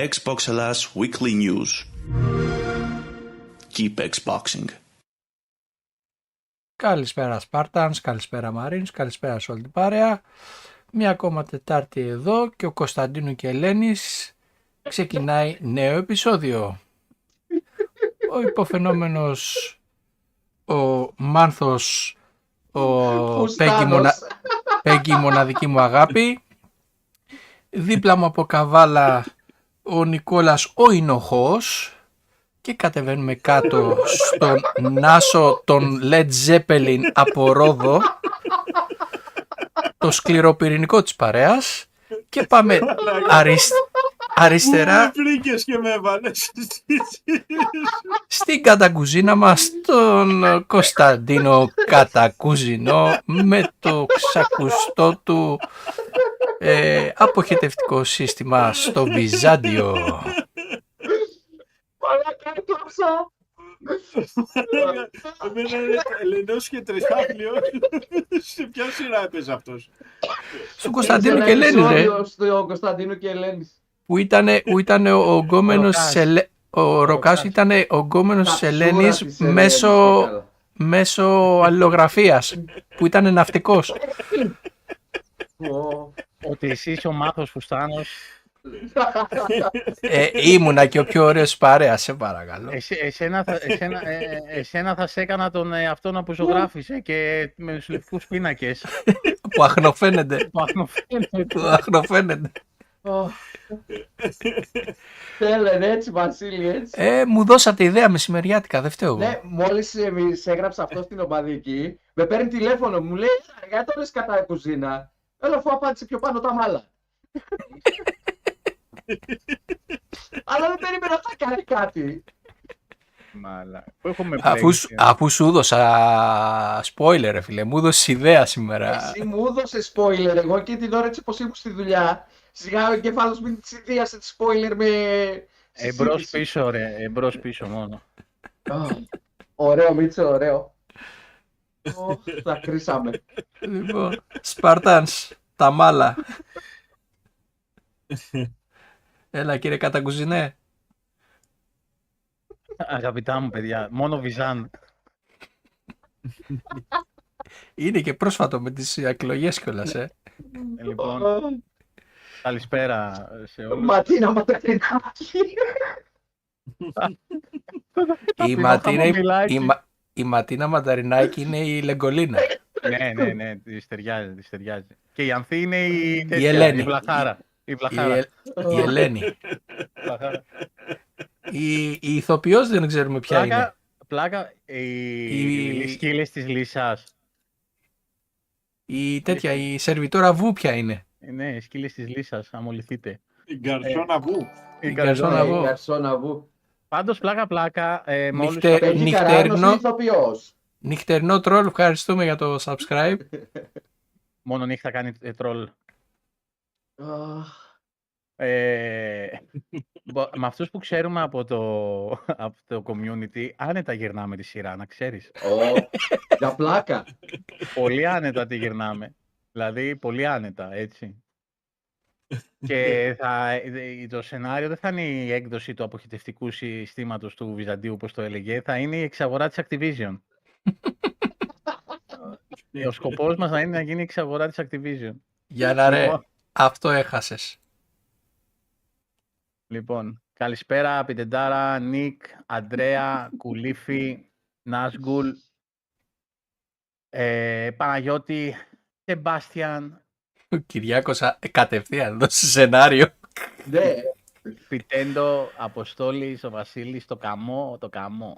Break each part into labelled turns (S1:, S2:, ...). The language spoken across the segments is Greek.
S1: Xbox Ελλάς Weekly News. Keep Xboxing.
S2: Καλησπέρα Spartans, καλησπέρα Marines, καλησπέρα σε όλη την παρέα. Μια ακόμα Τετάρτη εδώ και ο Κωνσταντίνου και Ελένης ξεκινάει νέο επεισόδιο. Ο υποφαινόμενος, ο Μάνθος, ο Πέγγι, μονα... Πέγγι μοναδική μου αγάπη. Δίπλα μου από καβάλα ο Νικόλας ο Ινοχός και κατεβαίνουμε κάτω στον Νάσο τον Led Zeppelin από Ρόδο το σκληροπυρηνικό της παρέας και πάμε αρισ... αριστερά
S3: Βρήκες και με έβαλες.
S2: στην κατακουζίνα μας τον Κωνσταντίνο Κατακουζινό με το ξακουστό του ε, αποχετευτικό σύστημα στο Βυζάντιο.
S4: Μαλάκα, έκλαψα.
S3: Εμένα είναι Ελενός και Τρισάφλιο. Σε ποια σειρά έπαιζε αυτός;
S2: Στον Κωνσταντίνο και
S4: Ένα
S2: Ελένη ρε,
S4: επεισόδιο Στο Κωνσταντίνο και Ελένης.
S2: που ήταν, που ήταν ο ογκόμενος
S5: Ροκάς.
S2: της Ελέ- ο Ροκάς ήταν ογκόμενος της
S4: Καψούρα
S2: Ελένης
S4: της Ελένης,
S2: μέσω,
S4: καλά.
S2: μέσω αλληλογραφίας που ήταν ναυτικός.
S4: Ω.
S5: Ότι εσύ είσαι ο μάθος φουστάνος,
S2: Ε, ήμουνα και ο πιο ωραίος παρέας, σε παρακαλώ.
S5: εσύ, εσένα, θα, εσένα, ε, εσένα θα σε έκανα τον ε, αυτόν που ζωγράφησε και με τους λευκούς πίνακες.
S2: που αχνοφαίνεται.
S5: που αχνοφαίνεται.
S2: που αχνοφαίνεται.
S4: Ω. Θέλετε έτσι, Βασίλη, έτσι.
S2: Ε, μου δώσατε ιδέα μεσημεριάτικα, δεν φταίω εγώ.
S4: Ναι, μόλις σε έγραψα αυτό στην οπαδική, με παίρνει τηλέφωνο, μου λέει Γιατί το λες κατά κουζίνα. Έλα, αφού απάντησε πιο πάνω τα μάλα. Αλλά δεν περίμενα να θα κάνει κάτι.
S5: Μάλα. Που έχουμε
S2: Αφού,
S5: πλέξει.
S2: σου- αφού σου έδωσα spoiler, ρε φίλε, μου έδωσε ιδέα σήμερα.
S4: Εσύ μου έδωσε spoiler εγώ και την ώρα έτσι πως ήμουν στη δουλειά. Σιγά ο εγκέφαλος μου συνδύασε τη spoiler με.
S5: Εμπρός
S4: συζήτηση.
S5: πίσω ρε, εμπρός πίσω μόνο.
S4: Α, Ωραίο, Μίτσο, ωραίο. Ω, Τα κρίσαμε.
S2: Λοιπόν, Σπαρτάνς, τα μάλα. Έλα κύριε Κατακουζινέ.
S5: Αγαπητά μου παιδιά, μόνο Βιζάν.
S2: Είναι και πρόσφατο με τις εκλογές κιόλας, ε.
S5: Ε, Λοιπόν, καλησπέρα σε όλους.
S4: Ματίνα ματακρινά.
S2: Η
S5: Ταπεινό
S2: Ματίνα,
S5: χαμομηλάκι.
S2: Η, Μα- η Ματίνα Μανταρινάκη είναι η Λεγκολίνα.
S5: Ναι, ναι, ναι, της ταιριάζει, της ταιριάζει. Και η Ανθή είναι η, τέτοια,
S2: Ελένη.
S5: η Βλαχάρα. Η
S2: η,
S5: Βλαχάρα.
S2: Ε- η Ελένη.
S5: Βλαχάρα.
S2: Η, η ηθοποιός δεν ξέρουμε ποια είναι.
S5: Πλάκα, πλάκα οι,
S2: Η-
S5: οι σκύλες της Λύσας.
S2: Η τέτοια, η σερβιτόρα Βου ποια είναι;
S5: Ναι, οι σκύλες της Λύσας, αμολυθείτε.
S3: Η γκαρσόνα που.
S2: Η
S5: Η
S2: Γκαρσόνα
S5: Καρζόνα.
S2: Βου.
S4: Καρσόνα βου.
S5: Πάντως πλάκα πλάκα, ε, με όλους
S2: Νυχτε-
S5: τους-
S4: Έχει
S2: νυχτερινό-
S4: καράνος ηθοποιός.
S2: Νυχτερινό τρόλ, ευχαριστούμε για το subscribe.
S5: μόνο νύχτα κάνει ε, τρόλ.
S4: Αχ,
S5: Ε, μπο- με αυτούς που ξέρουμε από το, από το community, άνετα γυρνάμε τη σειρά, να ξέρεις.
S4: ω, Για πλάκα.
S5: πολύ άνετα τη γυρνάμε. Δηλαδή, πολύ άνετα, έτσι. Και θα, ε, το σενάριο δεν θα είναι η έκδοση του αποχητευτικού συστήματος του Βυζαντίου, όπως το έλεγε, θα είναι η εξαγορά της Activision. Ο σκοπός μας να είναι να γίνει η εξαγορά της Activision.
S2: Για να ρε,
S5: Λοιπόν,
S2: αυτό έχασες.
S5: Λοιπόν, καλησπέρα Πιτεντάρα, Νίκ, Αντρέα, Κουλίφη, Νάσγκουλ, ε, Παναγιώτη, Σεμπάστιαν,
S2: Ο Κυριάκος α- κατευθείαν δώσει σενάριο.
S4: Ναι,
S5: Πιτέντο, Αποστόλης, ο Βασίλης, το καμό, το καμό.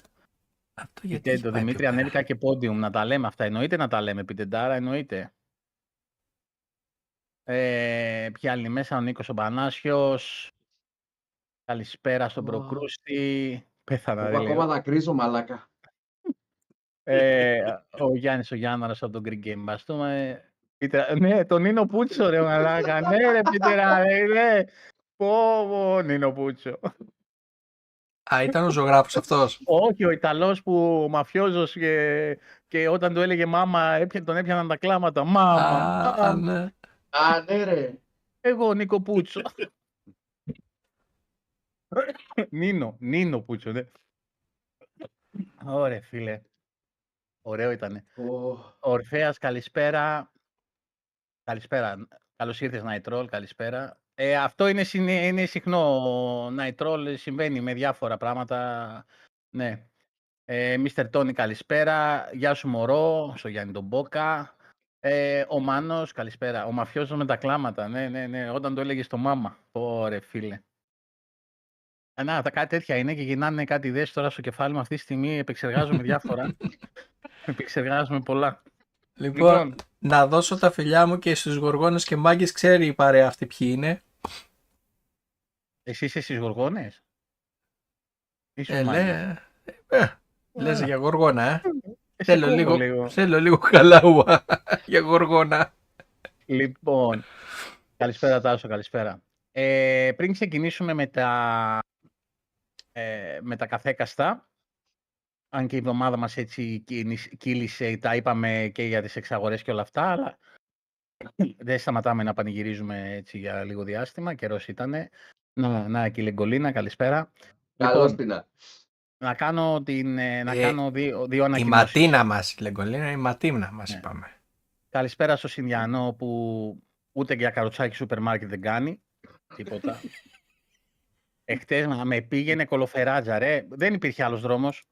S2: Αυτό γιατί
S5: Πιτέντο,
S2: έχει πάει
S5: Δημήτρη,
S2: πιο πέρα.
S5: ανέβηκα και πόντιουμ, να τα λέμε αυτά. Εννοείται να τα λέμε, Πιτεντάρα, εννοείται. Ε, ποια άλλη μέσα, ο Νίκος ο Πανάσιος. Καλησπέρα στον
S4: Ω.
S5: Προκρούστη. Πέθανα,
S4: εγώ
S5: ρε,
S4: ακόμα
S5: λέω.
S4: δακρύζω μαλάκα.
S5: Ε, ο Γιάννης ο Γιάνναρας από τον Greek Game Bash. Το, ε, Πίτερα, ναι, τον Νίνο Πούτσο ρε μαλάκα. Ναι ρε Πίτερα, ρε, ναι. Πω, πω, Νίνο Πούτσο.
S2: Α, ήταν ο ζωγράφος αυτός.
S5: Όχι, ο Ιταλός που ο μαφιόζος και, και όταν του έλεγε μάμα έπια, τον έπιαναν τα κλάματα. Μάμα.
S2: Α,
S5: Α,
S2: ναι.
S4: Α, ναι ρε.
S5: εγώ Νίκο Πούτσο. Νίνο, Νίνο Πούτσο, ναι. Ωραία, φίλε. Ωραίο ήτανε.
S4: Ω,
S5: Ορφέας, καλησπέρα. Καλησπέρα. Καλώς ήρθες, Ναϊτρόλ, καλησπέρα. Ε, αυτό είναι, συνε- είναι συχνό. Ναϊτρόλ συμβαίνει με διάφορα πράγματα. Ναι. Ε, Μίστερ Τόνι, καλησπέρα. Γεια σου, Μωρό. Στο Γιάννη τον Μπόκα. Ε, ο Μάνος, καλησπέρα. Ο μαφιόζος με τα κλάματα. Ναι, ναι, ναι. Όταν το έλεγες στο μάμα. Ωραία, φίλε. Ε, Να, τα κάτι τέτοια είναι και γυρνάνε κάτι ιδέες τώρα στο κεφάλι μου αυτή τη στιγμή. Επεξεργάζομαι διάφορα. Επεξεργάζομαι πολλά.
S2: Λοιπόν, να δώσω τα φιλιά μου και στους γοργόνες και μάγκες ξέρει η παρέα αυτή ποιοι είναι.
S5: Εσύ είσαι στις γοργόνες; Είσαι
S2: Ε,
S5: μάγκα.
S2: λέ, ε, λες
S5: Α.
S2: για γοργόνα, ε.
S5: Ε, σε
S2: Θέλω
S5: ακούω
S2: λίγο, θέλω λίγο χαλάουα για γοργόνα.
S5: Λοιπόν, καλησπέρα Τάσο, καλησπέρα. Ε, πριν ξεκινήσουμε με τα, ε, με τα καθέκαστα, αν και η εβδομάδα μας έτσι κίνης- κύλησε, τα είπαμε και για τις εξαγορές και όλα αυτά, αλλά δεν σταματάμε να πανηγυρίζουμε έτσι για λίγο διάστημα, καιρός ήτανε. Να, να, κύριε Γκολίνα, καλησπέρα.
S4: Καλώς
S5: Λοιπόν,
S4: την.
S5: να κάνω, την, ε, να
S2: Ε,
S5: κάνω δύο, δύο
S2: Η
S5: ανακοινώσεις.
S2: Ματίνα μας, η Λεγκολίνα, η Ματίνα μας
S5: Ναι.
S2: είπαμε.
S5: Καλησπέρα στο Συνδιανό που ούτε για καροτσάκι σούπερ μάρκετ δεν κάνει. Τίποτα. Εχθές να με πήγαινε κολοφεράτζα, ρε. Δεν υπήρχε άλλος δρόμος.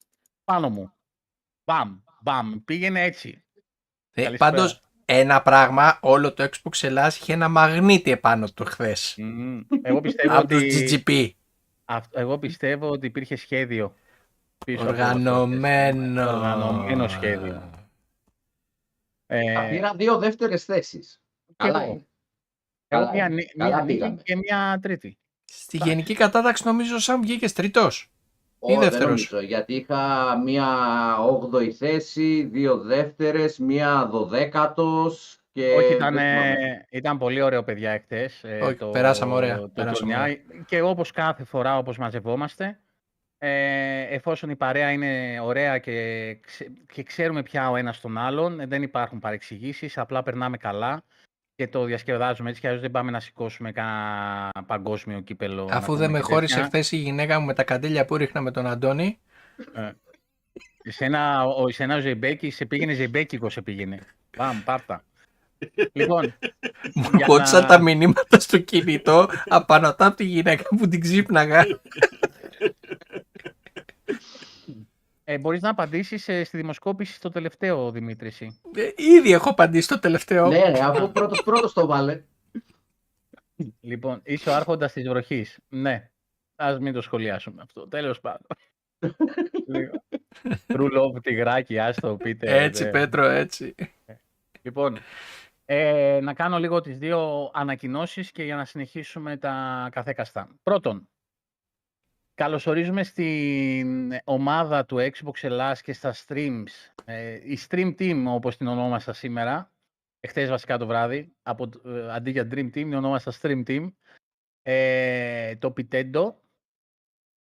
S5: Πάνω μου. Μπαμ, μπαμ. Πήγαινε έτσι.
S2: Ε,
S5: Καλησπέρα.
S2: πάντως, ένα πράγμα, όλο το Xbox Ελλάς είχε ένα μαγνήτη επάνω του χθες.
S5: Μμμ. Εγώ πιστεύω
S2: από τους
S5: ότι...
S2: GGP.
S5: αυ- Εγώ πιστεύω ότι υπήρχε σχέδιο. πίσω από αυτό.
S2: Οργανωμένο.
S5: Οργανωμένο σχέδιο. Ε,
S4: Θα πήρα δύο δεύτερες θέσεις.
S5: και
S4: Καλά
S5: εγώ.
S4: είναι.
S5: Εγώ
S4: Καλά
S5: μία,
S4: είναι.
S5: νί-
S4: Καλά
S5: μία νίκη
S4: πήγαμε.
S5: και μία τρίτη.
S2: Στη γενική κατάταξη νομίζω σαν βγήκες τρίτος. Ή
S4: Ω, δεν
S2: δεύτερος.
S4: νομίζω, γιατί είχα μία 8η θέση, δύο δεύτερες, μία δωδέκατος και...
S5: Όχι,
S4: δεν
S5: ήταν,
S4: θυμάμαι.
S5: ήταν πολύ ωραίο παιδιά εχθές. ε,
S2: Όχι, περάσαμε ωραία,
S5: το
S2: περάσαμε
S5: τουρνουά. Και όπως κάθε φορά όπως μαζευόμαστε, ε, εφόσον η παρέα είναι ωραία και, ξε- και ξέρουμε πια ο ένας τον άλλον, ε, δεν υπάρχουν παρεξηγήσεις, απλά περνάμε καλά και το διασκεδάζουμε έτσι και αλλιώς δεν πάμε να σηκώσουμε κανένα παγκόσμιο κύπελο. να
S2: Αφού
S5: πούμε
S2: δεν με
S5: και
S2: χώρισε
S5: τέτοια.
S2: χθες η γυναίκα μου με τα καντήλια που ρίχνα με τον Αντώνη.
S5: Εσένα, ο, εσένα ο Ζεϊμπέκη σε πήγαινε Ζεϊμπέκικο σε πήγαινε. Πάμε, πάρτα. λοιπόν,
S2: Μου
S5: Για
S2: κότσαν
S5: να-
S2: τα μηνύματα στο κινητό απανωτά από τη γυναίκα που την ξύπναγα.
S5: Ε, μπορείς να απαντήσεις ε, στη δημοσκόπηση στο τελευταίο, Δημήτρη, εσύ;
S2: Ε, Ήδη έχω απαντήσει το τελευταίο.
S4: Ναι, ρε, αφού πρώτος πρώτος το βάλε.
S5: Λοιπόν, είσαι ο άρχοντας της βροχής. Ναι, ας μην το σχολιάσουμε αυτό. Τέλος πάντων. Λοιπόν, True love, τυγράκι, ας το πείτε.
S2: Έτσι,
S5: δε.
S2: Πέτρο, έτσι.
S5: Λοιπόν, ε, να κάνω λίγο τις δύο ανακοινώσεις και για να συνεχίσουμε τα καθέκαστα. Πρώτον, καλωσορίζουμε στην ομάδα του Xbox Ελλάς και στα streams. Ε, η Stream Team, όπως την ονόμασα σήμερα, εχθές βασικά το βράδυ, από, το- ε, αντί για Dream Team, την ονόμασα Stream Team, ε, το Πιτέντο,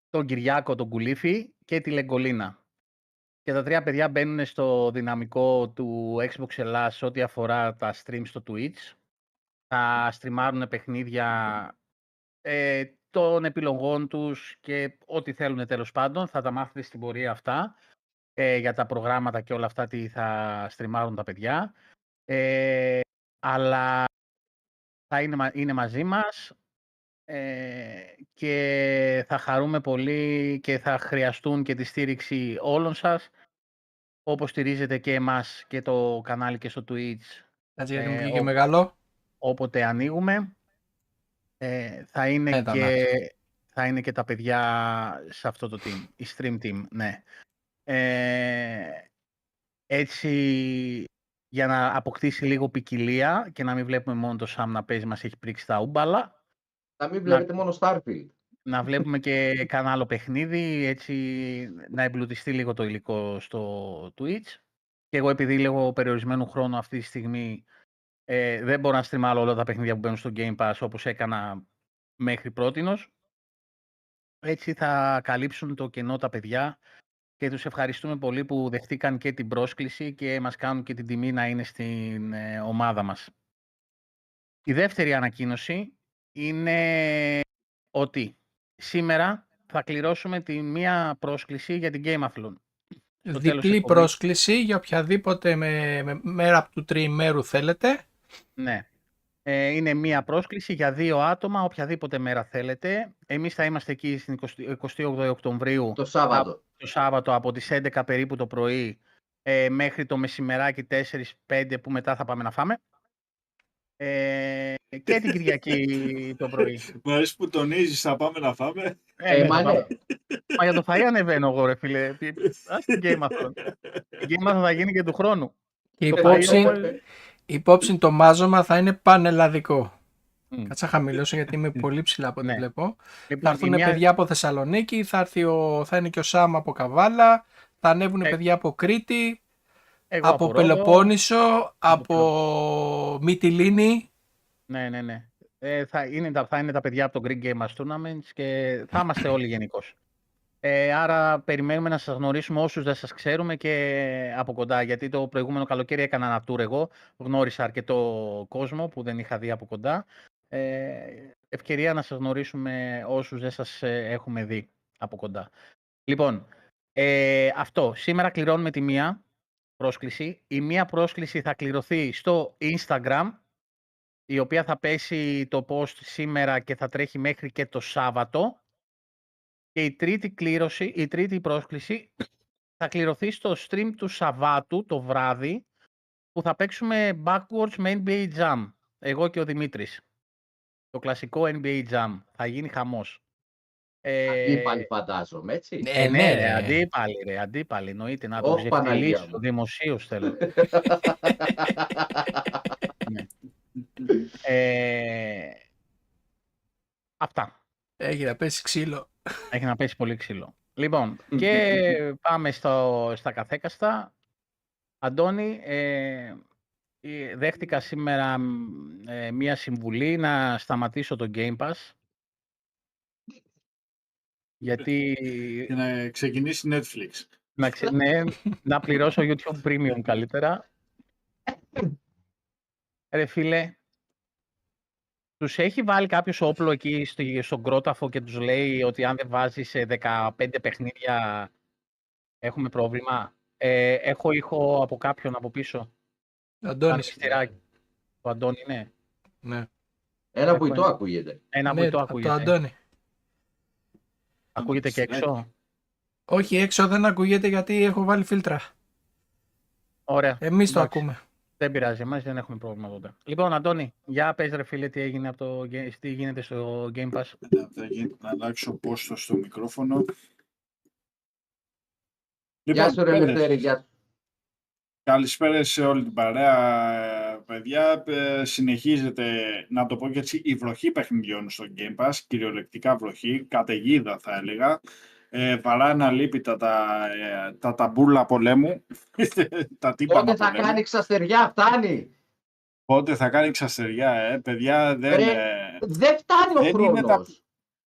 S5: τον Κυριάκο, τον Κουλίφη και τη Λεγκολίνα. Και τα τρία παιδιά μπαίνουν στο δυναμικό του Xbox Ελλάς ό,τι αφορά τα streams στο Twitch. Θα στριμάρουν παιχνίδια ε, των επιλογών τους και ό,τι θέλουν τέλος πάντων. Θα τα μάθετε στην πορεία αυτά ε, για τα προγράμματα και όλα αυτά τι θα στριμάρουν τα παιδιά. Ε, αλλά θα είναι, μα- είναι μαζί μας ε, και θα χαρούμε πολύ και θα χρειαστούν και τη στήριξη όλων σας όπως στηρίζετε και εμάς και το κανάλι και στο Twitch
S2: Έτσι, γιατί μου
S5: Ε,
S2: βγήκε
S5: ο-
S2: μεγάλο.
S5: όποτε ανοίγουμε ε, θα, είναι
S2: Ε, τα
S5: και, θα είναι και τα παιδιά σε αυτό το team, η stream team, ναι. Ε, έτσι για να αποκτήσει λίγο ποικιλία και να μην βλέπουμε μόνο το Sam να παίζει μας έχει πρίξει τα ούμπαλα
S4: Να μην βλέπετε μόνο Starfield.
S5: να βλέπουμε και κανένα άλλο παιχνίδι, έτσι να εμπλουτιστεί λίγο το υλικό στο Twitch. Και εγώ επειδή λίγο περιορισμένου χρόνου αυτή τη στιγμή ε, δεν μπορώ να στριμάλω όλα τα παιχνίδια που μπαίνουν στο Game Pass όπως έκανα μέχρι πρότινος. Έτσι θα καλύψουν το κενό τα παιδιά και τους ευχαριστούμε πολύ που δεχτήκαν και την πρόσκληση και μας κάνουν και την τιμή να είναι στην ε, ομάδα μας. Η δεύτερη ανακοίνωση είναι ότι σήμερα θα κληρώσουμε τη μία πρόσκληση για την Gameathlon. Στο τέλος
S2: Διπλή
S5: εκπομπής.
S2: πρόσκληση για οποιαδήποτε με, με- μέρα του τριημέρου θέλετε.
S5: Ναι. Ε, είναι μία πρόσκληση για δύο άτομα, οποιαδήποτε μέρα θέλετε. Εμείς θα είμαστε εκεί στην 20 28 Οκτωβρίου,
S4: Το Σάββατο.
S5: το Σάββατο, από τις 11 περίπου το πρωί ε, μέχρι το μεσημεράκι 4-5 που μετά θα πάμε να φάμε. Ε, και την Κυριακή το πρωί.
S3: Μου αρέσει που τονίζεις, θα πάμε να φάμε.
S5: Ε,
S4: Ε,
S5: ναι,
S4: μα
S5: θα
S4: ναι.
S5: πάμε. Μα για το φαΐ ανεβαίνω εγώ ρε φίλε. Τι- Ας την Game Athon. Η Game Athon θα γίνει και του χρόνου.
S2: Και
S5: Το
S2: υπόψη,
S5: φαΐ-
S2: υπόψη το μάζωμα θα είναι πανελλαδικό.
S5: Μμ.
S2: Κάτσα χαμηλώσω γιατί είμαι πολύ ψηλά από ό,τι
S5: Ναι.
S2: βλέπω. Θα
S5: Λοιπόν, η
S2: έρθουν
S5: μια-
S2: παιδιά από Θεσσαλονίκη, θα, έρθει ο, θα είναι και ο Σάμ από Καβάλα, θα ανέβουν
S5: Ε,
S2: παιδιά από Κρήτη,
S5: εγώ
S2: από
S5: Ρόδο.
S2: Πελοπόννησο, από Μυτιλίνη.
S5: Ναι, ναι, ναι. Ε, θα, είναι τα, θα είναι τα παιδιά από το Greek Game Mass Tournaments και θα είμαστε όλοι γενικώς. Ε, άρα περιμένουμε να σας γνωρίσουμε όσους δεν σας ξέρουμε και από κοντά. Γιατί το προηγούμενο καλοκαίρι έκανα ένα tour εγώ. Γνώρισα αρκετό κόσμο που δεν είχα δει από κοντά. Ε, ευκαιρία να σας γνωρίσουμε όσους δεν σας ε, έχουμε δει από κοντά. Λοιπόν, ε, αυτό. Σήμερα κληρώνουμε τη μία πρόσκληση. Η μία πρόσκληση θα κληρωθεί στο Instagram η οποία θα πέσει το post σήμερα και θα τρέχει μέχρι και το Σάββατο. Και η τρίτη κλήρωση, η τρίτη πρόσκληση θα κληρωθεί στο stream του Σαββάτου το βράδυ που θα παίξουμε backwards με NBA Jam. Εγώ και ο Δημήτρης. Το κλασικό NBA Jam. Θα γίνει χαμός. Ε,
S4: Αντίπαλοι φαντάζομαι, έτσι.
S2: Ναι,
S5: ε,
S2: ναι,
S5: ναι,
S2: ρε.
S5: ρε, αντίπαλοι, ρε, αντίπαλοι. Εννοείται να το
S4: Ωχ, Παναγία
S5: ξεφτυλίσω.
S4: μου.
S5: Δημοσίως θέλω. Ε, αυτά.
S2: Έχει να πέσει ξύλο.
S5: Έχει να πέσει πολύ ξύλο. Λοιπόν, και πάμε στο, στα καθέκαστα. Αντώνη, ε, ε, δέχτηκα σήμερα μ, ε, μία συμβουλή να σταματήσω το Game Pass. Γιατί
S3: Και να ξεκινήσει Netflix.
S5: να, ξε- ναι, να πληρώσω YouTube Premium καλύτερα. Ρε φίλε, τους έχει βάλει κάποιος όπλο εκεί στο, στον κρόταφο και τους λέει ότι αν δεν βάζεις σε 15 παιχνίδια έχουμε πρόβλημα. Ε, έχω ήχο από κάποιον από πίσω.
S2: Αντώνης.
S5: Αριστερά. Το Αντώνη, ναι.
S2: Ναι,
S4: Ένα
S5: Έχω
S4: βουητό
S5: ένα.
S4: ακούγεται.
S5: Ένα
S2: ναι,
S5: βουητό
S2: από το
S5: ακούγεται.
S2: Αντώνη.
S5: Ακούγεται και έξω;
S2: Όχι, έξω δεν ακούγεται γιατί έχω βάλει φίλτρα.
S5: Ωραία.
S2: Εμείς το
S5: Εντάξει.
S2: ακούμε.
S5: Δεν πειράζει, εμάς δεν έχουμε πρόβλημα τότε. Λοιπόν, Αντώνη, για πες ρε φίλε τι, έγινε από το, Ga- τι γίνεται στο Game Pass.
S3: Να, θα γίνει- να αλλάξω πόστο στο μικρόφωνο.
S4: Γεια σου, ρε
S3: παιδες,
S4: Λευτέρη, γεια σου.
S3: Καλησπέρα σε όλη την παρέα, ε, παιδιά. Ε, Συνεχίζεται, να το πω και έτσι, η βροχή παιχνιδιών στο Game Pass, κυριολεκτικά βροχή, καταιγίδα θα έλεγα. Ε, βαράνε αλίπητα τα, ε, τα ταμπούλα πολέμου, τα τύπανα
S4: Πότε θα
S3: πολέμου.
S4: κάνει ξαστεριά, φτάνει.
S3: Πότε θα κάνει ξαστεριά, ε, παιδιά, δεν,
S4: Ρε,
S3: ε,
S4: Δεν φτάνει ο
S3: Δεν είναι τα-
S4: χρόνος.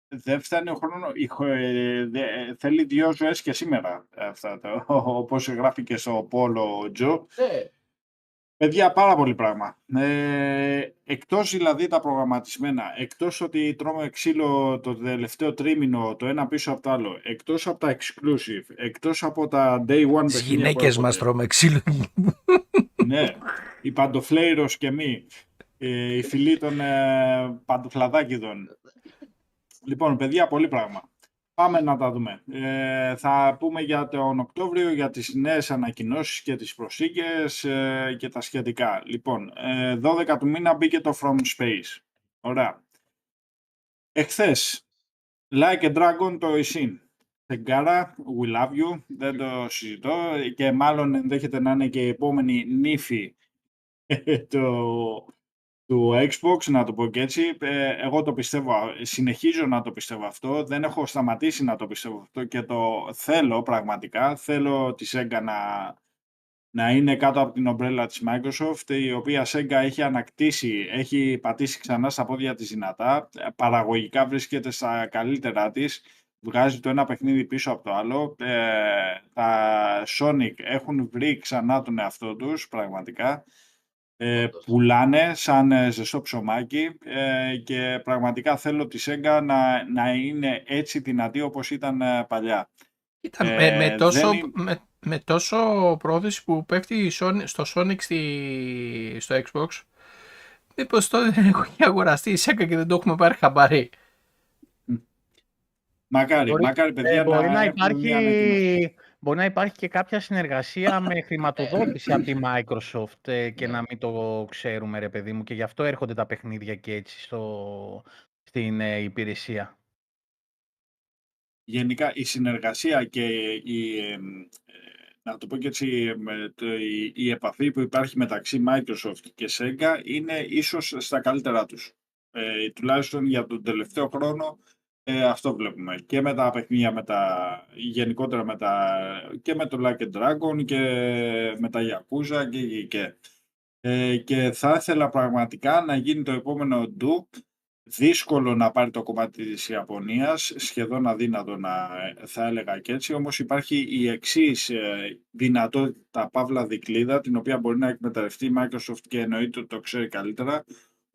S3: δεν φτάνει ο χρόνος. η χο- ε, δε- θέλει δύο ζωές και σήμερα, αυτά, το, όπως γράφει και στο Πόλο Τζο.
S4: Ναι.
S3: Παιδιά, πάρα πολύ πράγμα. Ε, εκτός δηλαδή τα προγραμματισμένα, εκτός ότι τρώμε ξύλο το τελευταίο τρίμηνο το ένα πίσω από το άλλο, εκτός από τα exclusive, εκτός από τα day one
S2: Τις
S3: παιχνίδια που
S2: γυναίκες μας
S3: έρχονται.
S2: τρώμε ξύλο.
S3: Ναι, η παντοφλέιρος και μη, ε, η φυλή των ε, παντοφλαδάκιδων. Λοιπόν, παιδιά, πολύ πράγμα. Πάμε να τα δούμε. Ε, θα πούμε για τον Οκτώβριο, για τις νέες ανακοινώσεις και τις προσήκες ε, και τα σχετικά. Λοιπόν, ε, 12 του μήνα μπήκε το From Space. Ωραία. Εχθές, Like a Dragon το Isin. Τεγκάρα, we love you, δεν το συζητώ και μάλλον ενδέχεται να είναι και η επόμενη νύφη του, του Xbox, να το πω και έτσι. Ε, εγώ το πιστεύω, συνεχίζω να το πιστεύω αυτό, δεν έχω σταματήσει να το πιστεύω αυτό και το θέλω πραγματικά. Θέλω τη Sega να, να είναι κάτω από την ομπρέλα της Microsoft, η οποία Sega έχει ανακτήσει, έχει πατήσει ξανά στα πόδια της δυνατά, παραγωγικά βρίσκεται στα καλύτερά της, βγάζει το ένα παιχνίδι πίσω από το άλλο. Ε, τα Sonic έχουν βρει ξανά τον εαυτό τους, πραγματικά. Ε,
S4: Όντως.
S3: πουλάνε σαν ε, ζεστό ψωμάκι ε, και πραγματικά θέλω τη Sega να, να είναι έτσι δυνατή όπως ήταν ε, παλιά.
S2: Κοίτα,
S3: Ε,
S2: με, με, τόσο,
S3: δεν είναι-
S2: με, με τόσο πρόθεση που πέφτει η Sony- στο Sonic στη, στο Xbox, μήπως το έχει αγοραστεί η Sega και δεν το έχουμε πάρει χαμπάρι.
S3: Μακάρι,
S5: Μπορεί-
S3: μακάρι παιδιά
S5: Ε, μπορεί, να
S3: έχουμε μια ανακοίνωση.
S5: υπάρχει, μπορεί να υπάρχει και κάποια συνεργασία με χρηματοδότηση από τη Microsoft ε, και να μην το ξέρουμε ρε παιδί μου και γι' αυτό έρχονται τα παιχνίδια και έτσι στο, στην ε, υπηρεσία.
S3: Γενικά η συνεργασία και η, εμ, ε, να το πω και έτσι, με το- η, η επαφή που υπάρχει μεταξύ Microsoft και Sega είναι ίσως στα καλύτερά τους. Ε, τουλάχιστον για τον τελευταίο χρόνο ε, αυτό βλέπουμε. Και με τα παιχνίδια, με τα, γενικότερα με τα, και με το Like a Dragon και με τα Yakuza και, και, και. Ε, και θα ήθελα πραγματικά να γίνει το επόμενο ντου δύσκολο να πάρει το κομμάτι της Ιαπωνίας, σχεδόν αδύνατο να θα έλεγα και έτσι, όμως υπάρχει η εξής δυνατότητα παύλα δικλίδα, την οποία μπορεί να εκμεταλλευτεί η Microsoft και εννοείται ότι το ξέρει καλύτερα,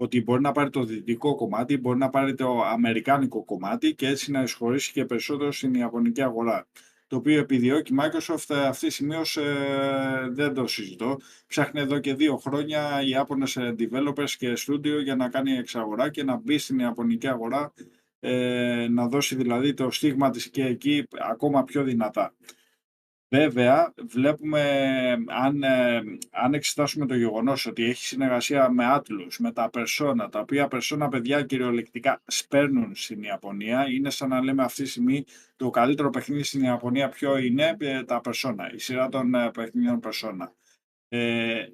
S3: ότι μπορεί να πάρει το δυτικό κομμάτι, μπορεί να πάρει το αμερικάνικο κομμάτι και έτσι να εισχωρήσει και περισσότερο στην ιαπωνική αγορά. Το οποίο επιδιώκει η Microsoft ε, αυτή τη στιγμή ως, ε, δεν το συζητώ. Ψάχνει εδώ και δύο χρόνια οι Ιάπωνες ε, developers και studio για να κάνει εξαγορά και να μπει στην Ιαπωνική αγορά ε, να δώσει δηλαδή το στίγμα της και εκεί ακόμα πιο δυνατά. Βέβαια, βλέπουμε αν, ε, αν εξετάσουμε το γεγονός ότι έχει συνεργασία με Atlus, με τα Persona, τα οποία Persona παιδιά κυριολεκτικά σπέρνουν στην Ιαπωνία, είναι σαν να λέμε αυτή τη στιγμή το καλύτερο παιχνίδι στην Ιαπωνία ποιο είναι ε, τα Persona, η σειρά των ε, παιχνιδιών Persona. Ε,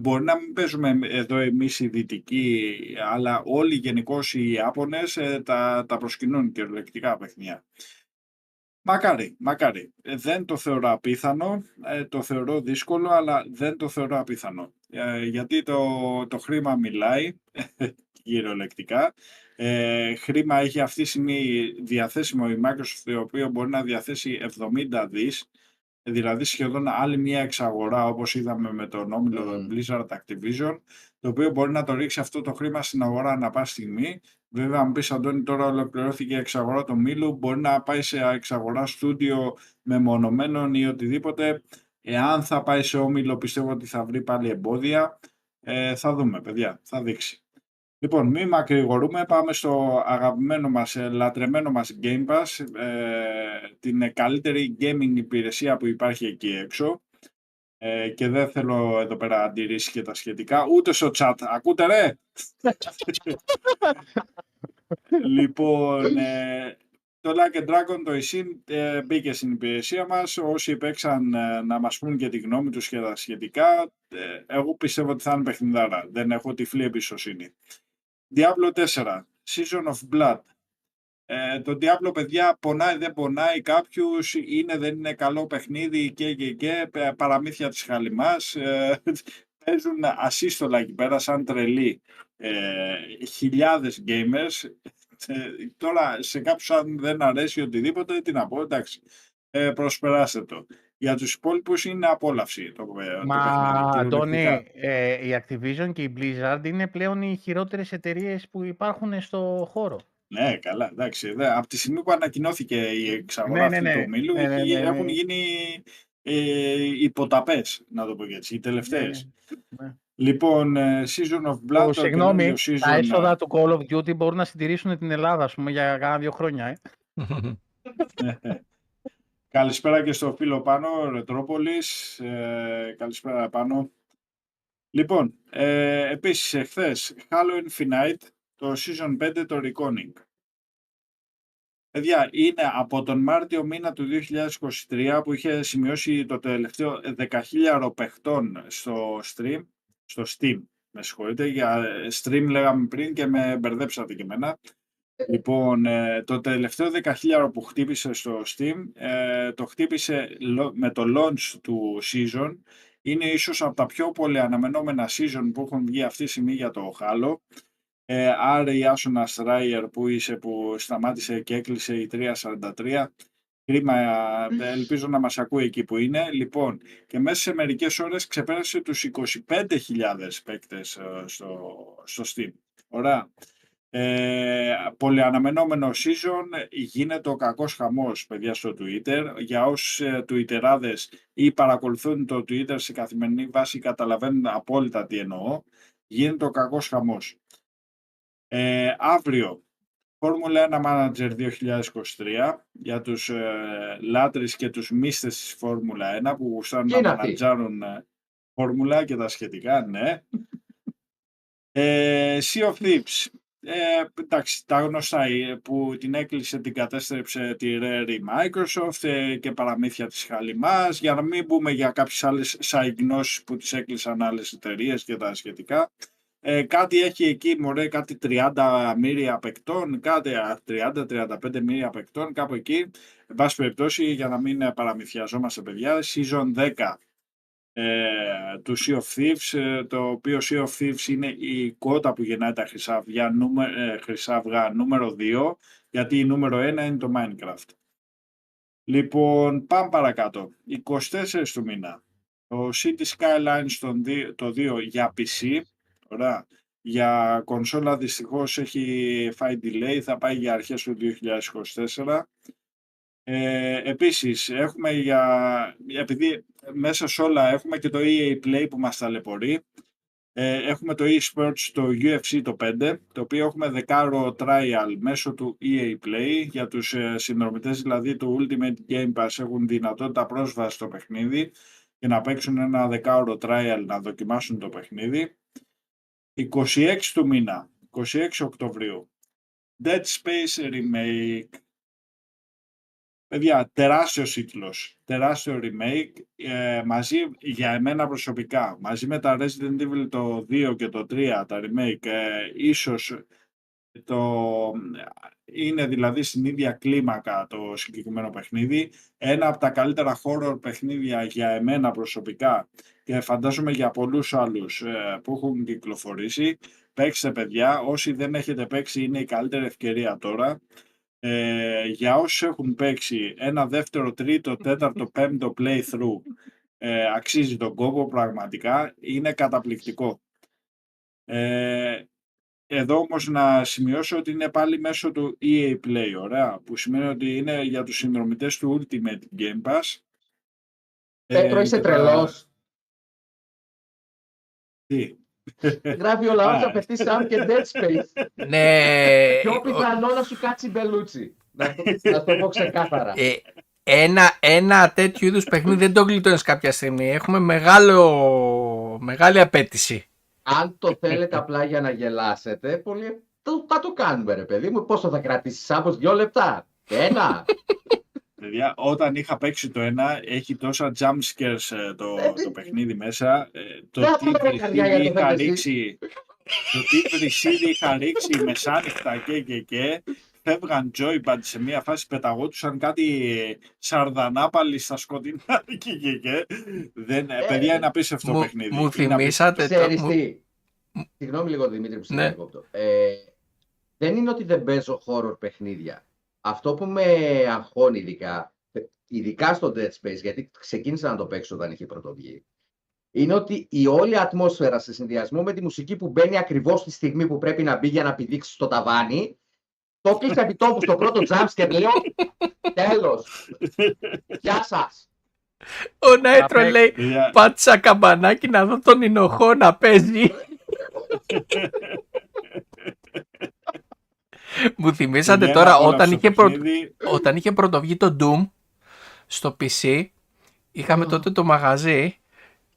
S3: μπορεί να μην παίζουμε εδώ εμείς οι δυτικοί, αλλά όλοι γενικώς οι Ιάπωνες ε, τα, τα προσκυνούν κυριολεκτικά παιχνίδια. Μακάρι, μακάρι. Ε, δεν το θεωρώ απίθανο, ε, το θεωρώ δύσκολο, αλλά δεν το θεωρώ απίθανο. Ε, γιατί το, το χρήμα μιλάει, κυριολεκτικά. Ε, χρήμα έχει αυτή τη στιγμή διαθέσιμο η Microsoft, το οποίο μπορεί να διαθέσει 70 δις, δηλαδή σχεδόν άλλη μια εξαγορά, όπως είδαμε με τον όμιλο
S4: Μμμ.
S3: Blizzard Activision, το οποίο μπορεί να το ρίξει αυτό το χρήμα στην αγορά ανά πάση στιγμή. Βέβαια, αν πεις Αντώνη, τώρα ολοκληρώθηκε η εξαγορά του Μήλου, μπορεί να πάει σε εξαγορά στούντιο μεμονωμένων ή οτιδήποτε. Εάν θα πάει σε όμιλο, πιστεύω ότι θα βρει πάλι εμπόδια. Ε, θα δούμε, παιδιά, θα δείξει. Λοιπόν, μην μακρηγορούμε, πάμε στο αγαπημένο μας, ε, λατρεμένο μας Game Pass, ε, την ε, καλύτερη gaming υπηρεσία που υπάρχει εκεί έξω. Ε, και δεν θέλω εδώ πέρα αντιρρήσεις και τα σχετικά, ούτε στο chat. Ακούτε ρε! λοιπόν, ε, το Like a Dragon, το Isin, ε, μπήκε στην υπηρεσία μας. Όσοι παίξαν ε, να μας πούν και τη γνώμη τους και τα σχετικά, ε, εγώ πιστεύω ότι θα είναι παιχνιδάρα. Δεν έχω τυφλή εμπιστοσύνη. Diablo 4, Season of Blood. Ε, το Diablo, παιδιά, πονάει, δεν πονάει κάποιους, είναι, δεν είναι καλό παιχνίδι και και και, πε- παραμύθια της χαλιμάς. Ε, παίζουν ασύστολα εκεί πέρα σαν τρελοί ε, χιλιάδες gamers. Ε, τώρα σε κάποιους αν δεν αρέσει οτιδήποτε, τι να πω, εντάξει, ε, προσπεράστε το. Για τους υπόλοιπους είναι απόλαυση το, ε, το
S5: Μα,
S3: παιχνίδι,
S5: Αντώνη,
S3: κυριολεκτικά.
S5: ε, η Activision και η Blizzard είναι πλέον οι χειρότερες εταιρείες που υπάρχουν στο χώρο.
S3: Ναι, καλά, εντάξει. Δε, από τη στιγμή που ανακοινώθηκε η εξαγορά
S5: Ναι, ναι,
S3: αυτή
S5: ναι.
S3: του ομίλου,
S5: Ναι, ναι,
S3: έχει-
S5: ναι, ναι.
S3: έχουν γίνει ε, υποταπές, να το πω και έτσι, οι τελευταίες.
S5: ναι.
S3: Λοιπόν, ε, Season of Blood,
S5: Το,
S3: το
S5: συγγνώμη,
S3: καινούριο
S5: τα
S3: season,
S5: έσοδα του Call of Duty μπορούν να συντηρήσουν την Ελλάδα, ας πούμε, για κάνα δύο χρόνια. Ε.
S3: ε, Καλησπέρα και στο φίλο πάνω, Ρετρόπολης. Ε, καλησπέρα πάνω. Λοιπόν, ε, επίσης εχθές, Halo Infinite, το Season 5, το Reconing. Παιδιά, είναι από τον Μάρτιο μήνα του 2023 που είχε σημειώσει το τελευταίο 10.000 παιχτών στο stream, στο Steam, με συγχωρείτε, για stream λέγαμε πριν και με μπερδέψατε και εμένα. Λοιπόν, ε, το τελευταίο 10.000 που χτύπησε στο Steam, ε, το χτύπησε λο- με το launch του season. Είναι ίσως από τα πιο πολύ αναμενόμενα season που έχουν βγει αυτή τη στιγμή για το Halo. Ε, άρα η Άσονα Στράιερ που, είσαι, που σταμάτησε και έκλεισε η 343 Κρίμα, ε, ελπίζω να μας ακούει εκεί που είναι. Λοιπόν, και μέσα σε μερικές ώρες ξεπέρασε τους 25.000 παίκτες ε, στο, στο Steam. Ωραία. Ε, πολυαναμενόμενο season, γίνεται ο κακός χαμός, παιδιά, στο Twitter. Για όσους ε, Twitterάδες ή παρακολουθούν το Twitter σε καθημερινή βάση, καταλαβαίνουν απόλυτα τι εννοώ. Γίνεται ο κακός χαμός. Ε, αύριο, Φόρμουλα 1 Manager 2023 για τους ε, λάτρεις και τους μίστες της Φόρμουλα 1 που γουστάρουν
S4: Ποιοι
S3: να
S4: είναι αυτοί;
S3: μανατζάρουν ε, Φόρμουλα και τα σχετικά, ναι. Ε, sea of Thieves. Ε, εντάξει, τα γνωστά ε, που την έκλεισε, την κατέστρεψε τη Rare η Microsoft ε, και παραμύθια της Χαλιμάς, για να μην πούμε για κάποιες άλλες σαϊγνώσεις που τις έκλεισαν άλλες εταιρείες και τα σχετικά. Ε, κάτι έχει εκεί, μωρέ, κάτι 30 μύρια παικτών, κάτι 30-35 μύρια παικτών, κάπου εκεί. Εν πάση περιπτώσει, για να μην ε, παραμυθιαζόμαστε, παιδιά, season 10 ε, του Sea of Thieves, ε, το οποίο Sea of Thieves είναι η κότα που γεννάει τα χρυσά αυγά, νούμε, ε, χρυσά αυγά νούμερο 2, γιατί η νούμερο 1 είναι το Minecraft. Λοιπόν, πάμε παρακάτω. 24 του μήνα. Το City Skylines τον δι- το 2 για PC, Ωραία. Για κονσόλα δυστυχώς έχει φάει delay, θα πάει για αρχές του 2024. Ε, επίσης, έχουμε για, επειδή μέσα σε όλα έχουμε και το EA Play που μας ταλαιπωρεί. Ε, έχουμε το eSports, το UFC το 5, το οποίο έχουμε δεκάρο trial μέσω του EA Play. Για τους ε, συνδρομητές δηλαδή του Ultimate Game Pass έχουν δυνατότητα πρόσβαση στο παιχνίδι και να παίξουν ένα δεκάωρο trial να δοκιμάσουν το παιχνίδι. 26 του μήνα, 26 Οκτωβρίου. Dead Space Remake. Παιδιά, τεράστιος τίτλος, τεράστιο remake, ε, μαζί για εμένα προσωπικά, μαζί με τα Resident Evil το 2 και το 3, τα remake, ε, ίσως το, είναι δηλαδή στην ίδια κλίμακα το συγκεκριμένο παιχνίδι. Ένα από τα καλύτερα horror παιχνίδια για εμένα προσωπικά και φαντάζομαι για πολλούς άλλους ε, που έχουν κυκλοφορήσει. Παίξτε παιδιά, όσοι δεν έχετε παίξει είναι η καλύτερη ευκαιρία τώρα. Ε, για όσους έχουν παίξει ένα δεύτερο, τρίτο, τέταρτο, πέμπτο playthrough ε, αξίζει τον κόπο πραγματικά, είναι καταπληκτικό. Ε, εδώ όμως να σημειώσω ότι είναι πάλι μέσω του EA Play, ωραία, που σημαίνει ότι είναι για τους συνδρομητές του Ultimate Game Pass.
S4: Πέτρο,
S3: Ε,
S4: είσαι
S3: και τα-
S4: τρελός.
S3: Τι;
S4: Γράφει ο λαός
S3: Α.
S4: να πετύχει Sam και Dead Space.
S2: Ναι,
S4: Πιο
S2: ο-
S4: πιθανό να σου κάτσει μπελούτσι. Να το, να το πω ξεκάθαρα.
S2: ε, ένα, ένα τέτοιο είδους παιχνίδι δεν το γλιτώνεις κάποια στιγμή. Έχουμε μεγάλο, μεγάλη απέτηση.
S4: Αν το θέλετε απλά για να γελάσετε, πολύ... το, θα το κάνουμε ρε παιδί μου. Πόσο θα κρατήσει Σάμπος, δύο λεπτά; Ένα.
S3: Παιδιά, όταν είχα παίξει το ένα, έχει τόσα jump scares ε, το,
S4: Ε,
S3: το παιχνίδι μέσα. ε, Το
S4: δεν
S3: τι
S4: θα πρέπει καρδιά για
S3: βρυσίδι
S4: το
S3: είχα
S4: fantasy.
S3: ρίξει, το τι βρυσίδι είχα ρίξει μεσάνυχτα και και και, φεύγαν joypad σε μια φάση, πεταγόντουσαν κάτι σαρδανάπαλοι στα σκοτεινά και και και. Δεν, ε,
S4: Ε,
S3: παιδιά, είναι απίστευτο
S2: Μου,
S3: παιχνίδι.
S2: μου
S3: Είναι
S2: θυμήσατε το,
S4: Ξέρεις
S2: μου-
S4: τι; Συγγνώμη λίγο Δημήτρη που σε
S2: Ναι.
S4: διακόπτω. Ε, δεν είναι ότι δεν παίζω horror παιχνίδια. Αυτό που με αγχώνει ειδικά, ειδικά στο Dead Space, γιατί ξεκίνησα να το παίξω όταν είχε πρωτοβγεί, είναι ότι η όλη ατμόσφαιρα σε συνδυασμό με τη μουσική που μπαίνει ακριβώς τη στιγμή που πρέπει να μπει για να πηδήξεις στο ταβάνι, το κλείσα επί τόπου στο πρώτο jumpscare, λέω τέλος, γεια σας.
S2: Ο Νάιτρο
S5: παίξει.
S2: λέει
S3: Παιδιά,
S2: πάτησα καμπανάκι να δω τον Ινοχώ να παίζει. Μου θυμήσατε
S3: παιδιά,
S2: τώρα
S3: ένα απόλαυστο
S2: όταν είχε, πρω...
S3: παιχνίδι.
S2: όταν είχε πρωτοβγεί το Doom στο PC είχαμε
S4: Α.
S2: τότε το μαγαζί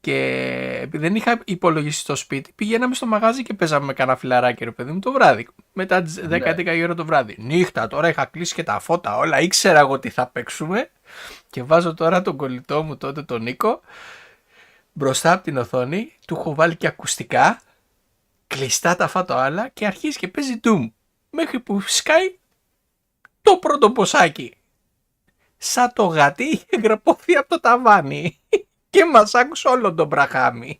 S2: και επειδή δεν είχα υπολογιστή στο σπίτι πηγαίναμε στο μαγαζί και παίζαμε με κανένα φιλαράκι ρε παιδί μου το βράδυ. Μετά τις 10-11 η ώρα το βράδυ. Νύχτα τώρα είχα κλείσει και τα φώτα όλα ήξερα εγώ τι θα παίξουμε. Και βάζω τώρα τον κολλητό μου τότε τον Νίκο μπροστά από την οθόνη του έχω βάλει και ακουστικά κλειστά τα φάτα άλλα και αρχίζει και παίζει Doom. Μέχρι που σκάει το πρώτο ποσάκι. Σαν το γατί είχε γραπωθεί από το ταβάνι και μας άκουσε όλο τον μπραχάμι.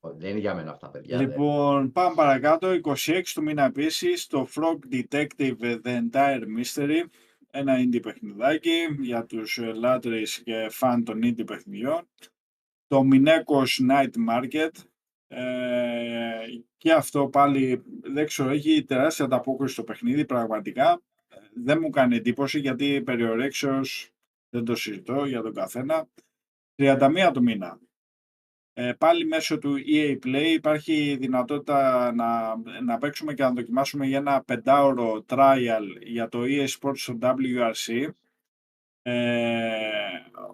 S4: δεν είναι για μένα αυτά, παιδιά. δεν.
S3: Λοιπόν, πάμε παρακάτω. 26 του μήνα επίσης, το Frog Detective The Entire Mystery. Ένα indie παιχνιδάκι για τους ε, λάτρεις και φαν των indie παιχνιδιών. Το Minecos Night Market. Ε, και αυτό πάλι, δεν ξέρω, έχει τεράστια ανταπόκριση στο παιχνίδι, πραγματικά. Ε, Δεν μου κάνει εντύπωση γιατί περιορέξεως δεν το συζητώ για τον καθένα. 31 του μήνα. Ε, πάλι μέσω του EA Play υπάρχει δυνατότητα να, να παίξουμε και να δοκιμάσουμε για ένα πεντάωρο trial για το EA Sports στο WRC ε,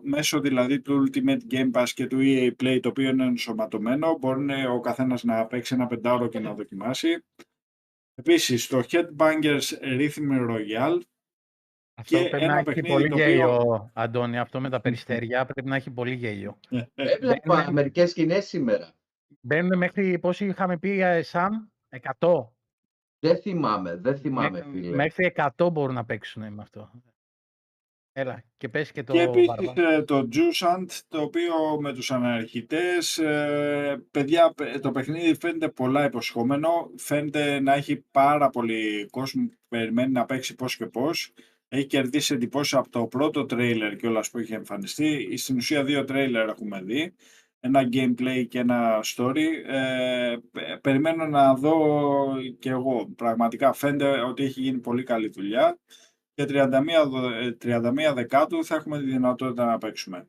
S3: μέσω δηλαδή του Ultimate Game Pass και του EA Play το οποίο είναι ενσωματωμένο μπορεί ο καθένας να παίξει ένα πεντάωρο και να δοκιμάσει. Επίσης το Headbangers Rhythm Royale
S5: Αυτό
S3: Και
S5: πρέπει
S3: ένα
S5: να έχει
S3: παιχνίδι
S5: πολύ
S3: το οποίο-
S5: γέλιο, Αντώνη. Αυτό με τα περιστέρια πρέπει να έχει πολύ γέλιο.
S3: ε, ε,
S4: Έβλεπα
S5: δεν-
S4: μερικές σκηνές σήμερα.
S5: Μπαίνουν μέχρι, πόσοι είχαμε πει, ε, Σαμ, 100.
S4: Δεν θυμάμαι, δεν θυμάμαι,
S5: Μέχρι,
S4: φίλε.
S5: μέχρι 100 μπορούν να παίξουν με αυτό. Έλα, και πες και το
S3: Και επίσης
S5: Βαρβά.
S3: ε, το Jusant, το οποίο με τους αναρχητές, ε, παιδιά, παι- το παιχνίδι φαίνεται πολλά υποσχόμενο, φαίνεται να έχει πάρα πολύ κόσμο που περιμένει να παίξει πώς και πώς. Έχει κερδίσει εντυπώσεις από το πρώτο τρέιλερ και όλα που είχε εμφανιστεί. Στην ουσία δύο τρέιλερ έχουμε δει. Ένα gameplay και ένα story. Ε, πε- περιμένω να δω και εγώ. Πραγματικά φαίνεται ότι έχει γίνει πολύ καλή δουλειά και 31, δο- ε, 31 Δεκάτου θα έχουμε τη δυνατότητα να παίξουμε.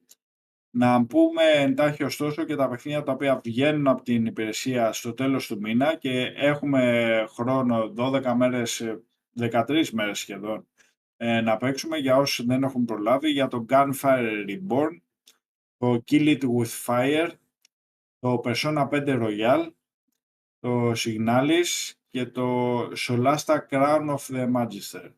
S3: Να πούμε εντάχει ωστόσο και τα παιχνίδια τα οποία βγαίνουν από την υπηρεσία στο τέλος του μήνα και έχουμε χρόνο 12 μέρες, ε, 13 μέρες σχεδόν ε, να παίξουμε για όσους δεν έχουν προλάβει για το Gunfire Reborn, το Kill It With Fire, το Persona 5 Royal, το Signalis και το Solasta Crown of the Magister.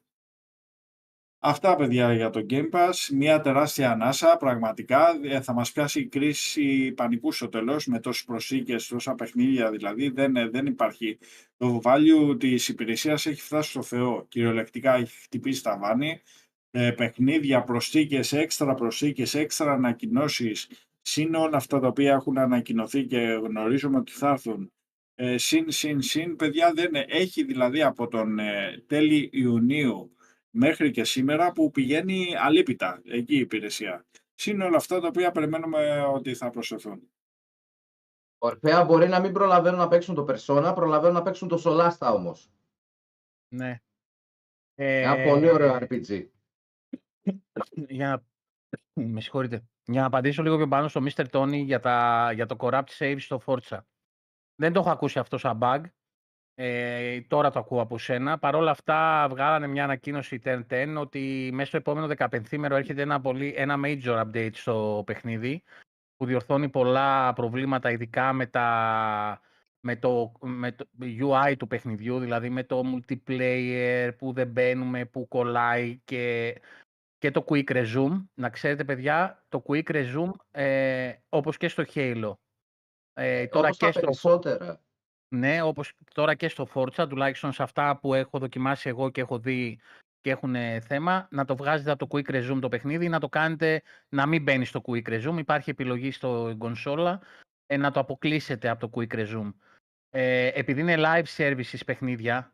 S3: Αυτά παιδιά για το Game Pass, μια τεράστια ανάσα πραγματικά, ε, θα μας πιάσει η κρίση πανικού στο τέλος με τόσες προσήκες, τόσα παιχνίδια δηλαδή, δεν, ε, δεν υπάρχει. Το value της υπηρεσίας. Έχει φτάσει στο Θεό, κυριολεκτικά έχει χτυπήσει τα βάνη, ε, παιχνίδια, προσθήκες, έξτρα προσθήκες, έξτρα ανακοινώσεις, συν όλα αυτά τα οποία έχουν ανακοινωθεί και γνωρίζουμε ότι θα έρθουν. Ε, συν, συν, συν, παιδιά δεν ε, έχει δηλαδή από τον ε, τέλη Ιουνίου μέχρι και σήμερα που πηγαίνει αλίπητα εκεί η υπηρεσία. Συν όλα αυτά τα οποία περιμένουμε ότι θα προσθεθούν.
S4: Ορφέα μπορεί να μην προλαβαίνουν να παίξουν το Persona, προλαβαίνουν να παίξουν το Solasta όμως.
S5: Ναι.
S4: Ένα
S5: Ε,
S4: πολύ ωραίο RPG.
S5: για να... Με συγχωρείτε. Για να απαντήσω λίγο πιο πάνω στο Mr. Tony για, τα... για το corrupt save στο Forza. Δεν το έχω ακούσει αυτό σαν bug. Ε, τώρα το ακούω από σένα. Παρ' όλα αυτά βγάλανε μια ανακοίνωση 10-10 ότι μέσα στο επόμενο 15 μέρο έρχεται ένα, πολύ, ένα major update στο παιχνίδι που διορθώνει πολλά προβλήματα ειδικά με, τα, με, το, με το UI του παιχνιδιού, δηλαδή με το multiplayer που δεν μπαίνουμε, που κολλάει και, και το quick resume. Να ξέρετε παιδιά, το quick resume ε, όπως και στο Halo. Ε, τώρα
S4: Όπως τα
S5: και στο
S4: περισσότερα.
S5: Ναι, όπως τώρα και στο Forza, τουλάχιστον σε αυτά που έχω δοκιμάσει εγώ και έχω δει και έχουν θέμα, να το βγάζετε από το Quick Resume το παιχνίδι, να το κάνετε να μην μπαίνει στο Quick Resume. Υπάρχει επιλογή στο κονσόλα ε, να το αποκλείσετε από το Quick Resume. Ε, επειδή είναι live services παιχνίδια,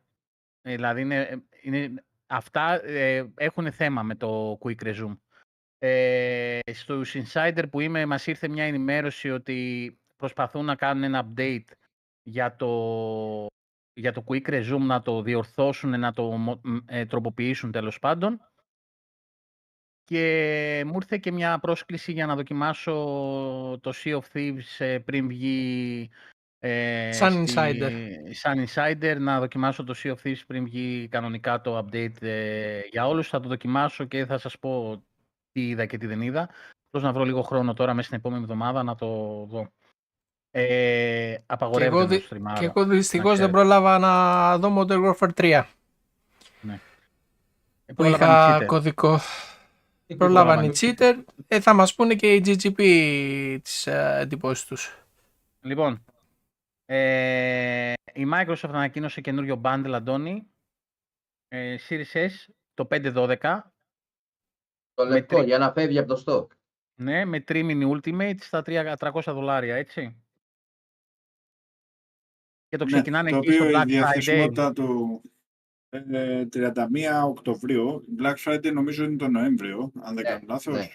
S5: ε, δηλαδή είναι, είναι, αυτά ε, έχουν θέμα με το Quick Resume. Ε, στους Insider που είμαι μας ήρθε μια ενημέρωση ότι προσπαθούν να κάνουν ένα update για το, για το Quick Resume να το διορθώσουν, να το μο- μ, ε, τροποποιήσουν τέλος πάντων. Και μου ήρθε και μια πρόσκληση για να δοκιμάσω το Sea of Thieves ε, πριν βγει ε,
S2: Σαν
S5: στη-
S2: insider.
S5: σαν insider, να δοκιμάσω το Sea of Thieves πριν βγει κανονικά το update ε, για όλους. Θα το δοκιμάσω και θα σας πω τι είδα και τι δεν είδα. Πώς να βρω λίγο χρόνο τώρα μέσα στην επόμενη εβδομάδα να το δω. Ε,
S2: Και
S5: απαγορεύεται
S2: εγώ,
S5: να το
S2: δυ-
S5: στριμάρω.
S2: και εγώ δυστυχώς δεν
S5: ξέρετε.
S2: πρόλαβα να δω Modern Warfare 3
S5: Ε,
S2: που
S5: πρόλαβαν οι
S2: είχα
S5: cheater.
S2: κωδικό. Προλάβαν οι
S5: πρόλαβαν οι
S2: cheater. Ε, θα μας πούνε και οι GGP τις ε, εντυπώσεις τους.
S5: Λοιπόν, ε, η Microsoft ανακοίνωσε καινούριο bundle, Αντώνη. Ε, Series S, το 512,
S4: Το
S5: με
S4: λευκό
S5: τρι-
S4: για να φεύγει από το stock.
S5: ναι, με τρίμηνη Ultimate στα 300 300 δολάρια, έτσι. Και το
S3: Ναι,
S5: ξεκινάνε
S3: το
S5: εκεί στο
S3: οποίο η
S5: Black Friday.
S3: διαθεσιμότητα του ε, 31 Οκτωβρίου, Black Friday νομίζω είναι το Νοέμβριο, αν δεν
S4: Ναι,
S3: κάνω λάθος.
S4: ναι.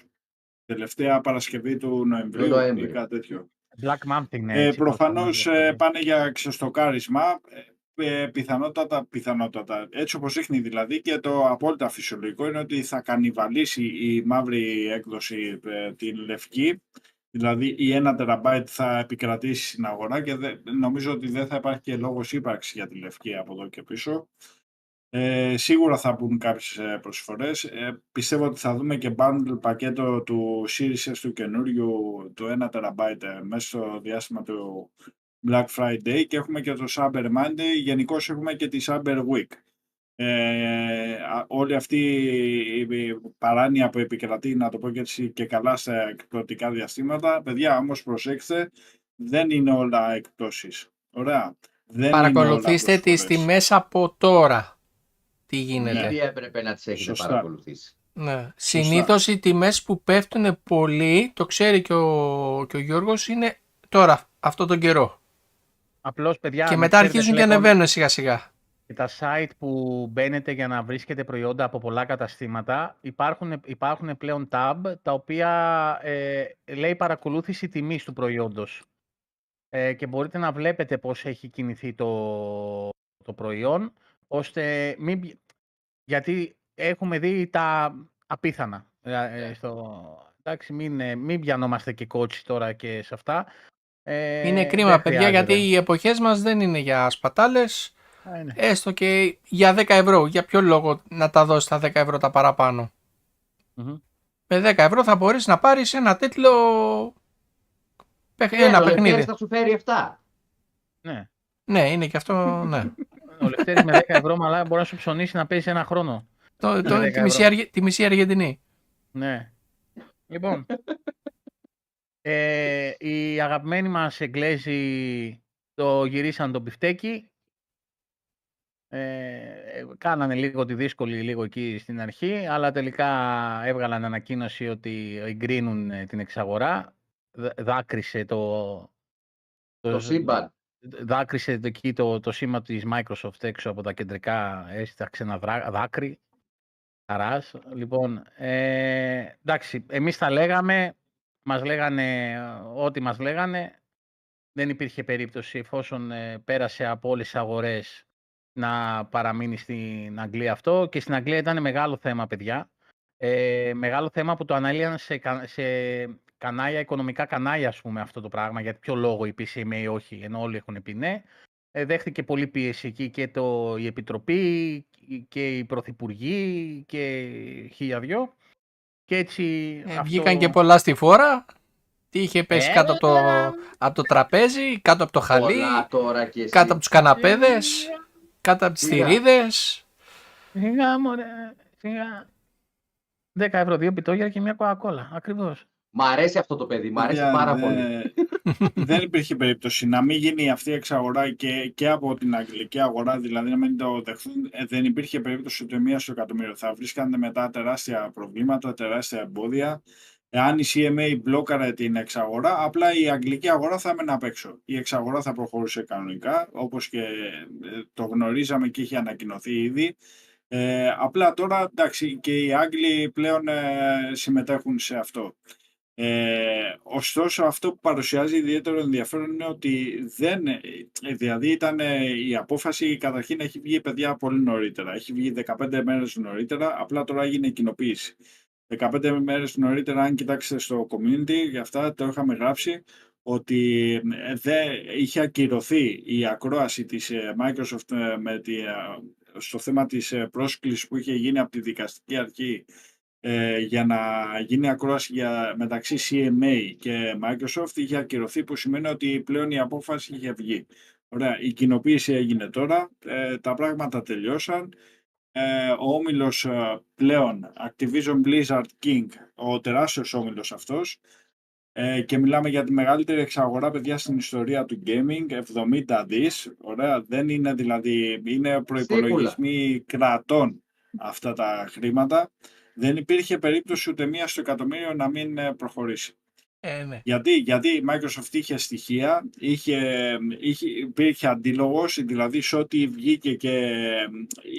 S3: Τελευταία Παρασκευή του Νοεμβρίου
S4: Νοέμβριο.
S3: ή κάτι τέτοιο.
S5: Black Month είναι.
S3: Ε,
S5: έτσι,
S3: προφανώς
S5: πώς το
S3: ε,
S5: λένε.
S3: πάνε για ξεστοκάρισμα, ε, ε, πιθανότατα, πιθανότατα, έτσι όπως δείχνει δηλαδή και το απόλυτα φυσιολογικό είναι ότι θα κανιβαλίσει η μαύρη έκδοση ε, την λευκή, δηλαδή η 1 τεραμπάιτ θα επικρατήσει στην αγορά και δεν- νομίζω ότι δεν θα υπάρχει και λόγος ύπαρξης για τη λευκή από εδώ και πίσω. Ε, σίγουρα θα μπουν κάποιες ε, προσφορές. Ε, πιστεύω ότι θα δούμε και bundle πακέτο του Series S του καινούριου, το 1 TB ε, μέσα στο διάστημα του Black Friday και έχουμε και το Cyber Monday. Γενικώς έχουμε και τη Cyber Week. Ε, α- όλη αυτή η παράνοια που επικρατεί, να το πω και έτσι και καλά στα εκπτωτικά διαστήματα, παιδιά όμως προσέξτε, δεν είναι όλα εκπτώσεις. Ωραία. Δεν είναι όλα
S2: Παρακολουθήστε τις
S3: προσφορές.
S2: τιμές από τώρα. Τι γίνεται;
S3: Ναι.
S4: Ήδη έπρεπε να τις έχετε
S3: Σωστά.
S4: παρακολουθήσεις;
S2: Ναι. Συνήθως οι τιμές που πέφτουν πολύ, το ξέρει και ο, και ο Γιώργος, είναι τώρα, αυτό τον καιρό.
S5: Απλώς, παιδιά,
S2: και
S5: να
S2: μετά
S5: ξέρετε
S2: αρχίζουν και
S5: πλέον
S2: ανεβαίνουν σιγά σιγά.
S5: Και τα site που μπαίνετε για να βρίσκετε προϊόντα από πολλά καταστήματα, υπάρχουν, υπάρχουν πλέον tab τα οποία ε, λέει παρακολούθηση τιμής του προϊόντος. Ε, και μπορείτε να βλέπετε πώς έχει κινηθεί το, το προϊόν, ώστε μην, πι- γιατί έχουμε δει τα απίθανα. Ε, ε, στο, εντάξει, μην, ε, μην πιανόμαστε και κότσι τώρα και σε αυτά. Ε,
S2: είναι κρίμα
S5: δεν
S2: παιδιά
S5: χρειάζεται.
S2: γιατί οι εποχές μας δεν είναι για σπατάλες,
S5: Ε, ναι.
S2: έστω και για 10 ευρώ. Για ποιο λόγο να τα δώσεις τα 10 ευρώ τα παραπάνω;
S5: Μμμ.
S2: Με 10 ευρώ θα μπορείς να πάρεις ένα τίτλο, παιχ- ένα
S4: ο Λευτέρης
S2: παιχνίδι.
S4: θα σου φέρει 7.
S5: ναι.
S2: Ναι, είναι και αυτό, ναι.
S5: Ο Λευτέρης με 10 ευρώ μαλά μπορεί να σου ψωνίσει να παίζει ένα χρόνο.
S2: το, το,
S5: 10
S2: τη, μισή,
S5: ευρώ.
S2: Αργε- τη μισή Αργεντινή.
S5: Ναι. Λοιπόν, ε, οι αγαπημένοι μας Εγγλέζοι το γυρίσαν το μπιφτέκι. Ε, κάνανε λίγο τη δύσκολη λίγο εκεί στην αρχή, αλλά τελικά έβγαλαν ανακοίνωση ότι εγκρίνουν ε, την εξαγορά. Δ- Δάκρυσε το...
S4: Το σύμπαν.
S5: Δάκρυσε το, εκεί το, το σήμα της Microsoft έξω από τα κεντρικά, έσταξε ένα δρά- δάκρυ. Χαράς. Λοιπόν, ε, εντάξει, εμείς τα λέγαμε, μας λέγανε ε, ό,τι μας λέγανε. Δεν υπήρχε περίπτωση εφόσον ε, πέρασε από όλες τις αγορές να παραμείνει στην Αγγλία αυτό και στην Αγγλία ήταν μεγάλο θέμα, παιδιά. Ε, μεγάλο θέμα που το αναλύαν σε, κα- σε κανάλια, οικονομικά κανάλια, ας πούμε, αυτό το πράγμα. Για ποιο λόγο η PCMA όχι, ενώ όλοι έχουν πει ναι. Ε, δέχτηκε πολύ πίεση εκεί και το, η Επιτροπή και οι Πρωθυπουργοί και χίλια δυο. Και έτσι
S2: Ε,
S5: αυτό...
S2: Βγήκαν και πολλά στη φόρα. Τι είχε πέσει
S5: Ε,
S2: κάτω από το, από το τραπέζι, κάτω από το χαλί,
S4: Πολλά τώρα και εσύ.
S2: κάτω από τους καναπέδες, κάτω από τις
S4: Σιγά.
S2: θηρίδες.
S5: Σιγά, μωρέ, σιγά. 10 ευρώ, δύο πιτόγια και μια κοακόλα. Ακριβώς.
S4: Μ' αρέσει αυτό το παιδί, μ' αρέσει
S3: Παιδιά,
S4: πάρα
S3: δε-
S4: πολύ.
S3: δεν υπήρχε περίπτωση να μην γίνει αυτή η εξαγορά και, και από την αγγλική αγορά, δηλαδή να μην το δεχθούν. Ε, δεν υπήρχε περίπτωση ούτε μίας στο εκατομμύριο. Θα βρίσκανε μετά τεράστια προβλήματα, τεράστια εμπόδια. Εάν η CMA μπλόκαρε την εξαγορά, απλά η αγγλική αγορά θα έμενε απ' έξω. Η εξαγορά θα προχωρούσε κανονικά, όπως και ε, το γνωρίζαμε και είχε ανακοινωθεί ήδη. Ε, απλά τώρα, εντάξει, και οι Άγγλοι πλέον ε, συμμετέχουν σε αυτό. Ε, ωστόσο, αυτό που παρουσιάζει ιδιαίτερο ενδιαφέρον είναι ότι δεν, ε, δηλαδή ήταν ε, η απόφαση καταρχήν έχει βγει παιδιά πολύ νωρίτερα. Έχει βγει 15 μέρες νωρίτερα, απλά τώρα έγινε η κοινοποίηση. 15 μέρες νωρίτερα, αν κοιτάξετε στο community, για αυτά το είχαμε γράψει, ότι ε, δεν είχε ακυρωθεί η ακρόαση της ε, Microsoft ε, με τη, ε, στο θέμα της ε, πρόσκλησης που είχε γίνει από τη δικαστική αρχή ε, για να γίνει ακρόαση για, μεταξύ CMA και Microsoft είχε ακυρωθεί που σημαίνει ότι πλέον η απόφαση είχε βγει. Ωραία, η κοινοποίηση έγινε τώρα, ε, τα πράγματα τελειώσαν. Ε, ο όμιλος ε, πλέον Activision Blizzard King, ο τεράστιος όμιλος αυτός, ε, και μιλάμε για τη μεγαλύτερη εξαγορά παιδιά στην ιστορία του gaming, 70 δις, ωραία, δεν είναι δηλαδή, είναι προϋπολογισμοί κρατών αυτά τα χρήματα. Δεν υπήρχε περίπτωση ούτε μία στο εκατομμύριο να μην ε, προχωρήσει.
S2: Ε, ναι.
S3: Γιατί, γιατί η Microsoft είχε στοιχεία, είχε, είχε, υπήρχε αντίλογος, δηλαδή σε ό,τι βγήκε και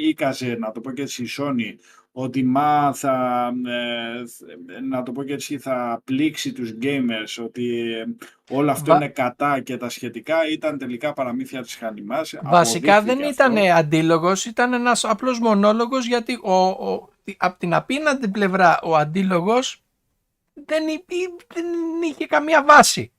S3: ήκαζε, να το πω και έτσι, η Sony, ότι μα θα, ε, να το πω και έτσι, θα πλήξει τους gamers, ότι ε, όλο αυτό
S2: Βα-
S3: είναι κατά και τα σχετικά, ήταν τελικά παραμύθια της χανιμάς.
S2: Βασικά δεν
S3: Αποδείχθηκε
S2: ήταν
S3: αυτό.
S2: αντίλογος, ήταν ένας απλός μονόλογος γιατί ο, ο, από την απέναντι πλευρά ο αντίλογος δεν, υπή- δεν είχε καμία βάση.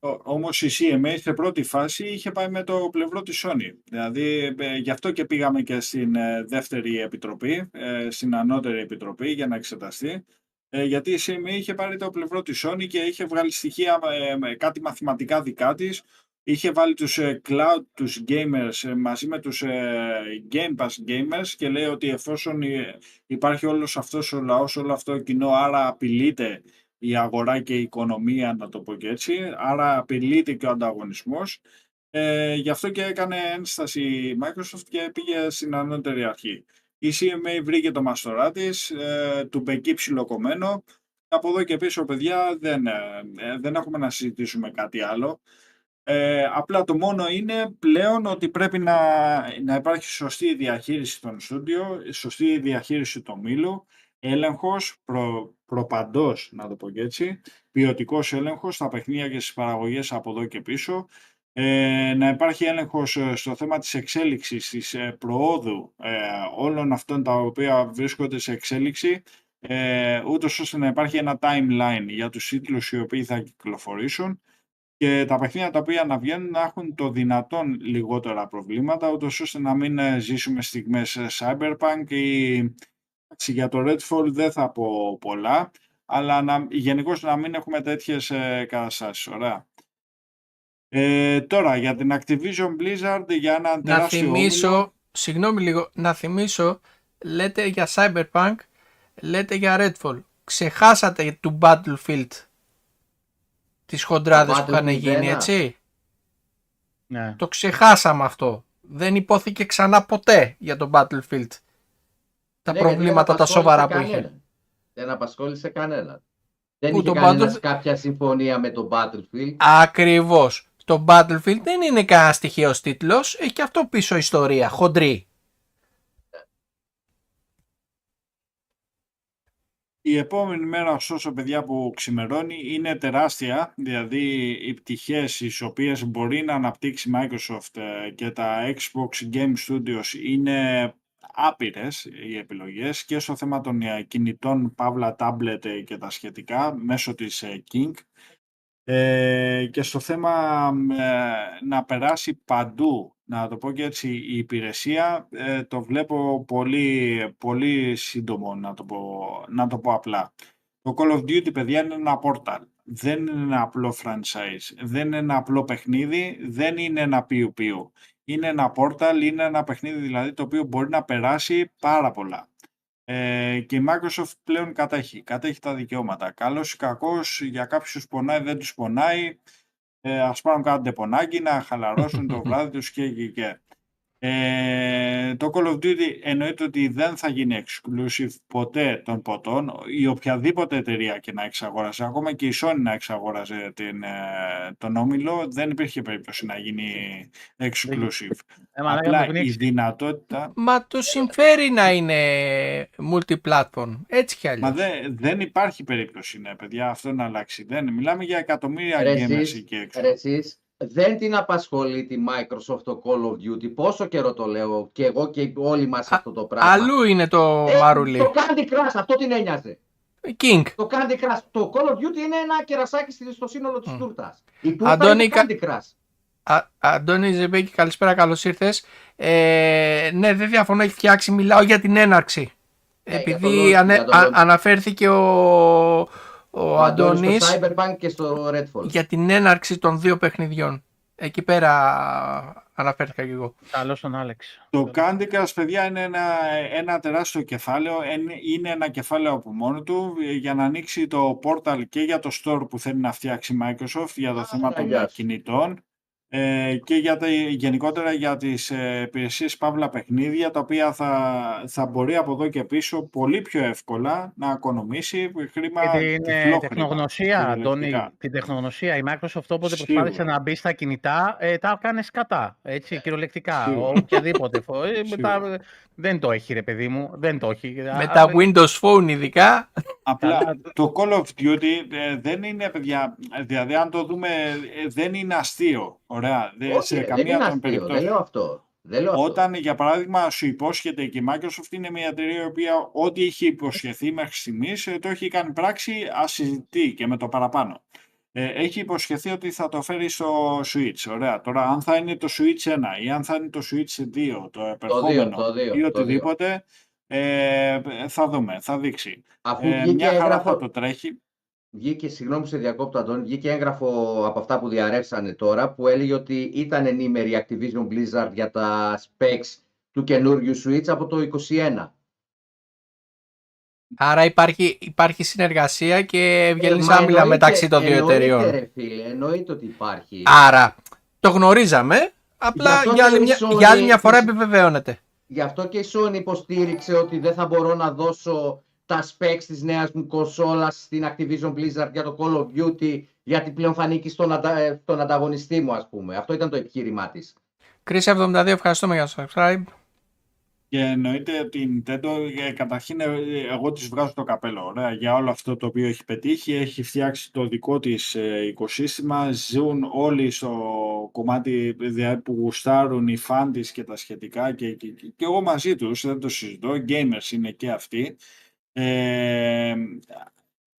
S3: Ο- Όμως η CMA σε πρώτη φάση είχε πάει με το πλευρό της Sony. Δηλαδή ε, γι' αυτό και πήγαμε και στην ε, δεύτερη επιτροπή, ε, στην ανώτερη επιτροπή για να εξεταστεί. Ε, γιατί η CMA είχε πάρει το πλευρό της Sony και είχε βγάλει στοιχεία, ε, με κάτι μαθηματικά δικά της. Είχε βάλει τους ε, cloud, τους gamers ε, μαζί με τους ε, Game Pass gamers και λέει ότι εφόσον ε, υπάρχει όλος αυτός ο λαός, όλο αυτό το κοινό, άρα απειλείται η αγορά και η οικονομία, να το πω και έτσι, άρα απειλείται και ο ανταγωνισμός. Ε, γι' αυτό και έκανε ένσταση η Microsoft και πήγε στην ανώτερη αρχή. Η CMA βρήκε το μαστορά της, ε, του μπεκεί ψιλοκομμένο. Από εδώ και πίσω, παιδιά, δεν, ε, ε, δεν έχουμε να συζητήσουμε κάτι άλλο. Ε, απλά το μόνο είναι πλέον ότι πρέπει να, να υπάρχει σωστή διαχείριση των στούντιο, σωστή διαχείριση του μήλου, έλεγχος προ, προπαντός, να το πω και έτσι, ποιοτικός έλεγχος στα παιχνίδια και στις παραγωγές από εδώ και πίσω, ε, να υπάρχει έλεγχος ε, στο θέμα της εξέλιξης, της ε, προόδου ε, όλων αυτών τα οποία βρίσκονται σε εξέλιξη, ε, ούτως ώστε να υπάρχει ένα timeline για τους τίτλους οι οποίοι θα κυκλοφορήσουν και τα παιχνίδια τα οποία να βγαίνουν να έχουν το δυνατόν λιγότερα προβλήματα, ούτως ώστε να μην ε, ζήσουμε στιγμές ε, cyberpunk ή εντάξει, για το Redfall δεν θα πω πολλά, αλλά να, γενικώς να μην έχουμε τέτοιες ε, καταστάσεις. Ωραία. Ε, τώρα, για την Activision Blizzard, για ένα
S2: Να
S3: τεράστιο
S2: θυμίσω,
S3: όμιλο,
S2: συγγνώμη λίγο, να θυμίσω, λέτε για Cyberpunk, λέτε για Redfall. Ξεχάσατε του Battlefield τις χοντράδες που είχαν
S4: Battlefield
S2: γίνει,
S4: 1.
S2: έτσι.
S5: Ναι.
S2: Το ξεχάσαμε αυτό. Δεν υπόθηκε ξανά ποτέ για το Battlefield. Τα
S4: Ναι, γιατί
S2: προβλήματα
S4: δεν
S2: τα σοβαρά που
S4: απασχόλησε
S2: είχε.
S4: κανέναν. Δεν απασχόλησε κανέναν. Δεν
S2: Που
S4: είχε
S2: το
S4: κανένας
S2: Battlefield-
S4: κάποια συμφωνία με το Battlefield.
S2: Ακριβώς. Το Battlefield δεν είναι κανένα τυχαίο τίτλος, έχει και αυτό πίσω ιστορία, χοντρή.
S3: Η επόμενη μέρα, ωστόσο, παιδιά, που ξημερώνει είναι τεράστια, δηλαδή οι πτυχές τις οποίες μπορεί να αναπτύξει η Microsoft ε, και τα Xbox Game Studios είναι άπειρες οι επιλογές και στο θέμα των ε, κινητών, παύλα, tablet ε, και τα σχετικά μέσω της ε, King. Ε, και στο θέμα ε, να περάσει παντού, να το πω και έτσι, η υπηρεσία, ε, το βλέπω πολύ, πολύ σύντομο, να το, πω, να το πω απλά. Το Call of Duty, παιδιά, είναι ένα portal. Δεν είναι ένα απλό franchise. Δεν είναι ένα απλό παιχνίδι. Δεν είναι ένα πιου-πιου. Είναι ένα portal, είναι ένα παιχνίδι δηλαδή το οποίο μπορεί να περάσει πάρα πολλά. Ε, και η Microsoft πλέον κατέχει, κατέχει τα δικαιώματα. Καλός ή κακός, για κάποιους πονάει, δεν τους πονάει. Ε, ας πάρουν κάτι τεπονάκι, να χαλαρώσουν το βράδυ τους και, και, και. Ε, το Call of Duty εννοείται ότι δεν θα γίνει exclusive ποτέ των ποτών. Η οποιαδήποτε εταιρεία και να εξαγόρασε, ακόμα και η Sony να εξαγόραζε την, ε, τον όμιλο, δεν υπήρχε περίπτωση να γίνει exclusive.
S5: Ε, μαλάκα,
S3: Απλά
S5: το
S3: η
S5: πνίξει.
S3: δυνατότητα...
S2: Μα του συμφέρει να είναι multiplatform, έτσι κι αλλιώς.
S3: Μα δεν, δεν υπάρχει περίπτωση, ναι, παιδιά, αυτό να αλλάξει. Δεν, μιλάμε για εκατομμύρια
S4: Ρε
S3: gamers
S4: εσείς,
S3: εκεί έξω.
S4: ρε εσείς, δεν την απασχολεί τη Microsoft το Call of Duty. Πόσο καιρό το λέω και εγώ και όλοι μας
S2: Α,
S4: αυτό το πράγμα.
S2: Αλλού είναι το
S4: Ε,
S2: μαρουλί.
S4: Το Candy Crush, αυτό την ένοιαζε.
S2: King.
S4: Το Candy Crush. Το Call of Duty είναι ένα κερασάκι στη- στο σύνολο της
S2: Μμ.
S4: τούρτας. Η τούρτα
S2: Αντώνη,
S4: είναι
S2: κα-
S4: Candy Crush.
S2: Α, Αντώνη Ζεμπέκη, καλησπέρα, καλώς ήρθες. Ε, ναι, δεν διαφωνώ, έχει φτιάξει, μιλάω για την έναρξη.
S4: Ε, για
S2: Επειδή
S4: τον Lord-
S2: ανε-
S4: για τον
S2: α-
S4: Lord.
S2: αναφέρθηκε ο, ο,
S4: Ο Αντώνης
S2: Αντώνης
S4: στο Cyberpunk και στο Redfall.
S2: για την έναρξη των δύο παιχνιδιών. Εκεί πέρα αναφέρθηκα και εγώ.
S5: Καλό στον Άλεξ.
S3: Το Candy Crush, παιδιά, είναι ένα, ένα τεράστιο κεφάλαιο. Είναι- Είναι ένα κεφάλαιο από μόνο του ε, για να ανοίξει το portal και για το store που θέλει να φτιάξει η Microsoft για το
S4: Α,
S3: θέμα των
S4: γεια
S3: ε,
S4: σου.
S3: κινητών. Ε, και για τα, γενικότερα για τις ε, υπηρεσίες παύλα παιχνίδια τα οποία θα, θα μπορεί από εδώ και πίσω πολύ πιο εύκολα να οικονομήσει χρήμα
S5: Και την
S3: τυφλό
S5: ε,
S3: χρήμα,
S5: τεχνογνωσία, Αντώνη,
S3: κυριολεκτικά.
S5: την τεχνογνωσία. Η Microsoft όποτε
S3: Σίγουρα.
S5: προσπάθησε να μπει στα κινητά, ε, τα έκανε σκατά, έτσι, κυριολεκτικά,
S3: Σίγουρα.
S5: οποιαδήποτε. φο- ε, μετά,
S3: Σίγουρα.
S5: ε, δεν το έχει ρε παιδί μου, δεν το έχει.
S2: Με
S5: Α,
S2: τα
S5: α,
S2: Windows Phone ειδικά.
S3: Απλά το Call of Duty ε, δεν είναι, παιδιά, δηλαδή αν το δούμε, ε, δεν είναι αστείο. Ωραία. Δεν-
S4: Όχι,
S3: σε
S4: ρε, δεν
S3: καμία
S4: είναι
S3: των
S4: αστείο. Δεν
S3: περιπτώσεων.
S4: λέω αυτό. Δεν λέω αυτό.
S3: Όταν, για παράδειγμα, σου υπόσχεται και η Microsoft είναι μια εταιρεία η οποία ό,τι έχει υποσχεθεί μέχρι στιγμής το έχει κάνει πράξη ασυζητή και με το παραπάνω. Ε, έχει υποσχεθεί ότι θα το φέρει στο Switch. Ωραία. Τώρα, αν θα είναι το Switch 1 ή αν θα είναι το Switch 2, το επερχόμενο
S4: το δύο,
S3: ή
S4: το
S3: οτιδήποτε, ε, θα δούμε, θα δείξει.
S4: Αφού
S3: Ε,
S4: βγήκε
S3: μια χαρά
S4: έγγραφο,
S3: θα το τρέχει.
S4: Βγήκε, συγγνώμη που σε διακόπτω Αντώνη, βγήκε έγγραφο από αυτά που διαρρεύσανε τώρα που έλεγε ότι ήταν ενήμερη η Activision Blizzard για τα specs του καινούριου Switch από το 2021.
S2: Άρα υπάρχει, υπάρχει συνεργασία και βγαίνει
S4: Ε, μα
S2: άμυλα
S4: εννοείται-
S2: μεταξύ των δύο
S4: εννοείται,
S2: εταιριών.
S4: ρε φίλε, εννοείται ότι υπάρχει.
S2: Άρα το γνωρίζαμε,
S4: Γι'
S2: απλά
S4: αυτό
S2: για άλλη,
S4: και η
S2: μια,
S4: Sony
S2: για άλλη μια φορά
S4: της-
S2: επιβεβαιώνεται.
S4: Γι' αυτό και η Sony υποστήριξε ότι δεν θα μπορώ να δώσω τα specs της νέας μου κονσόλας στην Activision Blizzard για το Call of Duty γιατί πλέον θα ανήκει στον, αντα... ε, στον ανταγωνιστή μου ας πούμε. Αυτό ήταν το επιχείρημά της.
S2: Κρίση 72, ευχαριστούμε για το subscribe.
S3: Και εννοείται ότι η Nintendo, ε, καταρχήν, ε, εγώ της βγάζω το καπέλο ωραία, για όλο αυτό το οποίο έχει πετύχει. Έχει φτιάξει το δικό της ε, οικοσύστημα. Ζουν όλοι στο κομμάτι δηλαδή, που γουστάρουν οι φαν της και τα σχετικά και, και, και, και εγώ μαζί τους, δεν το συζητώ. Gamers είναι και αυτοί. Ε,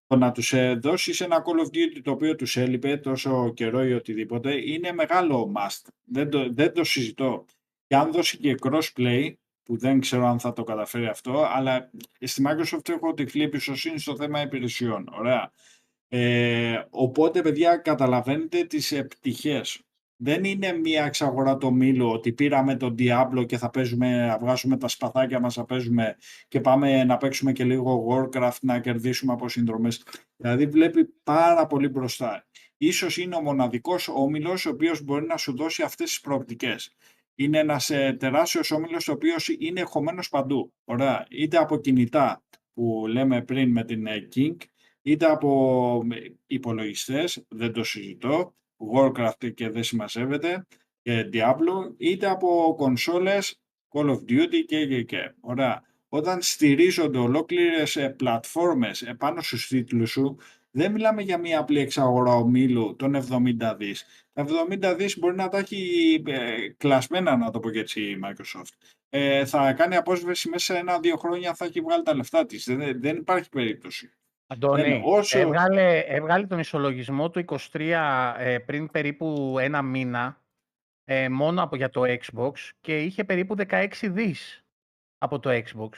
S3: το να τους ε, δώσεις ένα Call of Duty το οποίο τους έλειπε τόσο καιρό ή οτιδήποτε είναι μεγάλο must. Δεν το, δεν το συζητώ. Και αν δώσει και crossplay, που δεν ξέρω αν θα το καταφέρει αυτό, αλλά στη Microsoft έχω τυφλή εμπιστοσύνη στο θέμα υπηρεσιών. Ωραία. Ε, οπότε, παιδιά, καταλαβαίνετε τις επιτυχίες. Δεν είναι μία εξαγορά το μήλο ότι πήραμε τον Diablo και θα παίζουμε, να βγάζουμε τα σπαθάκια μας, να παίζουμε και πάμε να παίξουμε και λίγο Warcraft να κερδίσουμε από συνδρομές. Δηλαδή βλέπει πάρα πολύ μπροστά. Ίσως είναι ο μοναδικός όμιλος ο οποίος μπορεί να σου δώσει αυτές τις προοπτικές. Είναι ένας ε, τεράστιος όμιλος ο οποίος είναι χωμένος παντού. Ωραία. Είτε από κινητά που λέμε πριν με την ε, King, είτε από ε, υπολογιστές, δεν το συζητώ, Warcraft και δεν συμμαζεύεται, και Diablo, είτε από κονσόλες Call of Duty και, και, και. Ωραία. Όταν στηρίζονται ολόκληρες ε, πλατφόρμες επάνω στους τίτλους σου, δεν μιλάμε για μία απλή εξαγορά ομίλου των 70 δις. Τα 70 δις μπορεί να τα έχει ε, κλασμένα, να το πω και έτσι, η Microsoft. Ε, θα κάνει απόσβεση μέσα σε ένα-δύο χρόνια, θα έχει βγάλει τα λεφτά της. Δεν, δεν υπάρχει περίπτωση.
S5: Αντώνη,
S3: Λέμε, όσο-
S5: έβγαλε, έβγαλε τον ισολογισμό του 23 ε, πριν περίπου ένα μήνα ε, μόνο από, για το Xbox και είχε περίπου 16 δις από το Xbox.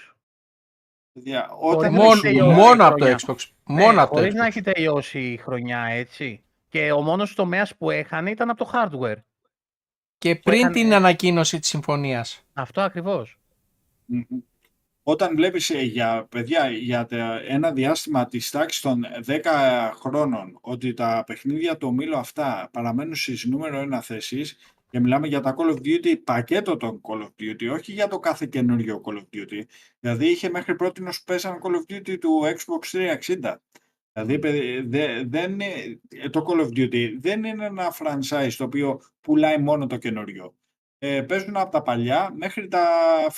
S3: Παιδιά,
S5: Χωρίς
S3: όταν
S5: να
S2: Μόνο,
S5: έχει τελειώσει
S2: μόνο
S5: η
S2: από το
S5: χρονιά.
S2: Xbox. Μόνο
S5: ναι,
S2: από το
S5: χωρίς να
S2: Xbox.
S5: έχει τελειώσει η χρονιά, έτσι. Και ο μόνος τομέας που έχανε ήταν από το hardware.
S2: Και πριν
S5: έκανε-
S2: την ανακοίνωση της συμφωνίας.
S5: Αυτό ακριβώς.
S3: Μμμ. Όταν βλέπεις ε, για παιδιά για τα- ένα διάστημα της τάξης των 10 χρόνων ότι τα παιχνίδια του ομίλου αυτά παραμένουν στις νούμερο ένα θέσεις και μιλάμε για τα Call of Duty, πακέτο των Call of Duty, όχι για το κάθε καινούριο Call of Duty. Δηλαδή είχε μέχρι πρώτη που παίζαν Call of Duty του Xbox 360. Δηλαδή παιδι- δε- δεν είναι- ε, το Call of Duty δεν είναι ένα franchise το οποίο πουλάει μόνο το καινούριο ε, παίζουν από τα παλιά μέχρι τα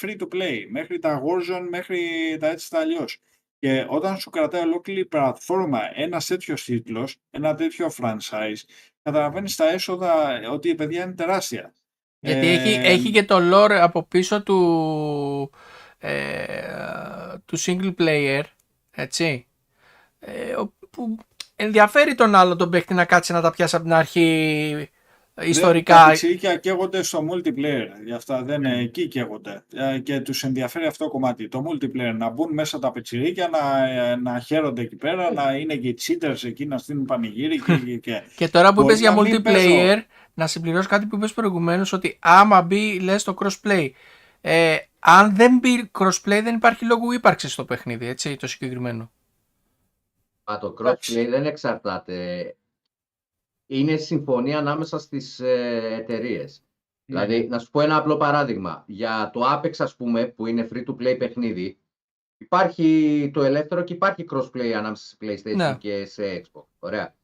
S3: free to play, μέχρι τα Warzone, μέχρι τα έτσι τα αλλιώς. Και όταν σου κρατάει ολόκληρη πλατφόρμα ένα τέτοιο τίτλος, ένα τέτοιο franchise, καταλαβαίνεις τα έσοδα ότι η παιδιά είναι τεράστια.
S2: Γιατί
S3: Ε,
S2: έχει, έχει και το lore από πίσω του, ε, του single player, έτσι, ε, ο- που ενδιαφέρει τον άλλο τον παίκτη να κάτσει να τα πιάσει από την αρχή
S3: Τα
S2: ιστορικά.
S3: πιτσίρικια καίγονται στο multiplayer. Γι' αυτά δεν είναι εκεί καίγονται. Ε, Και τους ενδιαφέρει αυτό το κομμάτι. Το multiplayer. Να μπουν μέσα τα πιτσιρίκια, να, ε, να χαίρονται εκεί πέρα, να είναι και οι cheaters εκεί, να στείλουν πανηγύρι και, και, και.
S2: Και τώρα που
S3: Μπορεί
S2: είπες για
S3: να μην
S2: multiplayer, να συμπληρώσω κάτι που είπες προηγουμένως, ότι άμα μπει, λες, το crossplay. Ε, αν δεν μπει crossplay, δεν υπάρχει λόγο ύπαρξης στο παιχνίδι, έτσι, το συγκεκριμένο.
S4: Α, το
S3: Εντάξει.
S4: crossplay δεν εξαρτάται. Είναι συμφωνία ανάμεσα στις ε, εταιρείες.
S5: Ναι.
S4: Δηλαδή, να σου πω ένα απλό παράδειγμα. Για το Apex, ας πούμε, που είναι free-to-play παιχνίδι, υπάρχει το ελεύθερο και υπάρχει crossplay ανάμεσα σε PlayStation
S2: Ναι.
S4: και σε Xbox. Ωραία.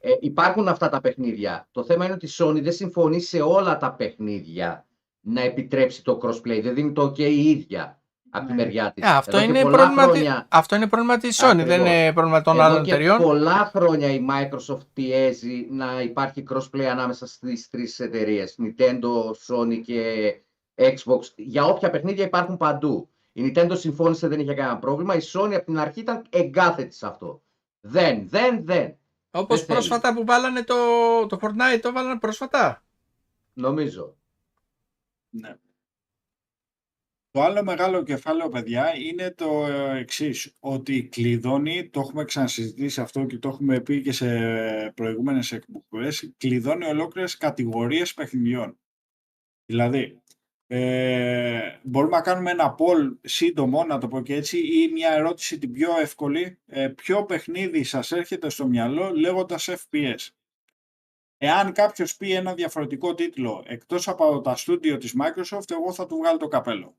S4: Ε, υπάρχουν αυτά τα παιχνίδια. Το θέμα είναι ότι η Sony δεν συμφωνεί σε όλα τα παιχνίδια να επιτρέψει το crossplay. Δεν δίνει το OK η ίδια από τη
S3: Ναι.
S4: μεριά της.
S2: Ε, αυτό,
S4: Εδώ και
S2: είναι
S4: πολλά
S2: πρόβλημα, τη-
S4: χρόνια-
S2: αυτό είναι πρόβλημα της Sony, δεν
S4: Ακριβώς.
S2: είναι πρόβλημα των
S4: Εδώ
S2: άλλων
S4: και
S2: εταιριών.
S4: πολλά χρόνια η Microsoft πιέζει να υπάρχει crossplay ανάμεσα στις τρεις εταιρείες. Nintendo, Sony και Xbox. Για όποια παιχνίδια υπάρχουν παντού. Η Nintendo συμφώνησε, δεν είχε κανένα πρόβλημα. Η Sony από την αρχή ήταν εγκάθετη σε αυτό. Δεν, δεν, δεν.
S2: Όπως
S4: δεν θέλει.
S2: πρόσφατα που βάλανε το, το Fortnite, το βάλανε πρόσφατα.
S4: Νομίζω.
S3: Ναι. Το άλλο μεγάλο κεφάλαιο, παιδιά, είναι το εξής. Ότι κλειδώνει, το έχουμε ξανασυζητήσει αυτό και το έχουμε πει και σε προηγούμενες εκπομπές, κλειδώνει ολόκληρες κατηγορίες παιχνιδιών. Δηλαδή, ε, μπορούμε να κάνουμε ένα poll σύντομο, να το πω και έτσι, ή μια ερώτηση την πιο εύκολη. Ε, ποιο παιχνίδι σας έρχεται στο μυαλό λέγοντας FPS. Εάν κάποιος πει ένα διαφορετικό τίτλο εκτός από τα στούντιο της Microsoft, εγώ θα του βγάλω το καπέλο.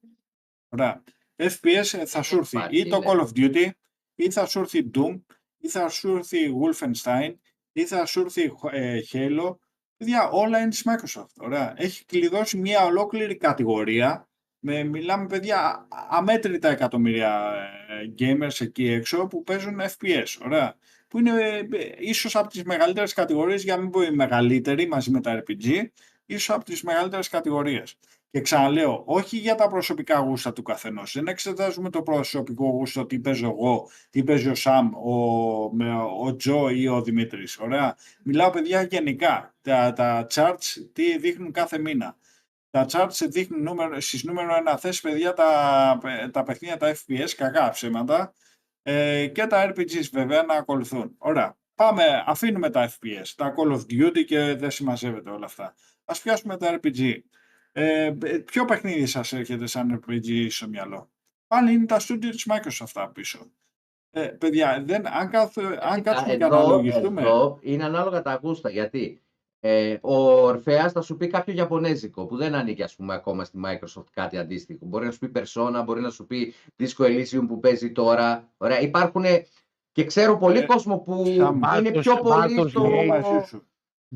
S3: Ωραία. FPS θα σου έρθει
S4: Υπάρχει,
S3: ή το
S4: ναι.
S3: Call of Duty, ή θα σου έρθει Doom, ή θα σου έρθει Wolfenstein, ή θα σου έρθει ε, Halo. Παιδιά, όλα είναι της Microsoft. Ωραία. Έχει κλειδώσει μια ολόκληρη κατηγορία. Με, μιλάμε, παιδιά, α- αμέτρητα εκατομμύρια ε, gamers εκεί έξω που παίζουν FPS. Ωραία που είναι ε, ε, ίσως από τις μεγαλύτερες κατηγορίες, για να μην πω η μεγαλύτερη μαζί με τα RPG, ίσως από τις μεγαλύτερες κατηγορίες. Και ξαναλέω, όχι για τα προσωπικά γούστα του καθενός. Δεν εξετάζουμε το προσωπικό γούστο, τι παίζω εγώ, τι παίζει ο Σαμ, ο, με, ο Τζο ή ο Δημήτρης. Ωραία. Μιλάω παιδιά γενικά. Τα, τα charts τι δείχνουν κάθε μήνα. Τα charts δείχνουν νούμερο, στις νούμερο ένα θέση, παιδιά, τα, τα παιχνίδια, τα FPS, κακά ψέματα, ε, και τα RPGs βέβαια να ακολουθούν. Ωραία. Πάμε, αφήνουμε τα FPS, τα Call of Duty και δεν συμμαζεύεται όλα αυτά. Ας πιάσουμε τα RPG. Ε, ε, ποιο παιχνίδι σας έρχεται σαν RPG στο μυαλό; Πάλι είναι τα studio της Microsoft αυτά πίσω. Ε, παιδιά, δεν, αν, καθ, αν κάτσουμε και
S4: εδώ,
S3: αναλογιστούμε...
S4: εδώ είναι ανάλογα τα γούστα. Γιατί ε, ο Ορφέας θα σου πει κάποιο Ιαπωνέζικο που δεν ανήκει ας πούμε ακόμα στη Microsoft κάτι αντίστοιχο. Μπορεί να σου πει Persona, μπορεί να σου πει Disco Elysium που παίζει τώρα. Ωραία. Υπάρχουν και ξέρω πολύ
S3: Ε,
S4: κόσμο που
S3: Sam,
S4: είναι
S5: Bartos-
S4: πιο πολύ
S5: Bartos
S4: στο...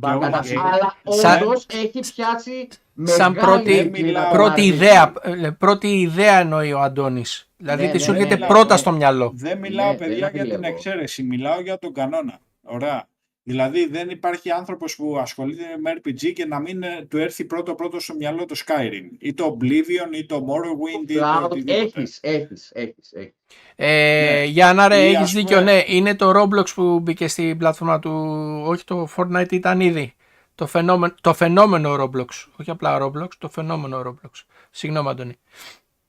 S3: Εγώ
S5: λέει-
S3: μαζί σου.
S5: Μπα-
S3: εγώ
S4: Κατα-
S3: μαζί σου.
S4: Αλλά
S2: Σαν-
S4: όντως έχει πιάσει
S2: Σαν
S4: μεγάλη
S2: πρώτη,
S4: κλίδα
S3: μιλάω-
S4: των
S2: πρώτη,
S4: RPG.
S2: ιδέα, ε, πρώτη ιδέα εννοεί ο Αντώνης. Δηλαδή
S4: Ναι,
S2: τι
S4: ναι,
S2: σου
S4: ναι,
S2: έρχεται
S3: ναι,
S2: πρώτα
S3: ναι.
S2: στο μυαλό.
S3: Δεν μιλάω,
S4: Ναι, δεν
S3: παιδιά, για την
S4: απειλεύω.
S3: εξαίρεση. Μιλάω για τον κανόνα. Ωραία. Δηλαδή δεν υπάρχει άνθρωπος που ασχολείται με RPG και να μην ε, του έρθει πρώτο-πρώτο στο μυαλό το Skyrim ή το Oblivion ή το Morrowind ή το
S4: Cloud,
S3: οτιδήποτε.
S4: έχεις, έχεις, έχεις, έχεις.
S2: Ε,
S3: Ναι.
S2: Για να ρε,
S3: Ή,
S2: έχεις
S3: ας
S2: δίκιο,
S3: πούμε-
S2: ναι. Είναι το Roblox που μπήκε στην πλατφόρμα του. Όχι το Fortnite ήταν ήδη. Το φαινόμενο, το φαινόμενο Roblox. Όχι απλά Roblox, το φαινόμενο Roblox. Συγγνώμη, Αντώνη.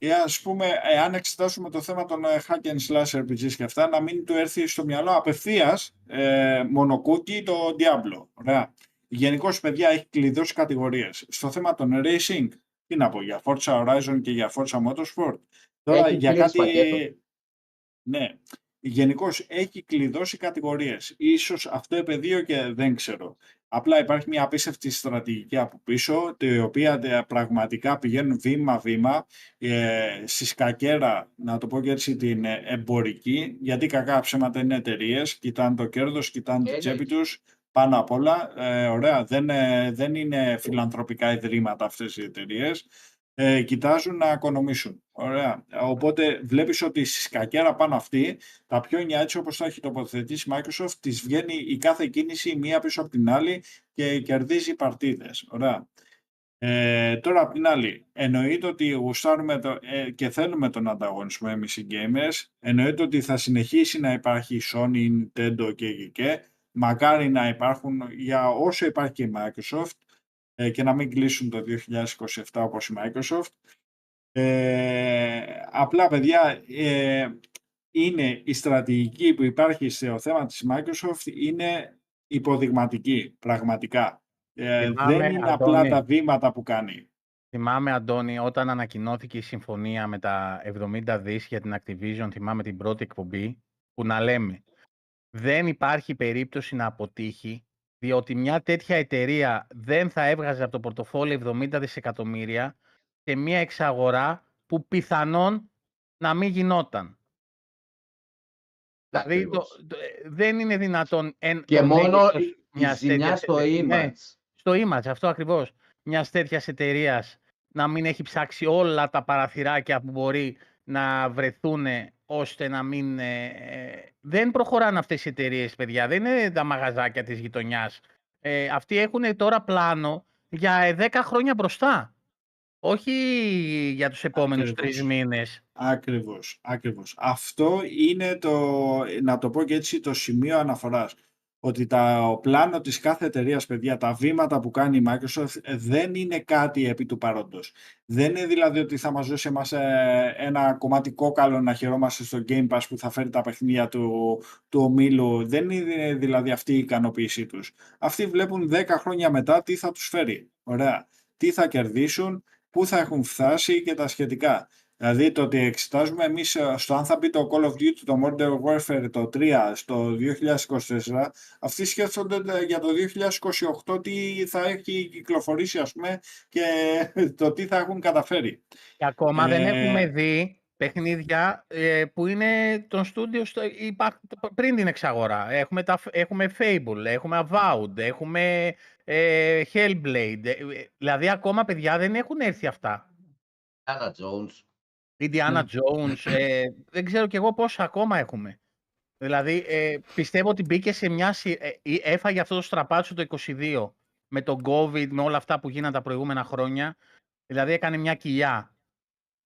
S3: Ή ας πούμε, εάν εξετάσουμε το θέμα των ε, hack and slash RPGs και αυτά, να μην του έρθει στο μυαλό απευθείας ε, μονοκούκι το Diablo. Ωραία. Γενικώς, παιδιά, έχει κλειδώσει κατηγορίες. Στο θέμα των racing, τι να πω, για Forza Horizon και για Forza Motorsport. Τώρα,
S4: Έχει
S3: για
S4: κλείσει
S3: κάτι...
S4: πακέτο.
S3: Ναι. Γενικώς έχει κλειδώσει κατηγορίες. Ίσως αυτό επαιδείο και δεν ξέρω. Απλά υπάρχει μια απίστευτη στρατηγική από πίσω, η οποία τε- πραγματικά πηγαίνουν βήμα-βήμα ε, στη σκακέρα, να το πω και έτσι, την ε, εμπορική, γιατί κακά ψέματα είναι εταιρείες, κοιτάνε το κέρδος, κοιτάνε
S4: Ε,
S3: την τσέπη
S4: εννοείται.
S3: τους, πάνω απ' όλα. Ε, ωραία, δεν, ε, δεν είναι φιλανθρωπικά ιδρύματα αυτές οι εταιρείες. Ε, κοιτάζουν να οικονομήσουν. Ωραία. Οπότε βλέπεις ότι στη σκακέρα πάνω αυτή, τα πιόνια έτσι όπως τα έχει τοποθετήσει η Microsoft, της βγαίνει η κάθε κίνηση μία πίσω από την άλλη και κερδίζει παρτίδες. Ωραία. Ε, τώρα απ' την άλλη, εννοείται ότι γουστάρουμε το, ε, και θέλουμε τον ανταγωνισμό εμείς οι gamers. Εννοείται ότι θα συνεχίσει να υπάρχει η Sony, η Nintendo και η και Μακάρι να υπάρχουν για όσο υπάρχει και η Microsoft ε, και να μην κλείσουν το 2027 όπως η Microsoft. Ε, απλά, παιδιά, ε, είναι η στρατηγική που υπάρχει στο θέμα της Microsoft είναι υποδειγματική, πραγματικά. Ε,
S5: Θυμάμαι,
S3: δεν είναι απλά
S5: Αντώνη.
S3: τα βήματα που κάνει.
S5: Θυμάμαι, Αντώνη, όταν ανακοινώθηκε η συμφωνία με τα 70 δις για την Activision, θυμάμαι την πρώτη εκπομπή, που να λέμε δεν υπάρχει περίπτωση να αποτύχει Διότι μια τέτοια εταιρεία δεν θα έβγαζε από το πορτοφόλι 70 δισεκατομμύρια σε μια εξαγορά που πιθανόν να μην γινόταν. Δηλαδή το,
S4: Ακριβώς.
S5: το- ε, δεν είναι δυνατόν εν,
S4: Και
S5: το
S4: μόνο
S5: μέγεθος
S4: η, η
S5: μιας
S4: ζημιά
S5: τέτοιας
S4: στο
S5: εταιρείας- ναι,
S4: image.
S5: στο image, αυτό ακριβώς. Μιας τέτοιας εταιρείας να μην έχει ψάξει όλα τα παραθυράκια που μπορεί να βρεθούν ώστε να μην. ε, ε, δεν προχωράνε αυτές οι εταιρείες, παιδιά. Δεν είναι τα μαγαζάκια της γειτονιάς. Ε, αυτοί έχουν τώρα πλάνο για ε, 10 χρόνια μπροστά. Όχι για τους επόμενους
S3: Ακριβώς.
S5: τρεις μήνες.
S3: Ακριβώς, ακριβώς. Αυτό είναι το, να το πω και έτσι, το σημείο αναφοράς. Ότι τα, ο πλάνο της κάθε εταιρείας, παιδιά, τα βήματα που κάνει η Microsoft ε, δεν είναι κάτι επί του παρόντος. Δεν είναι δηλαδή ότι θα μας δώσει εμάς ε, ένα κομμάτι κόκαλο να χαιρόμαστε στο Game Pass που θα φέρει τα παιχνίδια του, του ομίλου. Δεν είναι δηλαδή αυτή η ικανοποίησή τους. Αυτοί βλέπουν 10 χρόνια μετά τι θα τους φέρει. Ωραία. Τι θα κερδίσουν, πού θα έχουν φτάσει και τα σχετικά. Δηλαδή το ότι εξετάζουμε εμείς ε, στο αν θα μπει το Call of Duty, το Modern Warfare το 3 στο 2024, αυτοί σκέφτονται ε, για το 2028 τι θα έχει κυκλοφορήσει ας πούμε και το τι θα έχουν καταφέρει.
S5: Και ακόμα δεν
S3: Ε,
S5: έχουμε δει παιχνίδια ε, που είναι των στούντιο στο, υπά- πριν την εξαγορά. Έχουμε, τα, έχουμε Fable, έχουμε Avowed, έχουμε ε, Hellblade. Ε, ε, δηλαδή ακόμα παιδιά δεν έχουν έρθει αυτά.
S4: Anna Jones.
S5: Indiana
S3: Ναι.
S5: Jones, ε, δεν ξέρω κι εγώ πόσα ακόμα έχουμε. Δηλαδή ε, πιστεύω ότι μπήκε σε μια... συ- ε, ε, έφαγε αυτό το στραπάτσο το 22 με τον COVID, με όλα αυτά που γίνανε τα προηγούμενα χρόνια. Δηλαδή έκανε μια κοιλιά.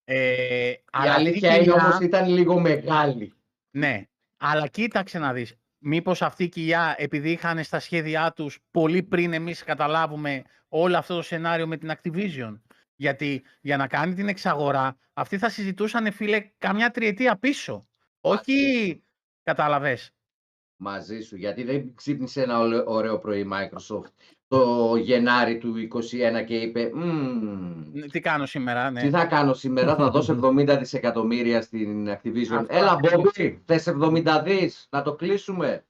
S5: Ε,
S4: Η
S5: αλλά αυτή η
S4: αλήθεια είναι
S5: κοιλιά-
S4: όμως ήταν λίγο μεγάλη.
S5: Ναι, αλλά κοίταξε να δεις. Μήπως αυτή η κοιλιά, επειδή είχαν στα σχέδιά τους πολύ πριν εμείς καταλάβουμε όλο αυτό το σενάριο με την Activision. Γιατί για να κάνει την εξαγορά, αυτοί θα συζητούσαν, φίλε, καμιά τριετία πίσω. Όχι, κατάλαβες.
S4: μαζί σου, γιατί δεν ξύπνησε ένα ολε- ωραίο πρωί η Microsoft το Γενάρη του 2021 και είπε «Μμμ,
S5: Ναι, Τι κάνω σήμερα, ναι.
S4: τι θα κάνω σήμερα, θα δώσω 70 δισεκατομμύρια στην Activision.
S5: Αυτό
S4: Έλα
S5: ακριβώς.
S4: Bobby, θες 70 δις, να το κλείσουμε.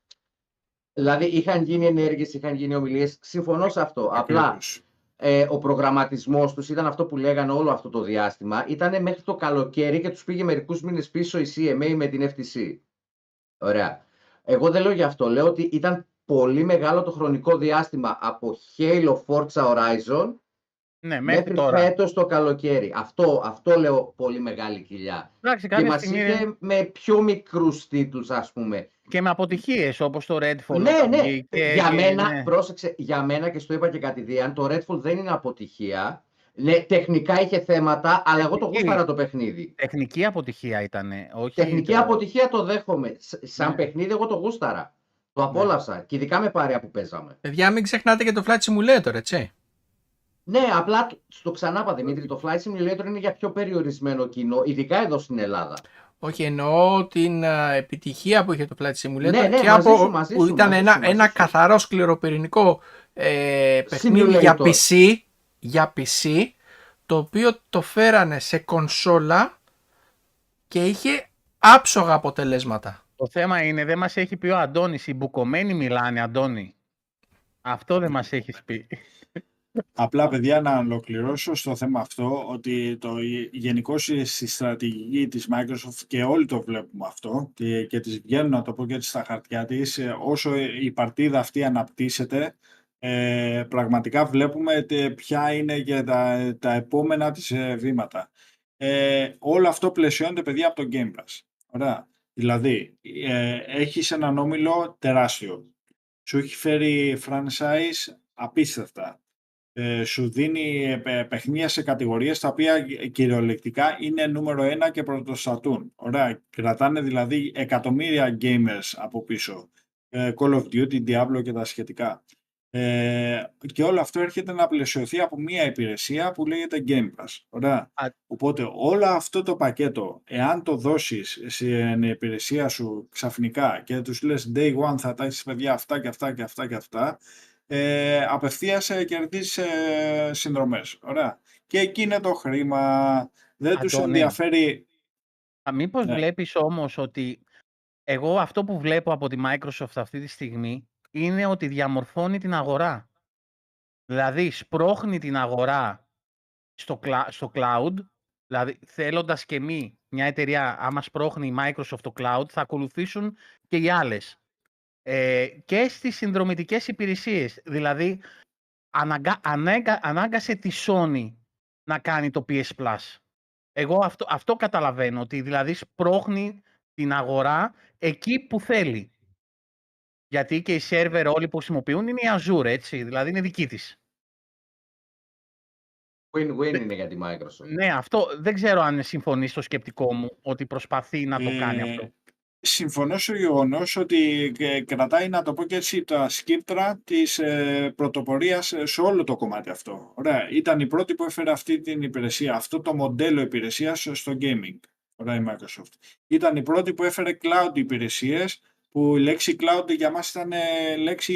S4: Δηλαδή είχαν γίνει ενέργειες, είχαν γίνει ομιλίες, συμφωνώ σε αυτό. Απλά
S3: Ακριβώς.
S4: Ε, ο προγραμματισμός τους ήταν αυτό που λέγανε όλο αυτό το διάστημα. Ήταν μέχρι το καλοκαίρι και τους πήγε μερικούς μήνες πίσω η CMA με την FTC. Ωραία. Εγώ δεν λέω γι' αυτό. Λέω ότι ήταν πολύ μεγάλο το χρονικό διάστημα από Halo Forza Horizon
S5: Ναι, μέχρι
S4: μέχρι
S5: τώρα.
S4: φέτος το καλοκαίρι. Αυτό, αυτό λέω πολύ μεγάλη κοιλιά.
S5: Εντάξει,
S4: Και
S5: κάποια
S4: μας
S5: στιγμή
S4: είχε με πιο μικρούς τίτλους ας πούμε.
S5: και με αποτυχίες όπως το Redfall.
S4: Ναι,
S5: όταν
S4: ναι.
S5: βγήκε
S4: για
S5: και-
S4: μένα,
S5: ναι.
S4: πρόσεξε, για μένα και στο είπα και κατηδίαν, το Redfall δεν είναι αποτυχία. Ναι, τεχνικά είχε θέματα, αλλά εγώ το
S5: Τεχνική.
S4: γούσταρα το παιχνίδι.
S5: Τεχνική αποτυχία ήταν. Όχι
S4: Τεχνική
S5: το-
S4: αποτυχία το δέχομαι. Σ- Σαν
S5: Ναι.
S4: παιχνίδι εγώ το γούσταρα. Το απόλαυσα. Και ειδικά με παρέα που παίζαμε.
S2: Παιδιά, μην ξεχνάτε και το Flight Simulator, έτσι.
S4: Ναι, απλά το- στο ξανά είπα Δημήτρη, το Flight Simulator είναι για πιο περιορισμένο κοινό, ειδικά εδώ στην Ελλάδα.
S2: Όχι, εννοώ την α, επιτυχία που είχε το Flight Simulator
S4: Ναι, ναι,
S2: και
S4: μαζί
S2: από,
S4: σου, μαζί
S2: που
S4: σου,
S2: ήταν
S4: μαζί
S2: ένα,
S4: σου, μαζί
S2: ένα
S4: σου.
S2: καθαρό σκληροπυρηνικό ε, παιχνίδι για
S4: Simulator.
S2: PC, για PC, το οποίο το φέρανε σε κονσόλα και είχε άψογα αποτελέσματα.
S5: Το θέμα είναι, δεν μας έχει πει ο Αντώνης, οι μπουκωμένοι μιλάνε, Αντώνη. Αυτό δεν μας έχεις πει.
S3: Απλά, παιδιά, να ολοκληρώσω στο θέμα αυτό ότι το γενικώ στη στρατηγική της Microsoft και όλοι το βλέπουμε αυτό και, και τις βγαίνουν, να το πω και έτσι στα χαρτιά της, ε, όσο η παρτίδα αυτή αναπτύσσεται, ε, πραγματικά βλέπουμε τε- ποια είναι και τα, τα επόμενα της ε, βήματα. Ε, όλο αυτό πλαισιώνεται, παιδιά, από το Game Pass. Ωραία. Δηλαδή, ε, έχεις έναν όμιλο τεράστιο. Σου έχει φέρει franchise απίστευτα ε, σου δίνει ε, παι- παιχνίδια σε κατηγορίες τα οποία ε, κυριολεκτικά είναι νούμερο ένα και πρωτοστατούν. Ωραία, κρατάνε δηλαδή εκατομμύρια gamers από πίσω. Ε, Call of Duty, Diablo και τα σχετικά. Ε, και όλο αυτό έρχεται να πλαισιωθεί από μια υπηρεσία που λέγεται Game Pass. Ωραία.
S5: Α.
S3: Οπότε όλο αυτό το πακέτο, εάν το δώσεις στην υπηρεσία σου ξαφνικά και τους λες day one θα τα έχεις παιδιά αυτά και αυτά και αυτά και αυτά, ε, απευθείας ε, κερδίζεις ε, συνδρομές. Ωραία. Και εκεί είναι το χρήμα. Δεν τους
S5: Αντώνη.
S3: ενδιαφέρει...
S5: Α, Μήπως
S3: Ναι.
S5: βλέπεις όμως ότι εγώ αυτό που βλέπω από τη Microsoft αυτή τη στιγμή είναι ότι διαμορφώνει την αγορά. Δηλαδή σπρώχνει την αγορά στο, clou- στο cloud, δηλαδή θέλοντας και μη μια εταιρεία, άμα σπρώχνει η Microsoft το cloud, θα ακολουθήσουν και οι άλλες. Ε, και στις συνδρομητικές υπηρεσίες, δηλαδή αναγκα, ανάγκα- ανάγκασε τη Sony να κάνει το PS Plus. Εγώ αυτό, αυτό καταλαβαίνω, ότι δηλαδή σπρώχνει την αγορά εκεί που θέλει. Γιατί και οι σερβερ όλοι που χρησιμοποιούν είναι η Azure, έτσι, δηλαδή είναι δική της.
S4: Win-win είναι για τη Microsoft.
S5: Ναι, αυτό δεν ξέρω αν συμφωνείς στο σκεπτικό μου ότι προσπαθεί να το κάνει
S3: Ε,
S5: αυτό.
S3: Συμφωνώ στο γεγονός ότι ε, κρατάει, να το πω και έτσι, τα σκύπτρα της ε, πρωτοπορίας ε, σε όλο το κομμάτι αυτό. Ωραία. Ήταν η πρώτη που έφερε αυτή την υπηρεσία, αυτό το μοντέλο υπηρεσίας στο gaming. Ωραία, η Microsoft. Ήταν η πρώτη που έφερε cloud υπηρεσίες, που η λέξη cloud για μας ήταν ε, λέξη,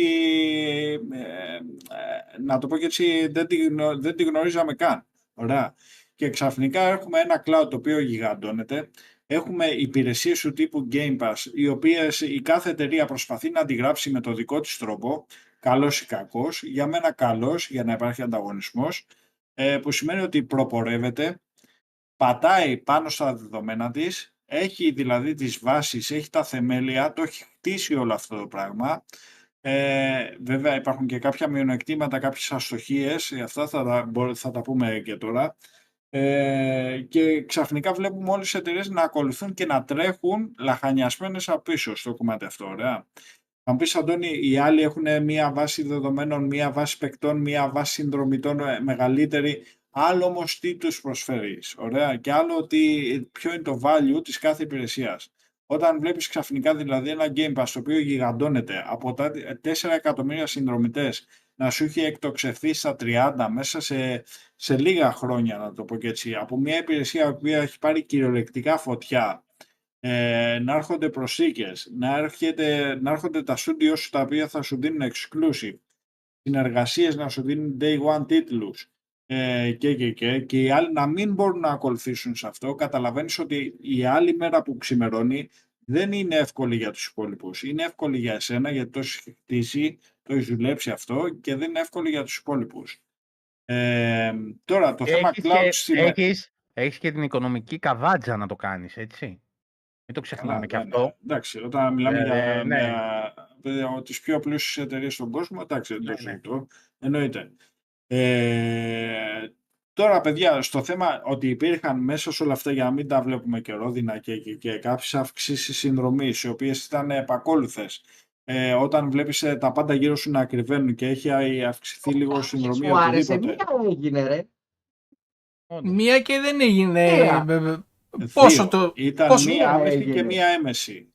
S3: ε, ε, να το πω και έτσι, δεν τη, γνω- δεν τη γνωρίζαμε καν. Ωραία. Και ξαφνικά έχουμε ένα cloud το οποίο γιγαντώνεται, Έχουμε υπηρεσίες του τύπου Game Pass, οι οποίες η κάθε εταιρεία προσπαθεί να αντιγράψει με το δικό της τρόπο, καλός ή κακός, για μένα καλός, για να υπάρχει ανταγωνισμός, ε, που σημαίνει ότι προπορεύεται, πατάει πάνω στα δεδομένα της, έχει δηλαδή τις βάσεις, έχει τα θεμέλια, το έχει χτίσει όλο αυτό το πράγμα. Ε, βέβαια υπάρχουν και κάποια μειονεκτήματα, κάποιες αστοχίες, ε, αυτά θα τα, μπο- θα τα πούμε και τώρα. Ε, και ξαφνικά βλέπουμε όλες τις εταιρείες να ακολουθούν και να τρέχουν λαχανιασμένες από πίσω στο κομμάτι αυτό, ωραία. Θα μου πεις, Αντώνη, οι άλλοι έχουν μία βάση δεδομένων, μία βάση παικτών, μία βάση συνδρομητών ε, μεγαλύτερη. Άλλο όμως τι τους προσφέρεις, ωραία. Και άλλο ότι, ποιο είναι το value της κάθε υπηρεσίας. Όταν βλέπεις ξαφνικά δηλαδή ένα Game Pass το οποίο γιγαντώνεται από τα 4 εκατομμύρια συνδρομητές να σου έχει εκτοξευθεί στα 30 μέσα σε, σε λίγα χρόνια, να το πω και έτσι, από μια υπηρεσία που έχει πάρει κυριολεκτικά φωτιά, ε, να έρχονται προσθήκες, να, έρχεται, να έρχονται τα studio σου τα οποία θα σου δίνουν exclusive, συνεργασίες να σου δίνουν day one τίτλους ε, και, και, και, και οι άλλοι να μην μπορούν να ακολουθήσουν σε αυτό, καταλαβαίνεις ότι η άλλη μέρα που ξημερώνει δεν είναι εύκολη για τους υπόλοιπους. Είναι εύκολη για εσένα γιατί το έχεις χτίσει, το έχεις δουλέψει αυτό και δεν είναι εύκολη για τους υπόλοιπους. Ε, τώρα, το θέμα
S5: Έχεις
S3: cloud
S5: και,
S3: σήμερα...
S5: έχεις, έχεις και την οικονομική καβάτζα να το κάνεις, έτσι. Μην το ξεχνάμε και
S3: ναι,
S5: αυτό.
S3: ναι. Εντάξει, όταν μιλάμε
S5: Ε,
S3: για
S5: ναι.
S3: μια, για τις πιο πλούσιες εταιρείες στον κόσμο, εντάξει, δεν το
S5: Ναι, ναι.
S3: συζητώ. Εννοείται. Ε, τώρα, παιδιά, στο θέμα ότι υπήρχαν μέσα σε όλα αυτά, για να μην τα βλέπουμε και ρόδινα και, και, και κάποιες αυξήσεις συνδρομής, οι οποίες ήταν επακόλουθες, ε, όταν βλέπεις ε, τα πάντα γύρω σου να ακριβένουν και έχει α- αυξηθεί λίγο η συνδρομή
S4: Σου άρεσε,
S3: οτιδήποτε.
S4: μία έγινε ρε.
S5: Όντως.
S2: Μία και δεν έγινε.
S4: Μία.
S2: ε, ε, Πόσο
S3: Δύο.
S2: το.
S3: Ήταν
S2: πόσο
S3: μία άμεση
S4: έγινε.
S3: και μία έμεση.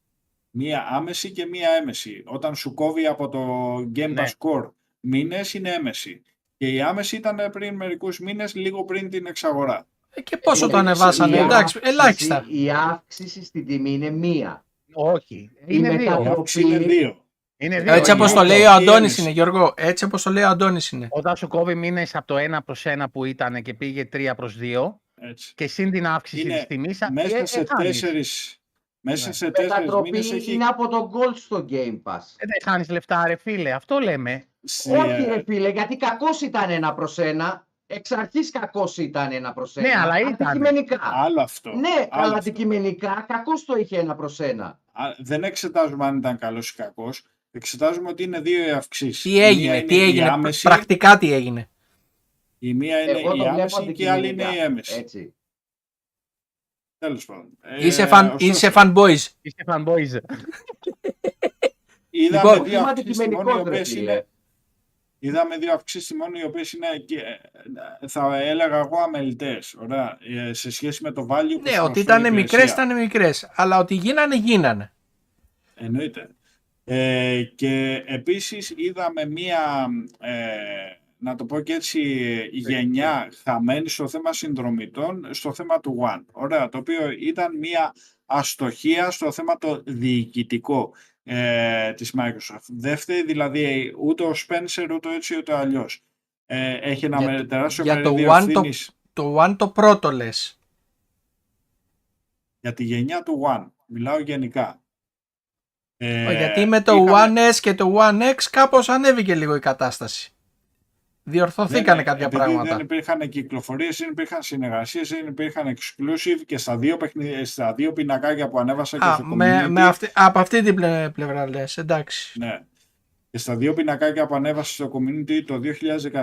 S3: Μία άμεση και μία έμεση. Όταν σου κόβει από το Game
S5: Ναι.
S3: Pass Core μήνες είναι έμεση. Και η άμεση ήταν πριν μερικούς μήνες, λίγο πριν την εξαγορά.
S2: ε, Και πόσο το
S3: η-
S2: ανεβάσανε,
S3: η
S2: εντάξει,
S4: αύξηση-
S2: ελάχιστα.
S4: Η αύξηση στην τιμή είναι μία.
S5: Όχι.
S4: Η
S5: Είναι
S3: Η
S5: δύο.
S4: μετα-
S3: αύξηση είναι δύο.
S5: Είναι δύο.
S2: Έτσι
S3: είναι
S2: όπως το
S3: αυτό,
S2: λέει ο
S3: η
S2: Αντώνης
S3: έμεση.
S2: είναι, Γιώργο. Έτσι όπως το λέει ο Αντώνης είναι.
S5: Όταν σου κόβει μήνες από το 1 προς 1 που ήταν και πήγε 3 προς 2
S3: Έτσι.
S5: και συν την αύξηση
S3: Είναι
S5: της τιμής, ε,
S3: Μέσα
S5: ε,
S3: σε
S5: χάνεις.
S3: τέσσερις, μέσα
S5: Ναι.
S3: σε τέσσερις
S4: Μετατροπή
S3: μήνες έχει...
S4: είναι από το Gold στο Game Pass.
S5: Ε, δεν χάνεις λεφτά ρε φίλε, αυτό λέμε.
S3: Σε-
S4: Όχι ρε φίλε, γιατί κακός ήταν ένα προς ένα. Εξ αρχής κακός ήταν ένα προς ένα.
S5: Ναι, αλλά ήταν.
S4: Αντικειμενικά.
S3: Άλλο αυτό.
S4: Ναι,
S3: άλλο
S4: αλλά
S3: αυτό.
S4: αντικειμενικά κακός το είχε ένα προς ένα.
S3: Α, Δεν εξετάζουμε αν ήταν καλός ή κακός. Εξετάζουμε ότι είναι δύο οι αυξήσεις.
S2: Τι
S3: Η μία
S2: έγινε,
S3: είναι
S2: τι
S3: η
S2: έγινε,
S3: άμεση,
S2: πρακτικά τι έγινε.
S3: Η μία είναι
S4: Εγώ το
S3: η
S4: βλέπω
S3: άμεση και η άλλη είναι η
S4: αντικειμενικά.
S3: έμεση.
S4: Έτσι.
S3: Τέλος πάντων. Ε,
S2: Είσαι fan,
S3: ωστόσο,
S2: είσαι fanboys.
S5: Είστε fanboys.
S3: Είδαμε
S2: Λοιπόν,
S3: δύο
S4: Είμαι
S3: αυξήσεις τιμών οι
S4: αντικειμενικός ρε
S3: οποίες
S4: φίλε.
S3: είναι Είδαμε δύο αυξήσεις τιμών οι οποίες είναι, και, ε, θα έλεγα εγώ, αμελητές. Ωραία. Ε, Σε σχέση με το value που
S2: Ναι,
S3: σου
S2: ότι
S3: προσφέρει η
S2: ήταν
S3: υπηρεσία.
S2: μικρές ήταν μικρές. Αλλά ότι γίνανε, γίνανε.
S3: Εννοείται. Ε, και επίσης είδαμε μία, ε, να το πω και έτσι, γενιά χαμένη στο θέμα συνδρομητών, στο θέμα του One. Ωραία, το οποίο ήταν μία αστοχία στο θέμα το διοικητικό ε, της Microsoft. Δεν φταίει δηλαδή ούτε ο Spencer ούτε έτσι ούτε αλλιώς. Ε, έχει ένα
S2: Για
S3: με-
S2: το-
S3: τεράστιο
S2: για το
S3: μερίδιο
S2: One το-
S3: ευθύνης
S2: Το One το πρώτο λες.
S3: για τη γενιά του One. Μιλάω γενικά. Ε,
S2: Γιατί με το
S3: είχαμε-
S2: One S και το One X κάπως ανέβηκε λίγο η κατάσταση. Διορθωθήκανε
S3: δεν-
S2: κάποια
S3: επειδή
S2: πράγματα.
S3: Δεν υπήρχαν κυκλοφορίες, δεν υπήρχαν συνεργασίες, δεν υπήρχαν exclusive και στα δύο, παιχνι... στα δύο πινακάκια που ανέβασα και
S2: Α,
S3: στο
S2: με,
S3: community.
S2: με αυτή, από αυτή την πλε- πλευρά λες, εντάξει.
S3: Ναι. Και στα δύο πινακάκια που ανέβασα στο community το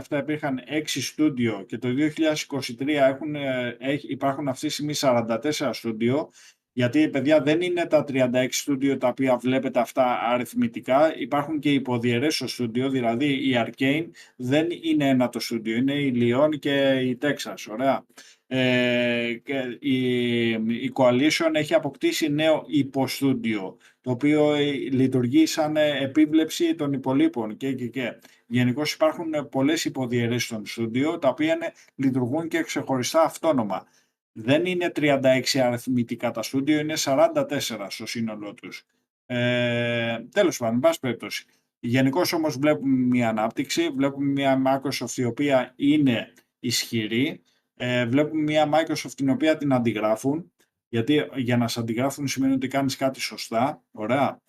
S3: 2017 υπήρχαν 6 στούντιο και το 2023 έχουν, ε, έχει- υπάρχουν αυτή τη στιγμή 44 στούντιο γιατί παιδιά δεν είναι τα 36 στούντιο τα οποία βλέπετε αυτά αριθμητικά υπάρχουν και υποδιαιρές στο στούντιο δηλαδή η Arcane δεν είναι ένα το στούντιο είναι η Lyon και η Texas ωραία ε, και η, η Coalition έχει αποκτήσει νέο υποστούντιο το οποίο ε, λειτουργεί σαν ε, επίβλεψη των υπολείπων και, και, και. Γενικώς υπάρχουν ε, πολλές υποδιαιρέσεις στον στούντιο, τα οποία είναι, λειτουργούν και ξεχωριστά αυτόνομα. Δεν είναι 36 αριθμητικά τα στούντιο, είναι 44 στο σύνολό τους. Ε, τέλος πάντων, εν πάση περιπτώσει. Γενικώς όμως βλέπουμε μια ανάπτυξη, βλέπουμε μια Microsoft η οποία είναι ισχυρή, ε, βλέπουμε μια Microsoft την οποία την αντιγράφουν, γιατί για να σε αντιγράφουν σημαίνει ότι κάνεις κάτι σωστά, ωραία.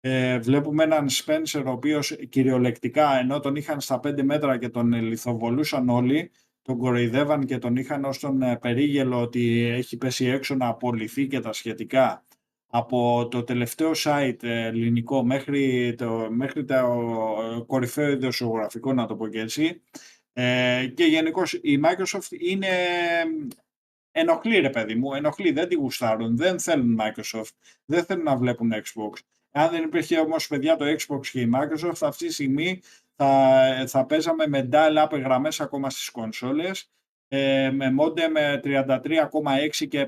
S3: Ε, βλέπουμε έναν Spencer ο οποίος κυριολεκτικά ενώ τον είχαν στα 5 μέτρα και τον ε, λιθοβολούσαν όλοι, τον κοροϊδεύαν και τον είχαν ως τον ε, περίγελο ότι έχει πέσει έξω να απολυθεί και τα σχετικά από το τελευταίο site ε, ελληνικό μέχρι το, μέχρι το ε, κορυφαίο ιδεοσιογραφικό να το πω και έτσι ε, και γενικώς η Microsoft είναι ενοχλεί ρε παιδί μου, ενοχλεί, δεν τη γουστάρουν, δεν θέλουν Microsoft, δεν θέλουν να βλέπουν Xbox. Αν δεν υπήρχε όμως παιδιά το Xbox και η Microsoft αυτή τη στιγμή θα, θα παίζαμε με dial-up γραμμές ακόμα στις κονσόλες ε, με modem με 33,6 και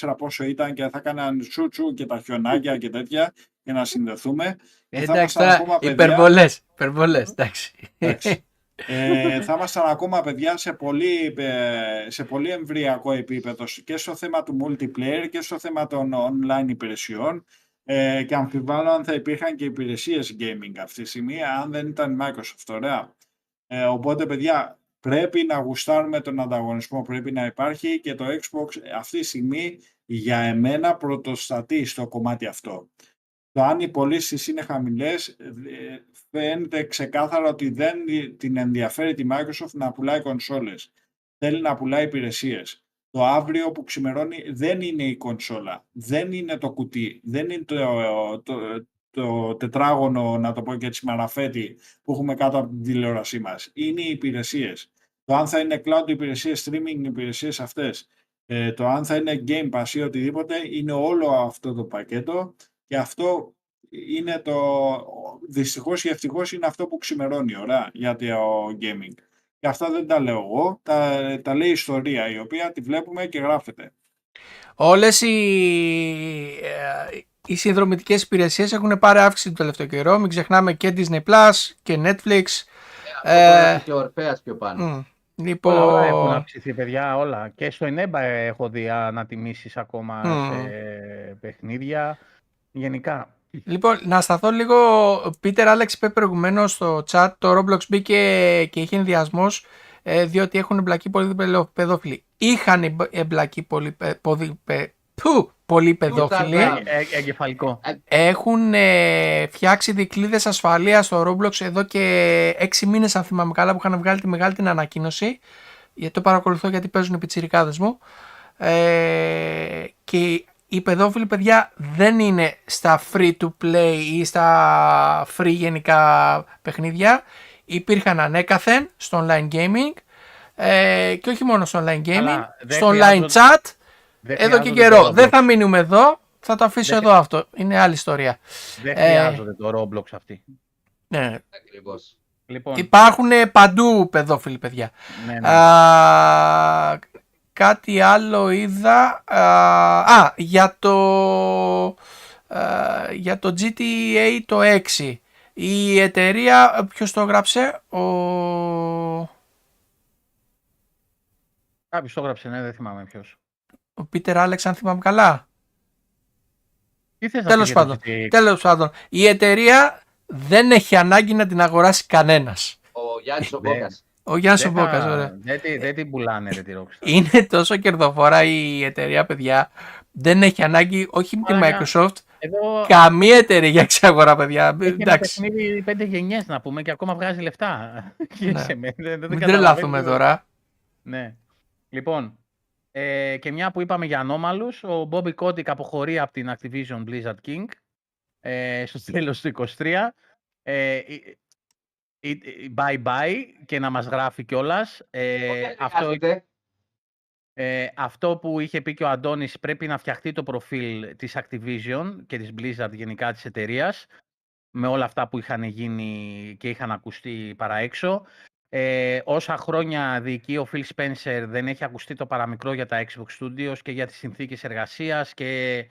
S3: 54 πόσο ήταν και θα έκαναν τσούτσου και τα χιονάκια και τέτοια για να συνδεθούμε. Και θα
S2: εντάξει,
S3: ήμασταν
S2: τώρα
S3: ακόμα παιδιά-
S2: υπερβολές, υπερβολές, εντάξει.
S3: Εντάξει. Ε, θα ήμασταν ακόμα παιδιά σε πολύ, ε, σε πολύ εμβριακό επίπεδο και στο θέμα του multiplayer και στο θέμα των online υπηρεσιών ε, και αμφιβάλλω αν θα υπήρχαν και υπηρεσίες gaming αυτή τη στιγμή αν δεν ήταν η Microsoft, ωραία. Ε, οπότε παιδιά πρέπει να γουστάρουμε τον ανταγωνισμό, πρέπει να υπάρχει και το Xbox αυτή τη στιγμή για εμένα πρωτοστατεί στο κομμάτι αυτό. Το αν οι πωλήσεις είναι χαμηλές ε, φαίνεται ξεκάθαρα ότι δεν την ενδιαφέρει τη Microsoft να πουλάει κονσόλες. Θέλει να πουλάει υπηρεσίες. Το αύριο που ξημερώνει δεν είναι η κονσόλα, δεν είναι το κουτί, δεν είναι το, το, το τετράγωνο, να το πω και έτσι μαραφέτη, που έχουμε κάτω από την τηλεόρασή μας. Είναι οι υπηρεσίες. Το αν θα είναι cloud υπηρεσίες, streaming υπηρεσίες αυτές, ε, το αν θα είναι Game Pass ή οτιδήποτε, είναι όλο αυτό το πακέτο και αυτό είναι το, δυστυχώς ή ευτυχώς είναι αυτό που ξημερώνει, ωραία, για το gaming. Και αυτά δεν τα λέω εγώ, τα, τα λέει η ιστορία, η οποία τη βλέπουμε και γράφεται.
S2: Όλες οι, ε, οι συνδρομητικές υπηρεσίες έχουν πάρει αύξηση το τελευταίο καιρό. Μην ξεχνάμε και Disney Plus και Netflix.
S4: Ε,
S2: Ε,
S4: και ο Ορφέας πιο πάνω.
S2: μ,
S5: Όλα, όλα έχουν
S2: λοιπόν,
S5: αυξηθεί, παιδιά, όλα. Και στο Ενέμπα έχω δει ανατιμήσεις ακόμα
S2: Μμμ.
S5: σε παιχνίδια. Γενικά.
S2: Λοιπόν, να σταθώ λίγο. Πίτερ Άλεξ είπε προηγουμένως στο chat το Roblox μπήκε και είχε ενδιασμός διότι έχουν εμπλακεί πολλοί παιδο- παιδόφιλοι. Είχαν εμπ- εμπλακεί πολλοί, παι- ποδι- παι- Πού, πολλοί παιδόφιλοι.
S4: τα-
S5: Ε, ε, εγκεφαλικό.
S2: Έχουν ε, φτιάξει δικλείδες ασφαλείας στο Roblox εδώ και έξι μήνες αν θυμάμαι καλά που είχαν βγάλει τη μεγάλη την ανακοίνωση γιατί το παρακολουθώ γιατί παίζουν οι πιτσιρικάδες μου ε, και οι παιδόφιλοι παιδιά δεν είναι στα free to play ή στα free γενικά παιχνίδια υπήρχαν ανέκαθεν στο online gaming ε, και όχι μόνο στο online gaming
S5: Αλλά δεν
S2: στο online
S5: χρειάζονται-
S2: chat
S5: Δεν
S2: εδώ και
S5: χρειάζονται
S2: καιρό.
S5: το
S2: Δεν
S5: Roblox.
S2: θα μείνουμε εδώ. Θα το αφήσω
S5: Δεν-
S2: εδώ αυτό. Είναι άλλη ιστορία.
S5: Δεν
S2: ε,
S5: χρειάζονται το Roblox αυτή.
S2: Ναι.
S4: Ακριβώς.
S5: Λοιπόν,
S2: Υπάρχουν παντού παιδόφιλοι παιδιά.
S5: ναι, ναι.
S2: Α, κάτι άλλο είδα. Α, α, για το, α, για το GTA το 6. Η εταιρεία, ποιος το γράψε, ο...
S5: Κάποιος το έγραψε, ναι, δεν θυμάμαι ποιος.
S2: ο Πίτερ Άλεξ αν θυμάμαι καλά.
S5: Τι θες να
S2: Τέλος
S5: πεις για το
S2: πάντων.
S5: GTA?
S2: Τέλος πάντων, η εταιρεία δεν έχει ανάγκη να την αγοράσει κανένας.
S4: Ο Γιάννης ο
S5: Δεν-
S4: Μπόκας.
S2: Ο Γιάννης ο
S5: Δεν θα-
S2: Μπόκας, ωραία.
S5: Δεν, τη- δεν την πουλάνε ρε τη Rockstar.
S2: Είναι τόσο κερδοφορά η εταιρεία, παιδιά. Δεν έχει ανάγκη όχι με τη
S5: Μαλάκα.
S2: Microsoft,
S5: Εδώ
S2: Καμία εταιρεία για εξαγορά, παιδιά.
S5: έχει ένα
S2: Εντάξει.
S5: παιχνίδι πέντε γενιές να πούμε και ακόμα βγάζει λεφτά. Και
S2: Ναι.
S5: σε μέ- δεν- δεν
S2: Μην
S5: καταλαβαίνω
S2: τρελαθούμε
S5: τι-
S2: τώρα.
S5: Ναι. Λοιπόν, ε, και μια που είπαμε για ανώμαλους, ο Bobby Kotick αποχωρεί από την Activision Blizzard King ε, στο τέλος του 23. Ε, ε, ε, ε, bye bye και να μας γράφει κιόλας. Ε,
S4: Πότε
S5: αυτό,
S4: χρειάζεται.
S5: ε, αυτό που είχε πει και ο Αντώνης πρέπει να φτιαχτεί το προφίλ της Activision και της Blizzard γενικά της εταιρείας με όλα αυτά που είχαν γίνει και είχαν ακουστεί παρά έξω. Ε, όσα χρόνια διοικεί ο Phil Spencer δεν έχει ακουστεί το παραμικρό για τα Xbox Studios και για τις συνθήκες εργασίας και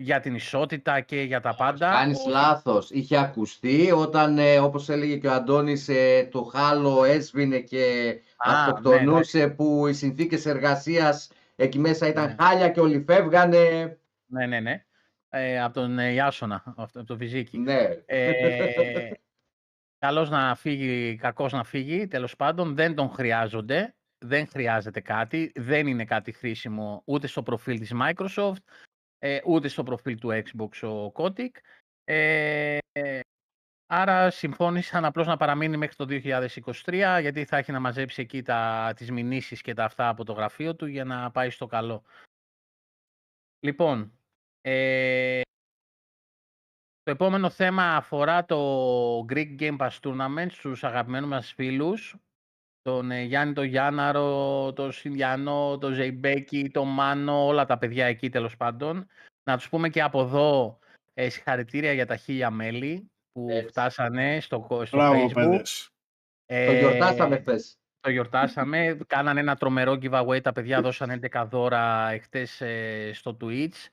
S5: για την ισότητα και για τα πάντα.
S4: Κάνεις
S5: Ο-
S4: λάθος. Είχε ακουστεί όταν, ε, όπως έλεγε και ο Αντώνης, ε, το χάλο έσβηνε και
S5: Α, ναι,
S4: αυτοκτονούσε που οι συνθήκες εργασίας εκεί μέσα ήταν
S5: Ναι.
S4: χάλια και όλοι φεύγανε.
S5: Ναι, ναι, ναι. Ε, από τον ε, Ιάσονα, από από τον Φιζίκη.
S4: Ναι.
S5: Ε, καλός να φύγει, κακός να φύγει, τέλος πάντων, δεν τον χρειάζονται, δεν χρειάζεται κάτι, δεν είναι κάτι χρήσιμο ούτε στο προφίλ της Microsoft, ε, ούτε στο προφίλ του Xbox ο Kotick. Ε, ε, άρα συμφώνησαν απλώς να παραμείνει μέχρι το 2023, γιατί θα έχει να μαζέψει εκεί τα, τις μηνύσεις και τα αυτά από το γραφείο του για να πάει στο καλό. Λοιπόν, ε, το επόμενο θέμα αφορά το Greek Game Pass Tournament στους αγαπημένους μας φίλους. Τον ε, Γιάννη τον Γιάνναρο, τον Συνδιανό, τον Ζεϊμπέκη, τον Μάνο, όλα τα παιδιά εκεί τέλος πάντων. Να τους πούμε και από εδώ ε, συγχαρητήρια για τα χίλια μέλη που
S4: Έτσι.
S5: φτάσανε στο, κο- στο
S3: Μπράβο,
S5: Facebook.
S3: παιδες.
S4: Το
S5: Ε,
S4: γιορτάσαμε χθες.
S5: το γιορτάσαμε. Κάνανε ένα τρομερό giveaway. Τα παιδιά δώσαν 11 δώρα εχθές ε, στο Twitch.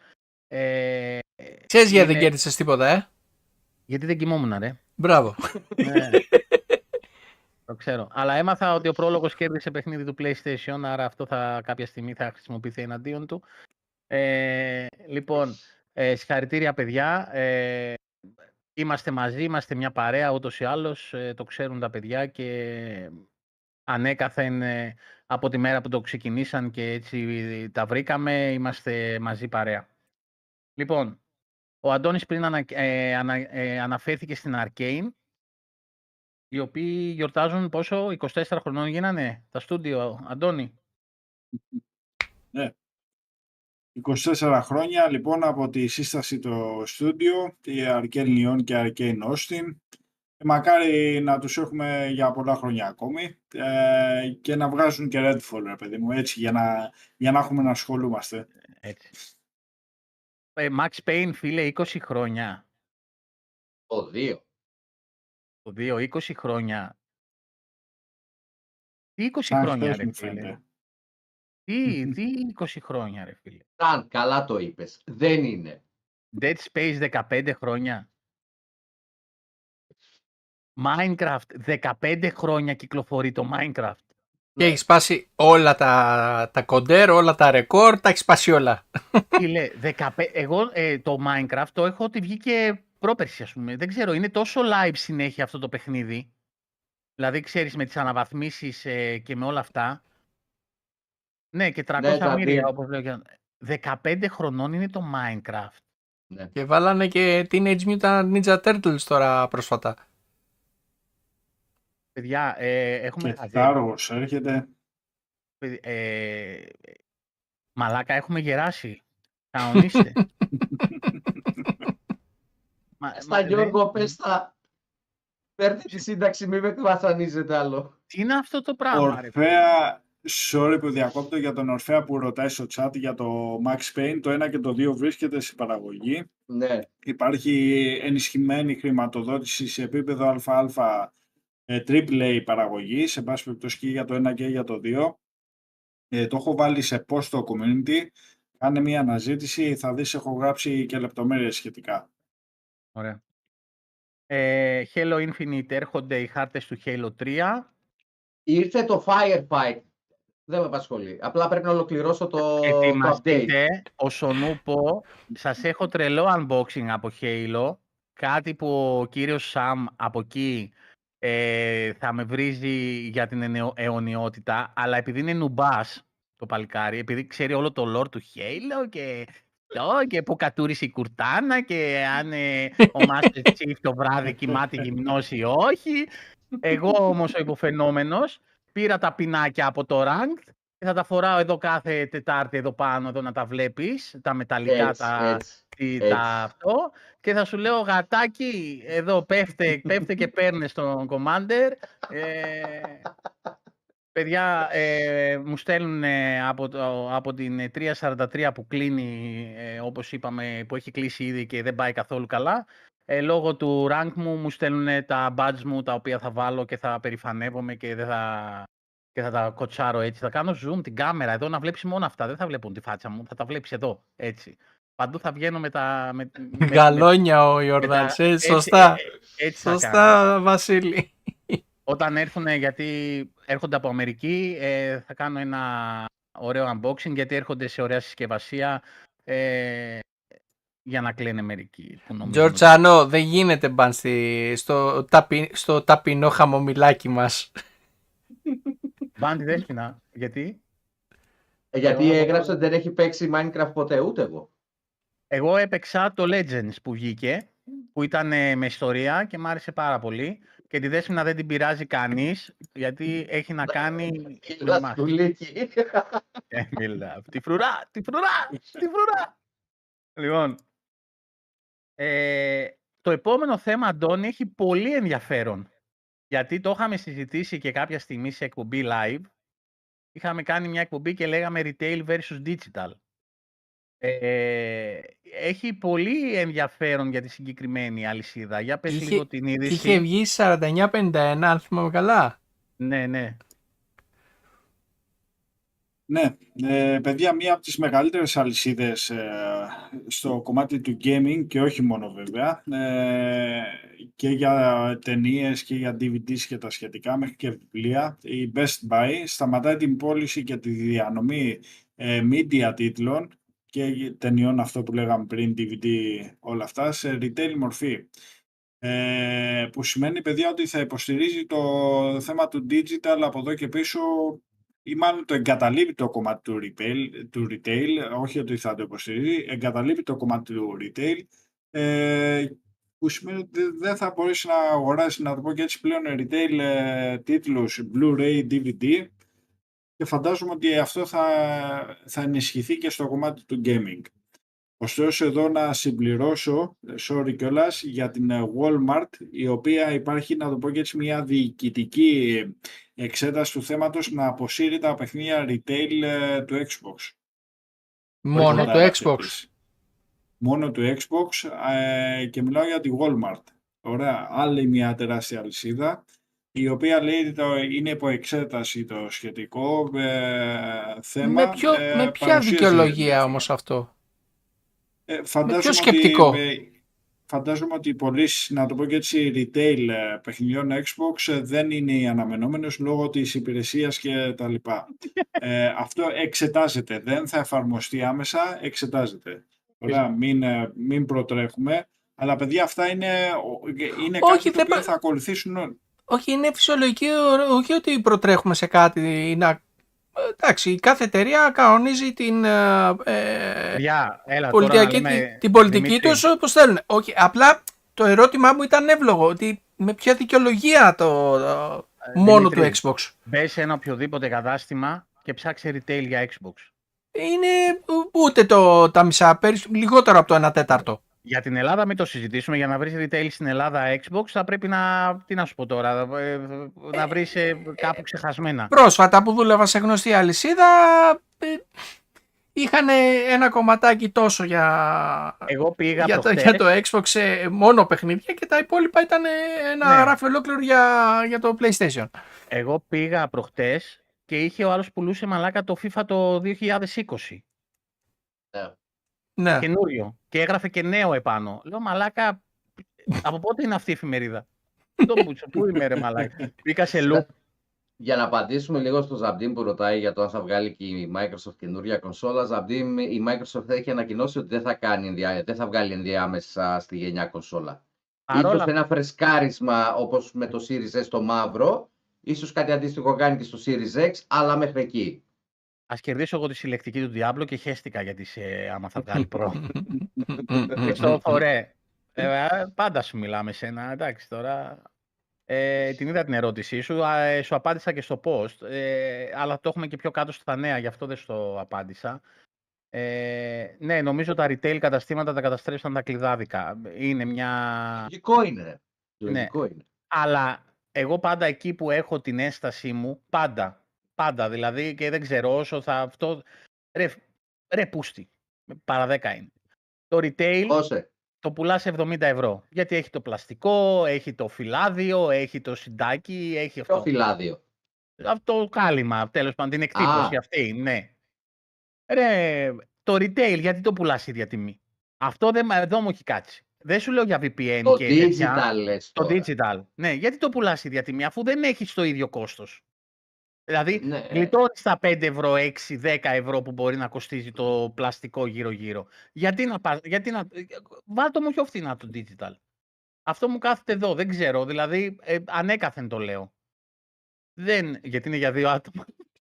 S5: Ε,
S2: Ξέρεις γιατί δεν
S5: είναι-
S2: κέρδισες τίποτα, ε;
S5: Γιατί δεν κοιμόμουν, ρε.
S2: Μπράβο.
S5: Ναι. Το ξέρω. Αλλά έμαθα ότι ο πρόλογος κέρδισε παιχνίδι του PlayStation, άρα αυτό θα, κάποια στιγμή θα χρησιμοποιηθεί εναντίον του. Ε, λοιπόν, ε, συγχαρητήρια παιδιά. Ε, είμαστε μαζί, είμαστε μια παρέα ούτως ή άλλως, ε, το ξέρουν τα παιδιά και ανέκαθεν ε, από τη μέρα που το ξεκινήσαν και έτσι τα βρήκαμε, είμαστε μαζί παρέα. Λοιπόν, ο Αντώνης πριν ανα, ε, ανα- ε, αναφέρθηκε στην Arcane, οι οποίοι γιορτάζουν πόσο, 24 χρονών γίνανε τα στούντιο, Αντώνη;
S3: 24 χρόνια λοιπόν από τη σύσταση το στούντιο, τη Arcane Lyon και Arcane Austin. Και μακάρι να τους έχουμε για πολλά χρόνια ακόμη ε, και να βγάζουν και Redfall, ρε παιδί μου, έτσι, για να, για να έχουμε να ασχολούμαστε.
S5: Έτσι. Ε, Max Payne, φίλε, 20 χρόνια.
S4: Το δύο.
S5: Το 2, 20 χρόνια. Τι 20
S3: Σαν
S5: χρόνια,
S3: χθες
S5: ρε
S3: μου
S5: φίλε.
S3: φαίνεται.
S5: Τι, τι 20 χρόνια, ρε φίλε.
S4: Ταν, καλά το είπες. Δεν είναι.
S5: Dead Space 15 χρόνια. Minecraft 15 χρόνια κυκλοφορεί το Minecraft.
S2: Και έχει σπάσει όλα τα, τα κοντέρ, όλα τα ρεκόρ, τα έχει σπάσει όλα.
S5: Φίλε, 15... εγώ ε, το Minecraft το έχω ότι βγήκε πρόπερση, ας πούμε. Δεν ξέρω, είναι τόσο live συνέχεια αυτό το παιχνίδι; Δηλαδή, ξέρεις, με τις αναβαθμίσεις ε, και με όλα αυτά. Ναι, και 300
S4: Ναι,
S5: μύρια,
S4: δηλαδή.
S5: όπως λέω. και- 15 χρονών είναι το Minecraft.
S4: Ναι.
S2: Και βάλανε και Teenage Mutant Ninja Turtles τώρα πρόσφατα.
S5: Παιδιά, ε, έχουμε...
S3: Και
S5: μαζέψει-
S3: Star Wars έρχεται.
S5: Παιδι- ε, μαλάκα, έχουμε γεράσει. Κανονίστε. Μα-
S4: Στα
S5: μα- δεν-
S4: Γιώργο, πες τα. Παίρνει τη σύνταξη, μην με βασανίζετε άλλο.
S5: Τι είναι αυτό το πράγμα, ρε.
S3: Ορφέα, sorry που διακόπτω για τον Ορφέα που ρωτάει στο chat για το Max Payne. Το 1 και το 2 βρίσκεται σε παραγωγή.
S4: Ναι.
S3: Υπάρχει ενισχυμένη χρηματοδότηση σε επίπεδο ΑΑ ε, AAA παραγωγής, σε πάση περιπτώσει και για το 1 και για το 2. Ε, το έχω βάλει σε post στο community. Κάνε μια αναζήτηση, θα δεις έχω γράψει και λεπτομέρειες σχετικά.
S5: Ωραία. Ε, Halo Infinite έρχονται οι χάρτες του Halo 3.
S4: Ήρθε το Firefight. Δεν με απασχολεί. Απλά πρέπει να ολοκληρώσω το, το update.
S5: Ετοιμαστείτε, όσον ούπο, σας έχω τρελό unboxing από Halo. Κάτι που ο κύριος Σαμ από εκεί ε, θα με βρίζει για την ενεο- αιωνιότητα, αλλά επειδή είναι νουμπάς το παλικάρι, επειδή ξέρει όλο το lore του Halo και αυτό και που κατούρισε η κουρτάνα και αν ε, ο Master Chief το βράδυ κοιμάται γυμνός ή όχι. Εγώ όμως ο υποφαινόμενος πήρα τα πινάκια από το Ranked και θα τα φοράω εδώ κάθε Τετάρτη εδώ πάνω εδώ να τα βλέπεις, τα μεταλλικά,
S4: Έτσι,
S5: τα,
S4: έτσι,
S5: τι-
S4: έτσι.
S5: τα αυτό και θα σου λέω γατάκι εδώ πέφτε, πέφτε και παίρνε στον Commander ε, παιδιά ε, μου στέλνουν ε, από, το, από την ε, 343 που κλείνει ε, όπως είπαμε που έχει κλείσει ήδη και δεν πάει καθόλου καλά ε, λόγω του rank μου μου στέλνουν τα badge μου τα οποία θα βάλω και θα περηφανεύομαι και δεν θα και θα τα κοτσάρω έτσι. Θα κάνω zoom την κάμερα εδώ να βλέπεις μόνο αυτά. Δεν θα βλέπουν τη φάτσα μου. Θα τα βλέπεις εδώ. Έτσι. Παντού θα βγαίνω με τα. Με, με- με-
S2: Γαλόνια ο
S5: με
S2: Ιορδάνης.
S5: τα-
S2: ε,
S5: έτσι,
S2: Σωστά.
S5: ε, έτσι θα κάνω.
S2: Σωστά, Βασίλη.
S5: Όταν έρθουν, γιατί έρχονται από Αμερική, ε, θα κάνω ένα ωραίο unboxing, γιατί έρχονται σε ωραία συσκευασία ε, για να κλαίνε μερικοί. που νομίζουν ότι-
S2: Τζορτσάνο, δεν γίνεται μπαν στη- στο, ταπει, στο ταπεινό χαμομηλάκι μας.
S5: Μπάντι δέσποινα. Γιατί;
S4: Ε, γιατί
S5: Εγώ-
S4: έγραψε ότι δεν έχει παίξει Minecraft ποτέ, ούτε εγώ.
S5: εγώ έπαιξα το Legends που βγήκε, που ήταν ε, με ιστορία και μ' άρεσε πάρα πολύ. Και τη δέσποινα δεν την πειράζει κανείς, γιατί έχει να κάνει με εμάς.
S4: Λαστουλίκι.
S5: Ε, μιλά. Τη φρουρά, τη φρουρά, τη φρουρά. Λοιπόν, ε, το επόμενο θέμα, Αντώνη, έχει πολύ ενδιαφέρον. Γιατί το είχαμε συζητήσει και κάποια στιγμή σε εκπομπή live. Είχαμε κάνει μια εκπομπή και λέγαμε retail versus digital. Ε, έχει πολύ ενδιαφέρον για τη συγκεκριμένη αλυσίδα. Για πες
S2: Είχε-
S5: λίγο την είδηση.
S2: Είχε βγει 49-51, αν θυμάμαι καλά.
S5: Ναι, ναι.
S3: Ναι, ε, παιδιά, μία από τις μεγαλύτερες αλυσίδες ε, στο κομμάτι του gaming και όχι μόνο βέβαια, ε, και για ταινίες και για DVDs και τα σχετικά μέχρι και βιβλία, η Best Buy σταματάει την πώληση και τη διανομή ε, media τίτλων και ταινιών αυτό που λέγαμε πριν, DVD, όλα αυτά, σε retail μορφή. Ε, που σημαίνει, παιδιά, ότι θα υποστηρίζει το θέμα του digital από εδώ και πίσω ή μάλλον το εγκαταλείπει το κομμάτι του retail, του retail όχι ότι θα το υποστηρίζει, εγκαταλείπει το κομμάτι του retail, ε, που σημαίνει ότι δεν- δεν θα μπορέσει να αγοράσει, να το πω και έτσι πλέον, retail ε, τίτλους Blu-ray, DVD και φαντάζομαι ότι αυτό θα, θα ενισχυθεί και στο κομμάτι του gaming. Ωστόσο εδώ να συμπληρώσω, ε, sorry κιόλας, για την ε, Walmart, η οποία υπάρχει, να το πω και έτσι, μια διοικητική εξέταση του θέματος να αποσύρει τα παιχνίδια retail ε, του Xbox.
S2: Μόνο
S3: Όχι
S2: το
S3: τα
S2: Xbox.
S3: της. Μόνο του Xbox ε, και μιλάω για τη Walmart. Ωραία, άλλη μια τεράστια αλυσίδα η οποία λέει το είναι υπό εξέταση το σχετικό ε, θέμα.
S2: Με, ποιο,
S3: ε,
S2: με ποια
S3: παρουσίαση
S2: δικαιολογία
S3: διευθυντή.
S2: όμως αυτό;
S3: Ε, φαντάζομαι
S2: ποιο
S3: ότι,
S2: σκεπτικό;
S3: ε, φαντάζομαι ότι οι πωλήσει, να το πω και έτσι, retail ε, παιχνιδιών Xbox ε, δεν είναι οι αναμενόμενες λόγω της υπηρεσίας και τα λοιπά. ε, αυτό εξετάζεται, δεν θα εφαρμοστεί άμεσα, εξετάζεται. Ωραία, μην, ε, μην προτρέχουμε. Αλλά παιδιά αυτά είναι, είναι
S2: Όχι,
S3: κάτι το
S2: δεν
S3: οποίο
S2: πα-
S3: θα ακολουθήσουν όλοι.
S2: Όχι, είναι φυσιολογική, όχι ότι προτρέχουμε σε κάτι. Να... Εντάξει, κάθε εταιρεία κανονίζει την, ε, ε,
S5: Παιδιά, έλα τώρα να
S2: πολιτική,
S5: λέμε,
S2: την πολιτική
S5: Δημήτρη,
S2: τους όπως θέλουν. Όχι, απλά το ερώτημά μου ήταν εύλογο, ότι με ποια δικαιολογία το, το- μόνο του
S5: Ε, Δημήτρη.
S2: Xbox.
S5: Μπες σε ένα οποιοδήποτε κατάστημα και ψάξε retail για Xbox.
S2: Είναι ούτε το, τα μισά, περισ- λιγότερο από το 1 τέταρτο.
S5: Για την Ελλάδα μην το συζητήσουμε. Για να βρεις retail στην Ελλάδα Xbox θα πρέπει να, τι να σου πω τώρα, ε, να βρεις ε, κάπου ξεχασμένα.
S2: Πρόσφατα που δούλευα σε γνωστή αλυσίδα, ε, είχαν ένα κομματάκι τόσο για,
S5: Εγώ πήγα
S2: για, το,
S5: προχτές,
S2: για το Xbox σε μόνο παιχνίδια και τα υπόλοιπα ήταν ένα
S5: Ναι.
S2: ράφι ολόκληρο για, για το PlayStation.
S5: εγώ πήγα προχτές και είχε ο άλλος πουλούσε μαλάκα το FIFA το 2020.
S2: Ναι.
S5: Καινούριο. Και έγραφε και νέο επάνω. Λέω μαλάκα, από πότε είναι αυτή η εφημερίδα; Το πούτσο, πού είμαι ρε μαλάκα; Μπήκα σε loop.
S4: Για να απαντήσουμε λίγο στο Ζαμπτίν που ρωτάει για το αν θα βγάλει και η Microsoft καινούρια κονσόλα. Ζαμπτίν, η Microsoft έχει ανακοινώσει ότι δεν θα, κάνει, ενδια- δεν θα βγάλει ενδιάμεσα στη γενιά κονσόλα.
S5: Παρόλα
S4: Ίσως ένα φρεσκάρισμα όπως με το Series S το μαύρο, ίσως κάτι αντίστοιχο κάνει και στο Series X, αλλά μέχρι εκεί.
S5: Ας κερδίσω εγώ τη συλλεκτική του Diablo και χέστηκα γιατί σε, άμα θα βγάλει προ. Χριστόφορε, ε, πάντα σου μιλάμε σένα, εντάξει τώρα. Ε, την είδα την ερώτησή σου, α, ε, σου απάντησα και στο post, ε, αλλά το έχουμε και πιο κάτω στα νέα, γι' αυτό δεν στο απάντησα. Ε, ναι, νομίζω τα retail καταστήματα τα καταστρέψαν τα κλειδάδικα. Είναι μια...
S4: Λογικό είναι. ρε.
S5: Ναι.
S4: Λογικό είναι.
S5: Αλλά εγώ πάντα εκεί που έχω την έστασή μου, πάντα, πάντα δηλαδή και δεν ξέρω όσο θα αυτό... Ρε, ρε πούστη, παρά 10 είναι. Το retail
S4: Όσε.
S5: το πουλάς 70 ευρώ. Γιατί έχει το πλαστικό, έχει το φυλάδιο, έχει το συντάκι, έχει
S4: Ποιο
S5: αυτό.
S4: φυλάδιο.
S5: Αυτό το κάλυμα, τέλος πάντων, την εκτύπωση
S4: Α.
S5: αυτή, ναι. Ρε, το retail, γιατί το πουλάς ίδια τιμή; Αυτό δεν, μα- εδώ μου έχει κάτσει. Δεν σου λέω για VPN
S4: Το
S5: και τέτοια.
S4: digital λες
S5: Το
S4: τώρα.
S5: digital. Ναι, γιατί το πουλάς ίδια τιμή, αφού δεν έχεις το ίδιο κόστος; Δηλαδή,
S4: Ναι.
S5: γλιτώνεις τα 5 ευρώ, 6, 10 ευρώ που μπορεί να κοστίζει το πλαστικό γύρω-γύρω. Γιατί να πας, γιατί να... Βάλ' το μου πιο φθηνά το digital. Αυτό μου κάθεται εδώ, δεν ξέρω, δηλαδή ε, ανέκαθεν το λέω. Δεν, γιατί είναι για δύο άτομα.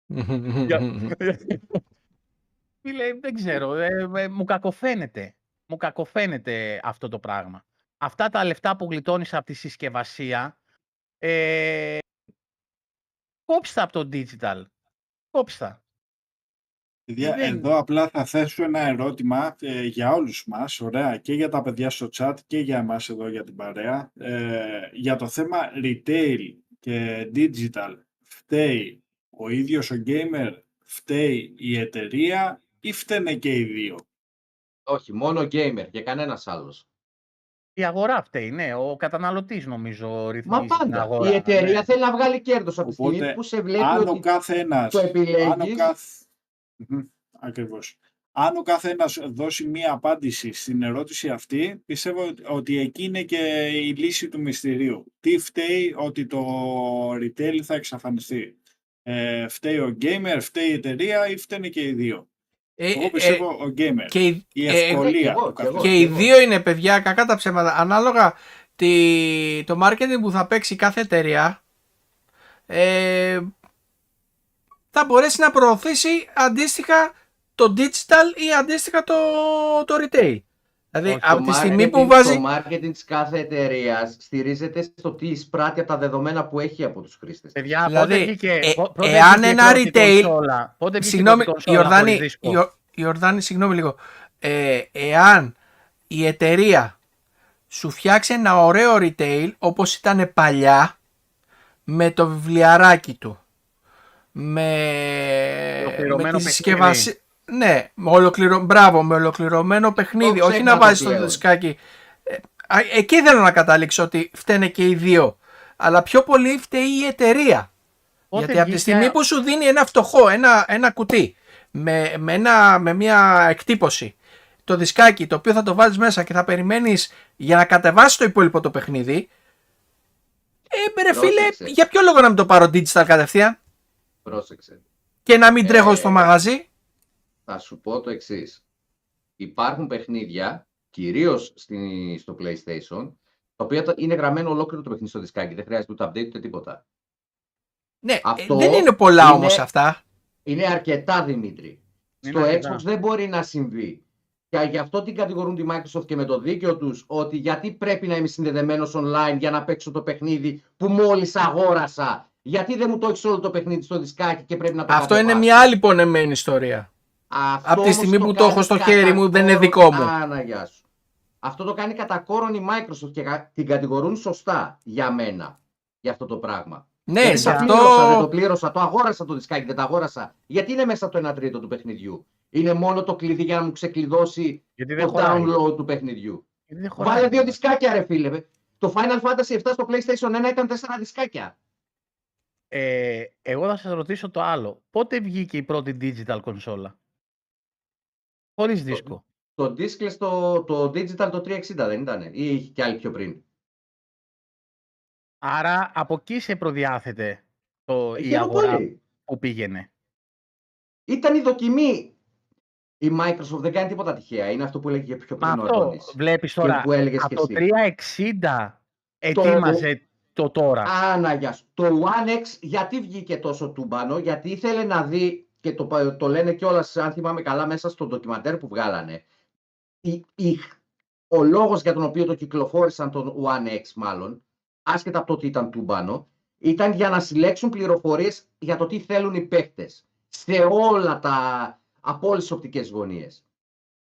S5: Φίλε, δεν ξέρω, ε, ε, μου κακοφαίνεται. Μου κακοφαίνεται αυτό το πράγμα. Αυτά τα λεφτά που γλιτώνεις από τη συσκευασία, ε, κόψτε τα από το digital. Κόψτε τα.
S3: Παιδιά,
S5: Δεν-
S3: εδώ απλά θα θέσω ένα ερώτημα ε, για όλους μας, ωραία, και για τα παιδιά στο chat και για εμάς εδώ για την παρέα. Ε, για το θέμα retail και digital, φταίει ο ίδιος ο gamer, φταίει η εταιρεία ή φταίνε και οι δύο;
S4: Όχι, μόνο gamer και κανένας άλλος.
S5: Η αγορά φταίει, ναι. Ο καταναλωτής νομίζω ρυθμίζει
S4: Μα
S5: την
S4: πάντα.
S5: αγορά.
S4: Η εταιρεία
S5: ναι.
S4: θέλει να βγάλει κέρδος από τη στιγμή
S3: Οπότε,
S4: που σε βλέπει
S3: Αν ο
S4: ότι
S3: καθένας,
S4: το
S3: αν ο
S4: επιλέγεις.
S3: καθ... Μμμ, Ακριβώς. Αν ο καθένας δώσει μία απάντηση στην ερώτηση αυτή, πιστεύω ότι εκεί είναι και η λύση του μυστηρίου. Τι φταίει ότι το retail θα εξαφανιστεί. Ε, φταίει ο gamer, φταίει η εταιρεία ή φταίνε και οι δύο.
S2: Ε,
S3: Εγώ
S2: ε,
S3: πιστεύω ο gamer.
S2: και, οι-
S3: η
S2: ε,
S3: ευκολία
S4: εγώ,
S3: του
S4: και εγώ.
S3: καθενός.
S2: και οι δύο είναι παιδιά κακά τα ψέματα. Ανάλογα τη, το marketing που θα παίξει κάθε εταιρεία ε, θα μπορέσει να προωθήσει αντίστοιχα το digital ή αντίστοιχα το, το retail. Δηλαδή
S5: Όχι,
S2: από
S4: το
S2: τη στιγμή που
S4: marketing-
S2: βάζει...
S4: Το marketing της κάθε εταιρείας στηρίζεται στο τι εισπράττει από τα δεδομένα που έχει από τους χρήστες.
S5: Παιδιά,
S2: Δηλαδή,
S5: πότε βγήκε,
S2: ε,
S5: πο- πότε
S2: εάν
S5: βγήκε η
S2: ένα
S5: πρώτη
S2: retail-
S5: κονσόλα, πότε βγήκε η
S2: Συγγνώμη,
S5: πρώτη
S2: η
S5: κονσόλα
S2: Ορδάνη,
S5: χωρίς δίσκο;
S2: η, Ορ- η Ορδάνη, συγγνώμη λίγο. Ε, εάν η εταιρεία σου φτιάξει ένα ωραίο retail όπως ήταν παλιά με το βιβλιαράκι του με,
S5: Ολοκληρωμένο
S2: με τη
S5: παιχνίδι.
S2: συσκευασία ναι, με ολοκληρω... μπράβο, με ολοκληρωμένο παιχνίδι
S4: Το
S2: όχι να
S4: ξέχασα
S2: βάζεις το
S4: πλέον.
S2: δισκάκι Ε, α, εκεί θέλω να καταλήξω ότι φταίνε και οι δύο αλλά πιο πολύ φταίει η εταιρεία
S5: Πότε
S2: γιατί από τη
S5: βγήκε-
S2: στιγμή που σου δίνει ένα φτωχό, ένα, ένα κουτί με, με, ένα, με μια εκτύπωση, το δισκάκι το οποίο θα το βάλεις μέσα και θα περιμένεις για να κατεβάσεις το υπόλοιπο το παιχνίδι, ε, ρε φίλε,
S4: Πρόσεξε.
S2: για ποιο λόγο να μην το πάρω digital κατευθείαν;
S4: Πρόσεξε.
S2: και να μην
S4: Ε,
S2: τρέχω στο μαγαζί;
S4: Θα σου πω το εξής. Υπάρχουν παιχνίδια, κυρίως στο PlayStation, τα οποία τα- είναι γραμμένο ολόκληρο το παιχνίδι στο δισκάκι. Δεν χρειάζεται ούτε update ούτε τίποτα.
S2: Ναι, ε,
S4: αυτό
S2: δεν είναι πολλά
S4: είναι-
S2: όμως αυτά.
S4: Είναι αρκετά, Δημήτρη.
S5: Είναι
S4: Στο
S5: αρκετά.
S4: Xbox δεν μπορεί να συμβεί. Και γι' αυτό την κατηγορούν τη Microsoft και με το δίκαιο τους ότι γιατί πρέπει να είμαι συνδεδεμένος online για να παίξω το παιχνίδι που μόλις αγόρασα. Γιατί δεν μου το έχεις όλο το παιχνίδι στο δισκάκι και πρέπει να το
S2: Αυτό είναι
S4: κατεβάσω.
S2: μια άλλη πονεμένη ιστορία.
S4: Αυτό
S2: Απ' τη
S4: όμως
S2: στιγμή που το
S4: κάνει
S2: έχω στο
S4: κατά
S2: χέρι μου, δεν είναι
S4: κόρον-
S2: δικό μου.
S4: Άνα, γεια σου. Αυτό το κάνει κατά κόρον η Microsoft και κα- την κατηγορούν σωστά για μένα. Για αυτό το πράγμα.
S2: Ναι,
S4: Γιατί
S2: σε
S4: το πλήρωσα, δεν το
S2: αυτό...
S4: πλήρωσα, το αγόρασα το δισκάκι, δεν το αγόρασα. Γιατί είναι μέσα το 1 τρίτο του παιχνιδιού; Είναι μόνο το κλειδί για να μου ξεκλειδώσει
S5: Γιατί δεν
S4: το
S5: χωράει.
S4: download του παιχνιδιού.
S5: Γιατί δεν χωράει.
S4: Βάλε δύο δισκάκια, ρε φίλε. Το Final Fantasy 7 στο PlayStation 1 ήταν τέσσερα δισκάκια.
S5: Ε, εγώ θα σας ρωτήσω το άλλο. Πότε βγήκε η πρώτη digital κονσόλα. Χωρίς δίσκο.
S4: Το diskless το, το digital το 360 δεν ήταν, ή είχε κι άλλη πιο πριν;
S5: Άρα από εκεί σε προδιάθεται το, η
S4: Χαίρομαι
S5: αγορά
S4: πολύ.
S5: που πήγαινε.
S4: Ήταν η δοκιμή. Η Microsoft δεν κάνει τίποτα τυχαία. Είναι αυτό που έλεγε και πιο
S5: Μα
S4: πριν ο
S5: αυτό
S4: Αντώνης.
S5: βλέπεις
S4: Και
S5: τώρα.
S4: που έλεγες
S5: Από
S4: και
S5: το
S4: εσύ.
S5: 360 ετοίμαζε το τώρα.
S4: Άνα, γεια σου. Το One X γιατί βγήκε τόσο τούμπανο, γιατί ήθελε να δει και το, το λένε κιόλας, αν θυμάμαι καλά, μέσα στο ντοκιμαντέρ που βγάλανε. Η, η, ο λόγος για τον οποίο το κυκλοφόρησαν τον One X μάλλον, άσχετα από το ότι ήταν τούμπανο, ήταν για να συλλέξουν πληροφορίες για το τι θέλουν οι παίκτες σε όλα τα, από όλες τις οπτικές γωνίες.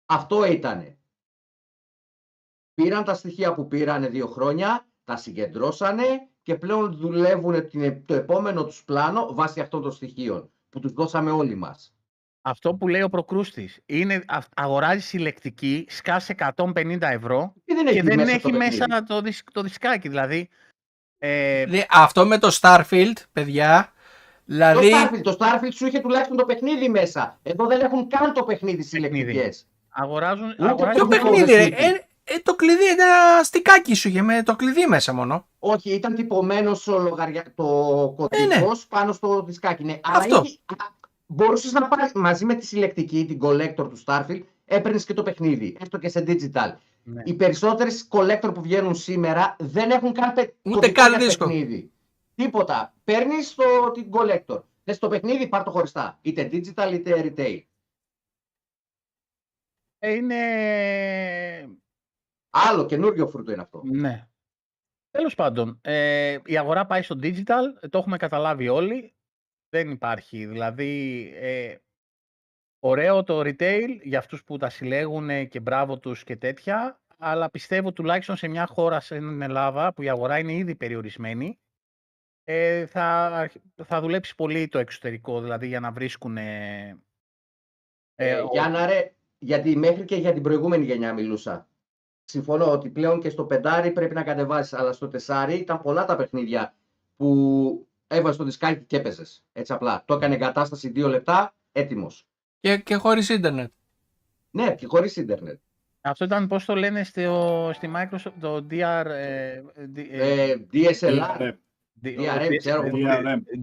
S4: Αυτό ήτανε. Πήραν τα στοιχεία που πήρανε δύο χρόνια, τα συγκεντρώσανε και πλέον δουλεύουν το επόμενο τους πλάνο βάσει αυτών των στοιχείων που τους δώσαμε όλοι μας.
S5: Αυτό που λέει ο Προκρούστης είναι αγοράζει συλλεκτική, σκάσε 150 ευρώ
S4: και δεν έχει
S5: και δεν
S4: μέσα,
S5: έχει
S4: το,
S5: μέσα το, το δισκάκι. Δηλαδή, ε...
S2: Δηλαδή, αυτό με το Starfield, παιδιά, δηλαδή...
S4: Το Starfield, το Starfield σου είχε τουλάχιστον το παιχνίδι μέσα. Εδώ δεν έχουν καν το παιχνίδι συλλεκτικές.
S5: Αγοράζουν...
S2: Ποιο παιχνίδι, ρε. Ε, ε, το κλειδί ένα στικάκι σου είχε με το κλειδί μέσα μόνο.
S4: Όχι, ήταν τυπωμένος στο λογαρια... το κωδικό
S2: ναι.
S4: πάνω στο δισκάκι. Ναι.
S2: Αυτό.
S4: Αλλά είχε... μπορούσες να πάρεις μαζί με τη συλλεκτική, την collector του Starfield, έπαιρνες και το παιχνίδι, έστω και σε digital.
S5: Ναι.
S4: Οι περισσότερες collector που βγαίνουν σήμερα δεν έχουν καν πε...
S2: Ούτε καν δίσκο.
S4: παιχνίδι. Τίποτα. Παίρνεις την collector. Θες το παιχνίδι, πάρ το χωριστά. Είτε digital είτε retail.
S5: Ε, είναι
S4: Άλλο καινούριο φρούτο είναι αυτό.
S5: Ναι. Τέλος πάντων, ε, η αγορά πάει στο digital, το έχουμε καταλάβει όλοι. Δεν υπάρχει. Δηλαδή, ε, ωραίο το retail για αυτούς που τα συλλέγουν και μπράβο τους και τέτοια, αλλά πιστεύω τουλάχιστον σε μια χώρα σαν την Ελλάδα, που η αγορά είναι ήδη περιορισμένη, ε, θα, θα δουλέψει πολύ το εξωτερικό, δηλαδή για να βρίσκουν... Ε,
S4: ε, για να ρε, γιατί μέχρι και για την προηγούμενη γενιά μιλούσα συμφωνώ ότι πλέον και στο πεντάρι πρέπει να κατεβάσεις, αλλά στο τεσάρι ήταν πολλά τα παιχνίδια που έβαζες το δισκάκι και έπαιζες. Έτσι απλά. Το έκανε εγκατάσταση δύο λεπτά, έτοιμος.
S2: Και, και χωρίς ίντερνετ.
S4: Ναι, και χωρίς ίντερνετ.
S5: Αυτό ήταν πώς το λένε στο, στη Microsoft, το DR.
S4: Ε, ε, DSLR. DRM, ξέρω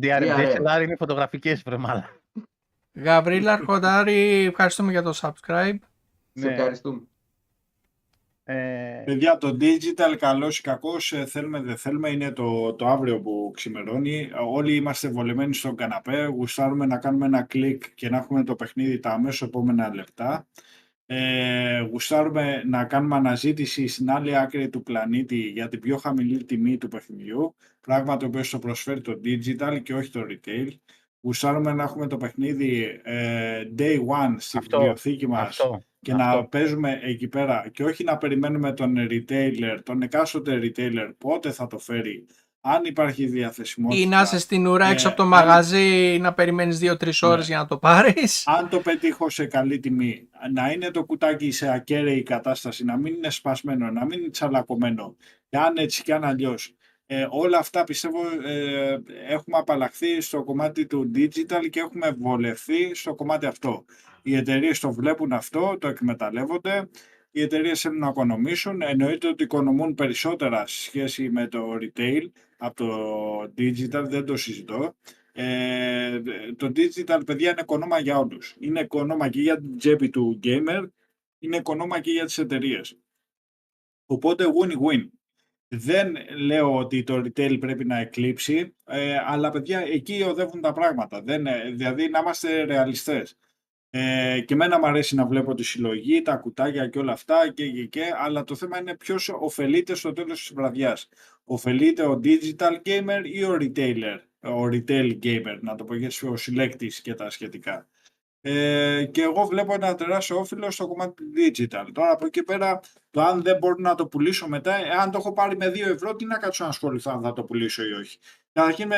S5: DSLR είναι φωτογραφικές βρεμάλα.
S2: Γαβρίλα Αρχοντάρη, ευχαριστούμε για το subscribe.
S4: Σε ναι. ευχαριστούμε.
S3: Ε... Παιδιά, το digital, καλός ή κακός, ε, θέλουμε δεν θέλουμε, είναι το, το αύριο που ξημερώνει. Όλοι είμαστε βολεμένοι στον καναπέ, γουστάρουμε να κάνουμε ένα κλικ και να έχουμε το παιχνίδι τα αμέσως επόμενα λεπτά. Ε, γουστάρουμε να κάνουμε αναζήτηση στην άλλη άκρη του πλανήτη για την πιο χαμηλή τιμή του παιχνιδιού, πράγμα το οποίο στο προσφέρει το digital και όχι το retail. Γουστάρουμε να έχουμε το παιχνίδι ε, day one στην βιβλιοθήκη μας.
S5: Αυτό
S3: και να παίζουμε εκεί πέρα και όχι να περιμένουμε τον retailer, τον εκάστοτε retailer πότε θα το φέρει, αν υπάρχει διαθεσιμότητα.
S2: Ή να είσαι στην ουρά έξω από το μαγαζί να περιμένεις 2-3 ώρες για να το πάρεις.
S3: Αν το πετύχω σε καλή τιμή, να είναι το κουτάκι σε ακέραιη κατάσταση, να μην είναι σπασμένο, να μην είναι τσαλακωμένο, και αν έτσι και αν αλλιώς. Ε, όλα αυτά πιστεύω ε, έχουμε απαλλαχθεί στο κομμάτι του digital και έχουμε βολευθεί στο κομμάτι αυτό. Οι εταιρείες το βλέπουν αυτό, το εκμεταλλεύονται. Οι εταιρείες θέλουν να οικονομήσουν. Εννοείται ότι οικονομούν περισσότερα σε σχέση με το retail από το digital, δεν το συζητώ. Ε, το digital, παιδιά, είναι οικονόμα για όλους. Είναι οικονόμα και για την τσέπη του gamer, είναι οικονόμα και για τις εταιρείες. Οπότε win-win. Δεν λέω ότι το retail πρέπει να εκλείψει, ε, αλλά παιδιά εκεί οδεύουν τα πράγματα. Δεν, δηλαδή να είμαστε ρεαλιστές. Ε, και εμένα μου αρέσει να βλέπω τη συλλογή, τα κουτάκια και όλα αυτά και, και, και αλλά το θέμα είναι ποιος ωφελείται στο τέλος της βραδιάς. Ωφελείται ο digital gamer ή ο retailer, ο retail gamer, να το πω έτσι, ο συλλέκτης και τα σχετικά. Ε, και εγώ βλέπω ένα τεράστιο όφελο στο κομμάτι του digital. Τώρα από εκεί πέρα, το αν δεν μπορώ να το πουλήσω μετά, αν το έχω πάρει με 2 ευρώ, τι να κάτσω να ασχοληθώ αν θα το πουλήσω ή όχι. Καταρχήν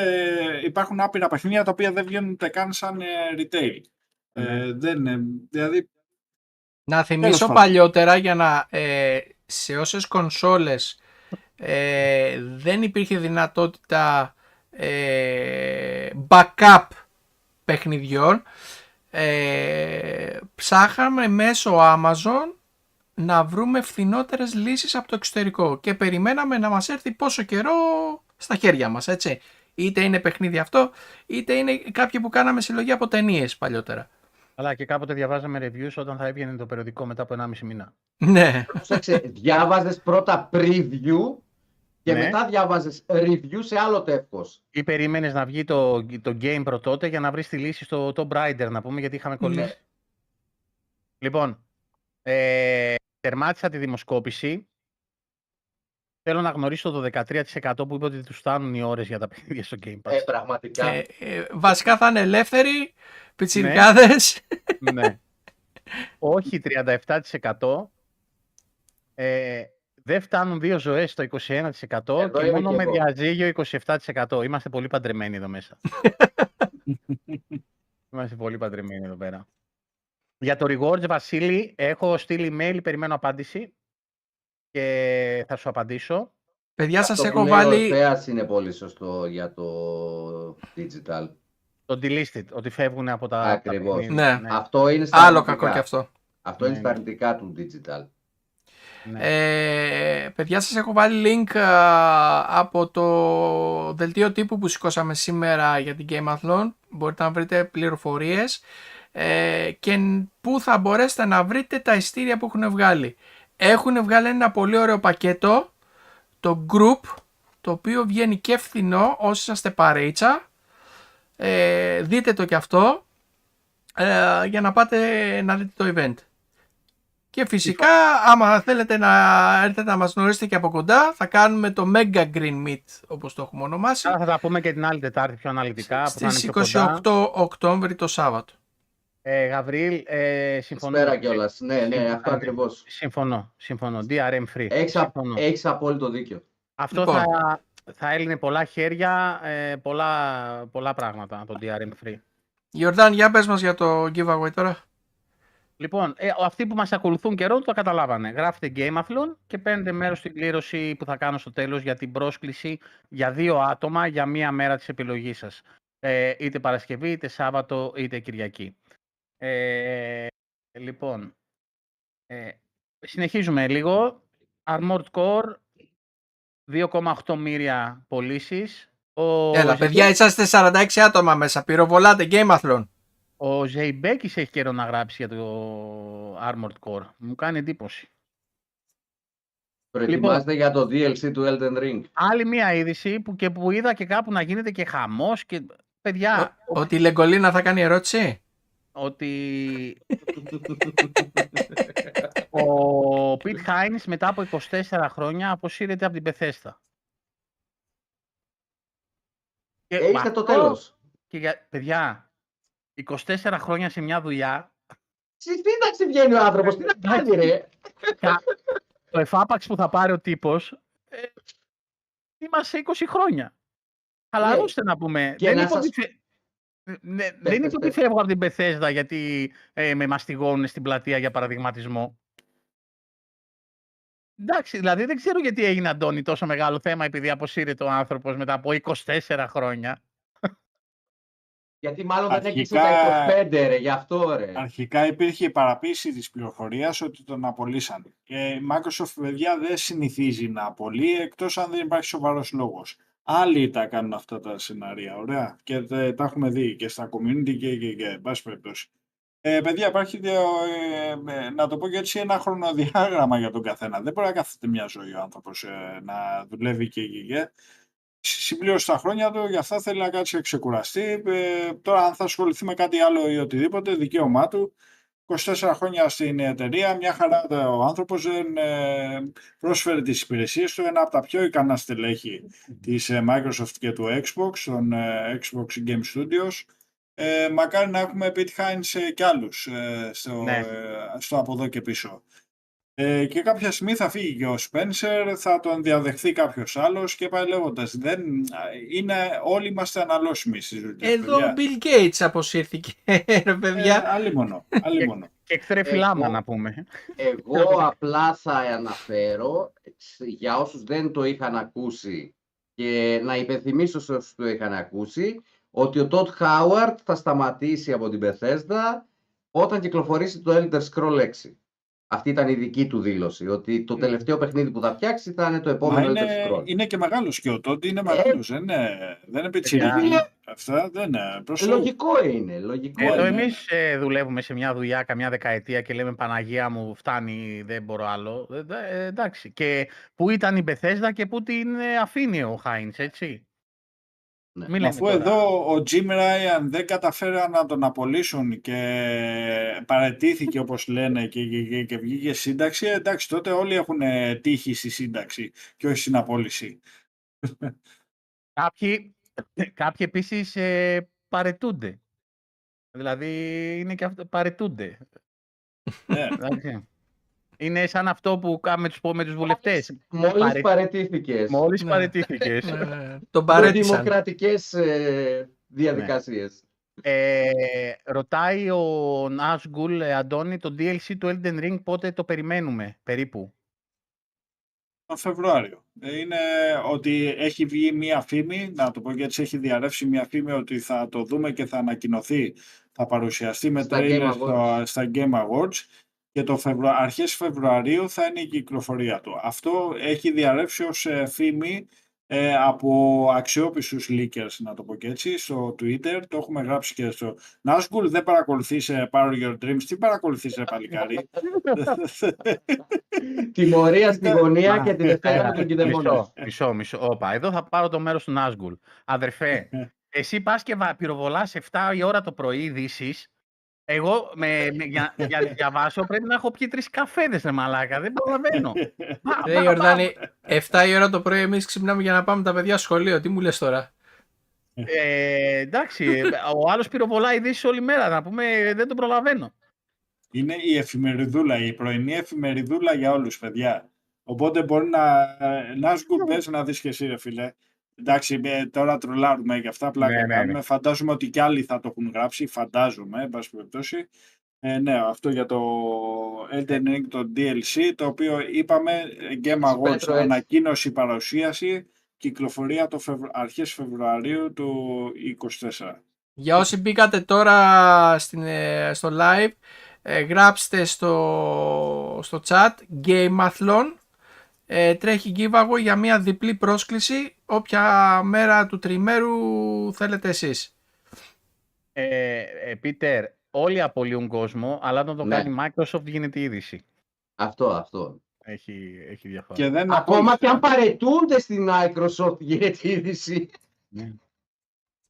S3: υπάρχουν άπειρα παιχνίδια τα οποία δεν βγαίνουν ούτε καν σαν ε, retail. Ε, δεν, δηλαδή...
S2: Να θυμίσω παλιότερα για να ε, σε όσες κονσόλες ε, δεν υπήρχε δυνατότητα ε, backup παιχνιδιών ε, ψάχαμε μέσω Amazon να βρούμε φθηνότερες λύσεις από το εξωτερικό και περιμέναμε να μας έρθει πόσο καιρό στα χέρια μας έτσι. Είτε είναι παιχνίδι αυτό, είτε είναι κάποιοι που κάναμε συλλογή από ταινίες παλιότερα.
S5: Αλλά και κάποτε διαβάζαμε reviews όταν θα έβγαινε το περιοδικό μετά από 1,5 μήνα.
S2: Ναι.
S4: Πρόσεξε, διάβαζες πρώτα preview Και
S5: Ναι.
S4: μετά διάβαζες review σε άλλο τεύχος.
S5: Ή περίμενες να βγει το, το game pro τότε για να βρεις τη λύση στο Tomb Raider, να πούμε, γιατί είχαμε κολλήσει.
S4: Ναι.
S5: Λοιπόν, ε, τερμάτισα τη δημοσκόπηση. Θέλω να γνωρίσω το 13% που είπε ότι τους φτάνουν οι ώρες για τα παιχνίδια στο Game Pass.
S4: Ε, πραγματικά.
S2: Ε, ε, βασικά θα είναι ελεύθεροι, πιτσιρικάδες.
S5: ναι. Όχι 37%. Ε, δεν φτάνουν δύο ζωές στο 21%
S4: Εδώ
S5: και
S4: είμαι
S5: μόνο
S4: κι
S5: με
S4: εγώ.
S5: διαζύγιο 27%. Είμαστε πολύ παντρεμένοι εδώ μέσα. Είμαστε πολύ παντρεμένοι εδώ πέρα. Για το rewards, Βασίλη, έχω στείλει email, περιμένω απάντηση και θα σου απαντήσω.
S2: Παιδιά σας
S4: Αυτό
S2: έχω
S4: που λέει ο
S2: βάλει...
S4: Θεάς είναι πολύ σωστό για το digital.
S5: Το delisted, ότι φεύγουν από τα, τα
S4: Ακριβώς.
S5: παιχνίδια.
S2: Ναι.
S4: Αυτό είναι στα
S2: Άλλο
S4: αρνητικά.
S2: κακό κι αυτό.
S4: Αυτό είναι
S5: Ναι,
S4: στα
S5: ναι.
S4: αρνητικά του digital.
S5: Ναι.
S2: Ε, παιδιά σας έχω βάλει link α, από το δελτίο τύπου που σηκώσαμε σήμερα για την Game Athlon. Μπορείτε να βρείτε πληροφορίες ε, και πού θα μπορέσετε να βρείτε τα ειστήρια που έχουν βγάλει. Έχουν βγάλει ένα πολύ ωραίο πακέτο, το group, το οποίο βγαίνει και φθηνό όσοι είσαστε παρέιτσα. Ε, δείτε το και αυτό ε, για να πάτε να δείτε το event. Και φυσικά, άμα θέλετε να έρθετε να μας γνωρίσετε και από κοντά, θα κάνουμε το Mega Green Meet, όπως το έχουμε ονομάσει,
S5: Άρα θα τα πούμε και την άλλη Τετάρτη πιο αναλυτικά. που θα είναι
S2: στις
S5: πιο κοντά.
S2: 28 Οκτώβρη το Σάββατο.
S5: Ε, Γαβρίλ, ε, συμφωνώ.
S4: Σπέρα κιόλας. Ναι, ναι,
S5: Συμφωνώ.
S4: αυτό ακριβώς.
S5: Συμφωνώ, συμφωνώ. DRM free.
S4: Έχεις
S5: Συμφωνώ.
S4: έχεις απόλυτο δίκιο.
S5: Αυτό
S2: Λοιπόν.
S5: θα, θα έλυνε πολλά χέρια, ε, πολλά, πολλά πράγματα το DRM free.
S2: Γιορδάν, για πες μας για το giveaway τώρα.
S5: Λοιπόν, ε, αυτοί που μας ακολουθούν καιρό το καταλάβανε. Γράφετε Gameathlon και παίρνετε μέρος στην κλήρωση που θα κάνω στο τέλος για την πρόσκληση για δύο άτομα για μία μέρα της επιλογής σας. Ε, είτε Παρασκευή, είτε Σάββατο, είτε Κυριακή. Ε, λοιπόν, ε, συνεχίζουμε λίγο. Armored Core, 2,8 μοίρια πωλήσεις. Ο,
S2: Έλα, παιδιά, είσαστε 46 άτομα μέσα. Πυροβολάτε Game Athlon.
S5: Ο Ζεϊμπέκης έχει καιρό να γράψει για το Armored Core. Μου κάνει εντύπωση.
S4: Προετοιμάζεται για το DLC του Elden Ring.
S5: Άλλη μία είδηση που, και που είδα και κάπου να γίνεται και χαμός και παιδιά,
S2: Ο- Ότι η Λεγκολίνα θα κάνει ερώτηση;
S5: ότι ο Πιτ Χάινς μετά από 24 χρόνια αποσύρεται από την Πεθέστα. Και
S4: Ε, ήρθε
S5: αυτό-
S4: το τέλος.
S5: Και για, παιδιά, 24 χρόνια σε μια δουλειά,
S4: Στη σύνταξη βγαίνει ο άνθρωπος. Τι να κάνει ρε.
S5: κα- το εφάπαξ που θα πάρει ο τύπος, ε, είμαστε 20 χρόνια. Χαλαρώστε να πούμε.
S4: Και
S5: δεν
S4: να
S5: είπε
S4: σας-
S5: ότι φε- Ναι, δεν
S4: πες,
S5: είπε ότι
S4: πες.
S5: φεύγω από την Πεθέσδα γιατί ε, με μαστιγώνουν στην πλατεία για παραδειγματισμό. Εντάξει, δηλαδή δεν ξέρω γιατί έγινε Αντώνη τόσο μεγάλο θέμα επειδή αποσύρεται ο άνθρωπος μετά από 24 χρόνια.
S4: Γιατί μάλλον δεν έκλεισε
S3: Αρχικά-
S4: τα 25 ρε. Γι' αυτό ρε.
S3: Αρχικά υπήρχε η παραποίηση της πληροφορίας ότι τον απολύσαν. Και η Microsoft, παιδιά, δεν συνηθίζει να απολύει εκτός αν δεν υπάρχει σοβαρός λόγος. Άλλοι τα κάνουν αυτά τα σενάρια, ωραία. Και τε- τα έχουμε δει και στα community και, και, και εν πάση περιπτώσει. Ε, παιδιά, υπάρχει, ε, ε, να το πω και έτσι, ένα χρονοδιάγραμμα για τον καθένα. Δεν μπορεί να κάθεται μια ζωή ο άνθρωπος ε, να δουλεύει και, και, και. Συμπλήρωσε τα χρόνια του, γι' αυτά θέλει να κάτσει να ξεκουραστεί. Ε, τώρα, αν θα ασχοληθεί με κάτι άλλο ή οτιδήποτε, δικαίωμά του. 24 χρόνια στην εταιρεία, μια χαρά ο άνθρωπος δεν ε, πρόσφερε τις υπηρεσίες του, ένα από τα πιο ικανά στελέχη της ε, Microsoft και του Xbox, των ε, Xbox Game Studios. Ε, μακάρι να έχουμε Pete Hines ε, και άλλους ε, στο,
S5: Ναι.
S3: ε, στο από εδώ και πίσω. Ε, και κάποια στιγμή θα φύγει και ο Spencer, θα τον διαδεχθεί κάποιος άλλος και πάει λέγοντας. Δεν, είναι, όλοι είμαστε αναλώσιμοι στις δουλειές,
S2: Εδώ ο
S3: παιδιά.
S2: Bill Gates αποσύρθηκε, ρε παιδιά.
S3: Ε, αλλήμωνο, αλλήμωνο.
S5: Και εκτρέφει
S4: Εγώ-
S5: λάμα να πούμε.
S4: Εγώ απλά θα αναφέρω σ- για όσους δεν το είχαν ακούσει και να υπενθυμίσω σε όσους το είχαν ακούσει ότι ο Todd Howard θα σταματήσει από την Bethesda όταν κυκλοφορήσει το Elder Scroll 6. Αυτή ήταν η δική του δήλωση, ότι το τελευταίο παιχνίδι που θα φτιάξει θα είναι το
S3: Μα
S4: επόμενο
S3: είναι,
S4: Elder Scroll.
S3: είναι και μεγάλος και ο Τόντι είναι μεγάλος, δεν είναι, δεν είναι
S5: Παιδιά,
S3: πιτσιρίκι. Αυτά δεν είναι προς
S4: Ε, Λογικό είναι, λογικό
S5: Εδώ
S3: ναι.
S4: είναι.
S5: εμείς ε, δουλεύουμε σε μια δουλειά καμιά δεκαετία και λέμε Παναγία μου φτάνει, δεν μπορώ άλλο. Ε, δε- ε, εντάξει. Και πού ήταν η Μπεθέσδα και πού την ε, αφήνει ο Χάινς, έτσι.
S4: Ναι.
S5: Μην λέμε
S3: Αφού
S5: τώρα.
S3: εδώ ο Jim Ryan δεν καταφέραν να τον απολύσουν και παρετήθηκε όπως λένε και, και, και, και βγήκε σύνταξη, εντάξει τότε όλοι έχουν τύχει στη σύνταξη και όχι στην απόλυση.
S5: Κάποιοι, κάποιοι επίσης ε, παρετούνται. Δηλαδή είναι και αυτό, παρετούνται.
S3: ναι.
S5: Εντάξει. Είναι σαν αυτό που κάνουμε τους, με τους βουλευτές.
S4: Μόλις
S5: Παρε-
S4: παρετήθηκες.
S5: Μόλις
S2: Ναι.
S5: παρετήθηκες.
S2: Ε, τον παρέτησαν.
S4: δημοκρατικές ε, διαδικασίες.
S5: Ε, ρωτάει ο Νάσγκουλ, ε, Αντώνη, το DLC του Elden Ring πότε το περιμένουμε περίπου;
S3: τον Φεβρουάριο. Ε, Είναι ότι έχει βγει μία φήμη, να το πω και έτσι έχει διαρρεύσει μία φήμη ότι θα το δούμε και θα ανακοινωθεί, θα παρουσιαστεί με
S4: Στα
S3: τρέιλερ
S4: Game
S3: στο- στα Game Awards και το Φεβρου... αρχές Φεβρουαρίου θα είναι η κυκλοφορία του. Αυτό έχει διαρρεύσει ως ε, φήμη ε, από αξιόπιστους leakers, να το πω και έτσι, στο Twitter. Το έχουμε γράψει και στο Nazgul. Δεν παρακολουθείς ε, Power Your Dreams. Τι παρακολουθείς, ρε παλικάρι;
S4: Τιμωρία στη γωνία
S5: Μα,
S4: και τη Δευτέρα
S5: έλα,
S4: με τον κηδεμόνα.
S5: Μισό, μισό, μισό. Όπα, εδώ θα πάρω το μέρος του Νάσγκουλ. Αδερφέ, εσύ πας και βα- πυροβολάς 7 η ώρα το πρωί ειδήσει. Εγώ με, με- για, για να διαβάσω πρέπει να έχω πιει τρεις καφέδες, ρε μαλάκα. Δεν προλαβαίνω. Πα,
S2: Ρε
S5: πα,
S2: Ιορδάνη, 7 η ώρα το πρωί εμείς ξυπνάμε για να πάμε τα παιδιά σχολείο. Τι μου λες τώρα;
S5: Ε, εντάξει, ε, ο άλλος πυροβολάει ειδήσεις όλη μέρα, να πούμε, ε, δεν τον προλαβαίνω.
S3: Είναι η εφημεριδούλα, η πρωινή εφημεριδούλα για όλους, παιδιά. Οπότε μπορεί να... Να σου πες να δεις και εσύ, ρε φίλε. Εντάξει, ε, τώρα τρολάρουμε για αυτά, πλάκα
S5: Ναι, ναι, ναι.
S3: κάνουμε. Φαντάζομαι ότι κι άλλοι θα το έχουν γράψει, φαντάζομαι, εν πάση περιπτώσει. Ε, ναι, αυτό για το Elden Ring, το DLC, το οποίο είπαμε, ε, Game Awards,
S4: Πέτρο, έτσι.
S3: ανακοίνωση, παρουσίαση, κυκλοφορία το Φεβρου... αρχές Φεβρουαρίου του 24.
S2: Για όσοι μπήκατε τώρα στην, ε, στο live, ε, γράψτε στο, στο chat Gameathlon. Ε, τρέχει giveaway για μια διπλή πρόσκληση όποια μέρα του τριμέρου θέλετε εσείς.
S5: Ε, ε, Πίτερ, όλοι απολύουν κόσμο, αλλά όταν το
S4: Ναι.
S5: κάνει Microsoft γίνεται είδηση.
S4: Αυτό, αυτό.
S5: Έχει, έχει διαφορά.
S3: Και δεν
S4: Ακόμα και αν
S3: απόλυτα.
S4: παρετούνται στην Microsoft γίνεται είδηση.
S5: Ναι.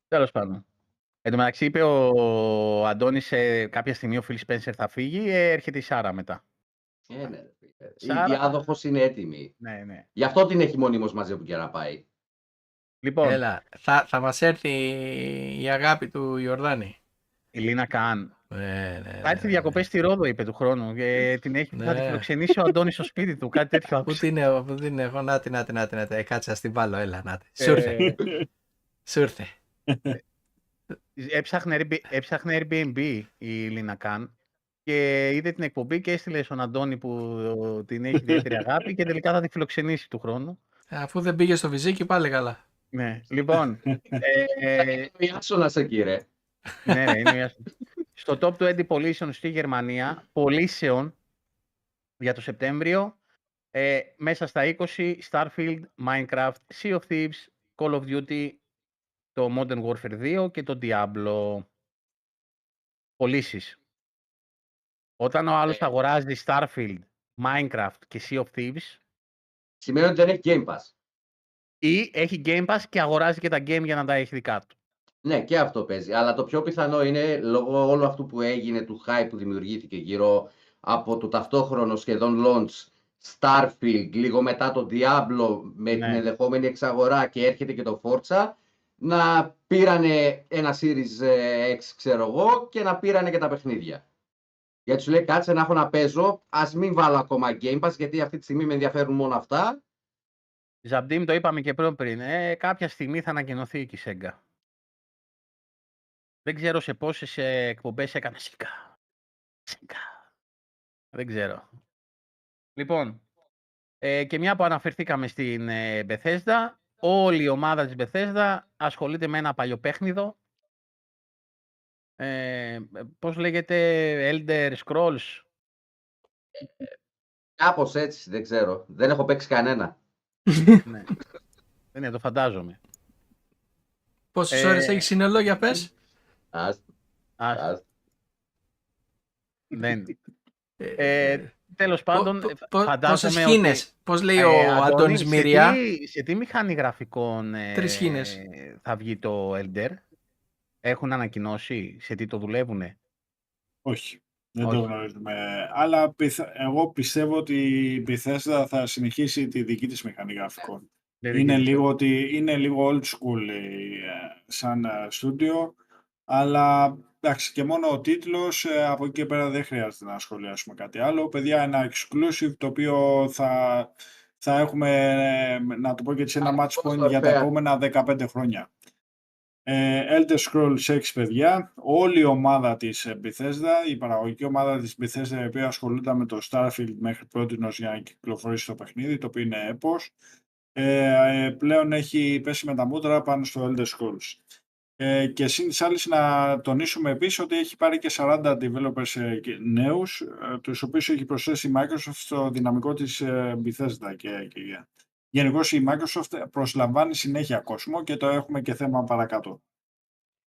S5: Τέλος πάντων. Εν τω μεταξύ είπε ο Αντώνης σε κάποια στιγμή ο Phil Spencer θα φύγει, ε, έρχεται η Σάρα μετά.
S4: Ε, ναι, ρε φίλε. Η
S5: Σάρα-
S4: διάδοχος είναι έτοιμη.
S5: Ναι, ναι.
S4: Γι' αυτό την έχει μονίμως μαζί που και να πάει.
S5: Λοιπόν,
S2: Έλα, θα, θα μας έρθει η αγάπη του Ιορδάνη.
S5: η Λίνα Καν.
S2: Ναι, ναι,
S5: Θα έρθει διακοπές στη Ρόδο, είπε του χρόνου. Και την έχει, θα τη
S2: Ναι.
S5: φιλοξενήσει ο Αντώνης στο σπίτι του. Κάτι τέτοιο
S2: Πού
S5: άκουσα.
S2: την έχω, πού την έχω, νάτι, νάτι, νάτι, νάτι. Ε, κάτσε, ας την βάλω, έλα, νάτι.
S5: Ε,
S2: Σου ήρθε, σου ήρθε.
S5: Έψαχνε, Airbnb- έψαχνε Airbnb η Λίνα Καν και είδε την εκπομπή και έστειλε στον Αντώνη που την έχει ιδιαίτερη αγάπη και τελικά θα τη φιλοξενήσει του χρόνου.
S2: Ε, Αφού δεν πήγε στο βυζίκι, πάλι καλά.
S5: Ναι, λοιπόν. ε,
S4: Ο Ιάσονας εκεί ρε.
S5: ναι, ναι, είναι μια... Στο top 20 πωλήσεων στη Γερμανία, πωλήσεων για το Σεπτέμβριο, ε, μέσα στα 20, Starfield, Minecraft, Sea of Thieves, Call of Duty, το Modern Warfare 2 και το Diablo. Πωλήσεις. Όταν ο άλλος
S4: Ε.
S5: αγοράζει Starfield, Minecraft και Sea of Thieves,
S4: Σημαίνει ότι δεν έχει Game Pass.
S5: ή έχει Game Pass και αγοράζει και τα game για να τα έχει δικά του.
S4: Ναι, και αυτό παίζει. Αλλά το πιο πιθανό είναι λόγω όλου αυτού που έγινε, του hype που δημιουργήθηκε γύρω από το ταυτόχρονο σχεδόν launch Starfield, λίγο μετά το Diablo με την
S5: Ναι.
S4: ενδεχόμενη εξαγορά και έρχεται και το Forza, να πήρανε ένα Series ε, X, ξέρω εγώ, και να πήρανε και τα παιχνίδια. Γιατί σου λέει κάτσε να έχω να παίζω, ας μην βάλω ακόμα Game Pass, γιατί αυτή τη στιγμή με ενδιαφέρουν μόνο αυτά.
S5: Ζαμπτίμ, το είπαμε και πριν πριν. Ε, κάποια στιγμή θα ανακοινωθεί η Σέγγα. Δεν ξέρω σε πόσες ε, εκπομπές έκανα Σέγγα. Σέγγα. Δεν ξέρω. Λοιπόν, ε, και μια που αναφερθήκαμε στην ε, Bethesda, όλη η ομάδα της Bethesda ασχολείται με ένα παλιοπέχνιδο. Ε, πώς λέγεται, Elder Scrolls;
S4: Κάπως έτσι, δεν ξέρω. Δεν έχω παίξει κανένα.
S5: ναι. ναι, το φαντάζομαι.
S2: Πόσες
S5: Ε,
S2: ώρες έχεις σύνολο για πες;
S4: Ας,
S5: Ας,
S4: ας.
S5: δεν.
S2: Ε,
S5: Ε, τέλος πάντων,
S2: πο- πο- πόσες
S5: φαντάζομαι
S2: χήνες; Πώς λέει
S5: Ε,
S2: ο
S5: Αντώνη,
S2: Αντώνης
S5: σε
S2: Μυρία.
S5: τι- Σε τι μηχανή γραφικών ε,
S2: Τρεις χήνες.
S5: θα βγει το Elder; Έχουν ανακοινώσει σε τι το δουλεύουνε;
S3: Όχι. Δεν το
S5: Όχι.
S3: γνωρίζουμε. Αλλά πιθα- εγώ πιστεύω ότι η Bethesda θα συνεχίσει τη δική της μηχανή γραφικών.
S5: Δηλαδή,
S3: Είναι
S5: και-
S3: λίγο, ότι, είναι λίγο old school ε, σαν ε, στούντιο, αλλά εντάξει και μόνο ο τίτλος, ε, από εκεί και πέρα δεν χρειάζεται να σχολιάσουμε κάτι άλλο. Παιδιά, ένα exclusive το οποίο θα, θα έχουμε, ε, να το πω και έτσι, ένα match
S4: Πώς
S3: point
S4: το
S3: για τα
S4: φέα.
S3: επόμενα 15 χρόνια. Ε, Elder Scrolls 6, παιδιά, όλη η ομάδα της ε, Bethesda, η παραγωγική ομάδα της Bethesda, η οποία ασχολούνταν με το Starfield μέχρι πρώτη για να κυκλοφορήσει το παιχνίδι, το οποίο είναι έπος, ε, ε, πλέον έχει πέσει με τα μούτρα πάνω στο Elder Scrolls. Ε, και σύν της άλλης να τονίσουμε επίσης ότι έχει πάρει και 40 developers ε, και νέους, ε, τους οποίους έχει προσθέσει η Microsoft στο δυναμικό της ε, Bethesda. Και, και, γενικώς η Microsoft προσλαμβάνει συνέχεια κόσμο και το έχουμε και θέμα παρακάτω.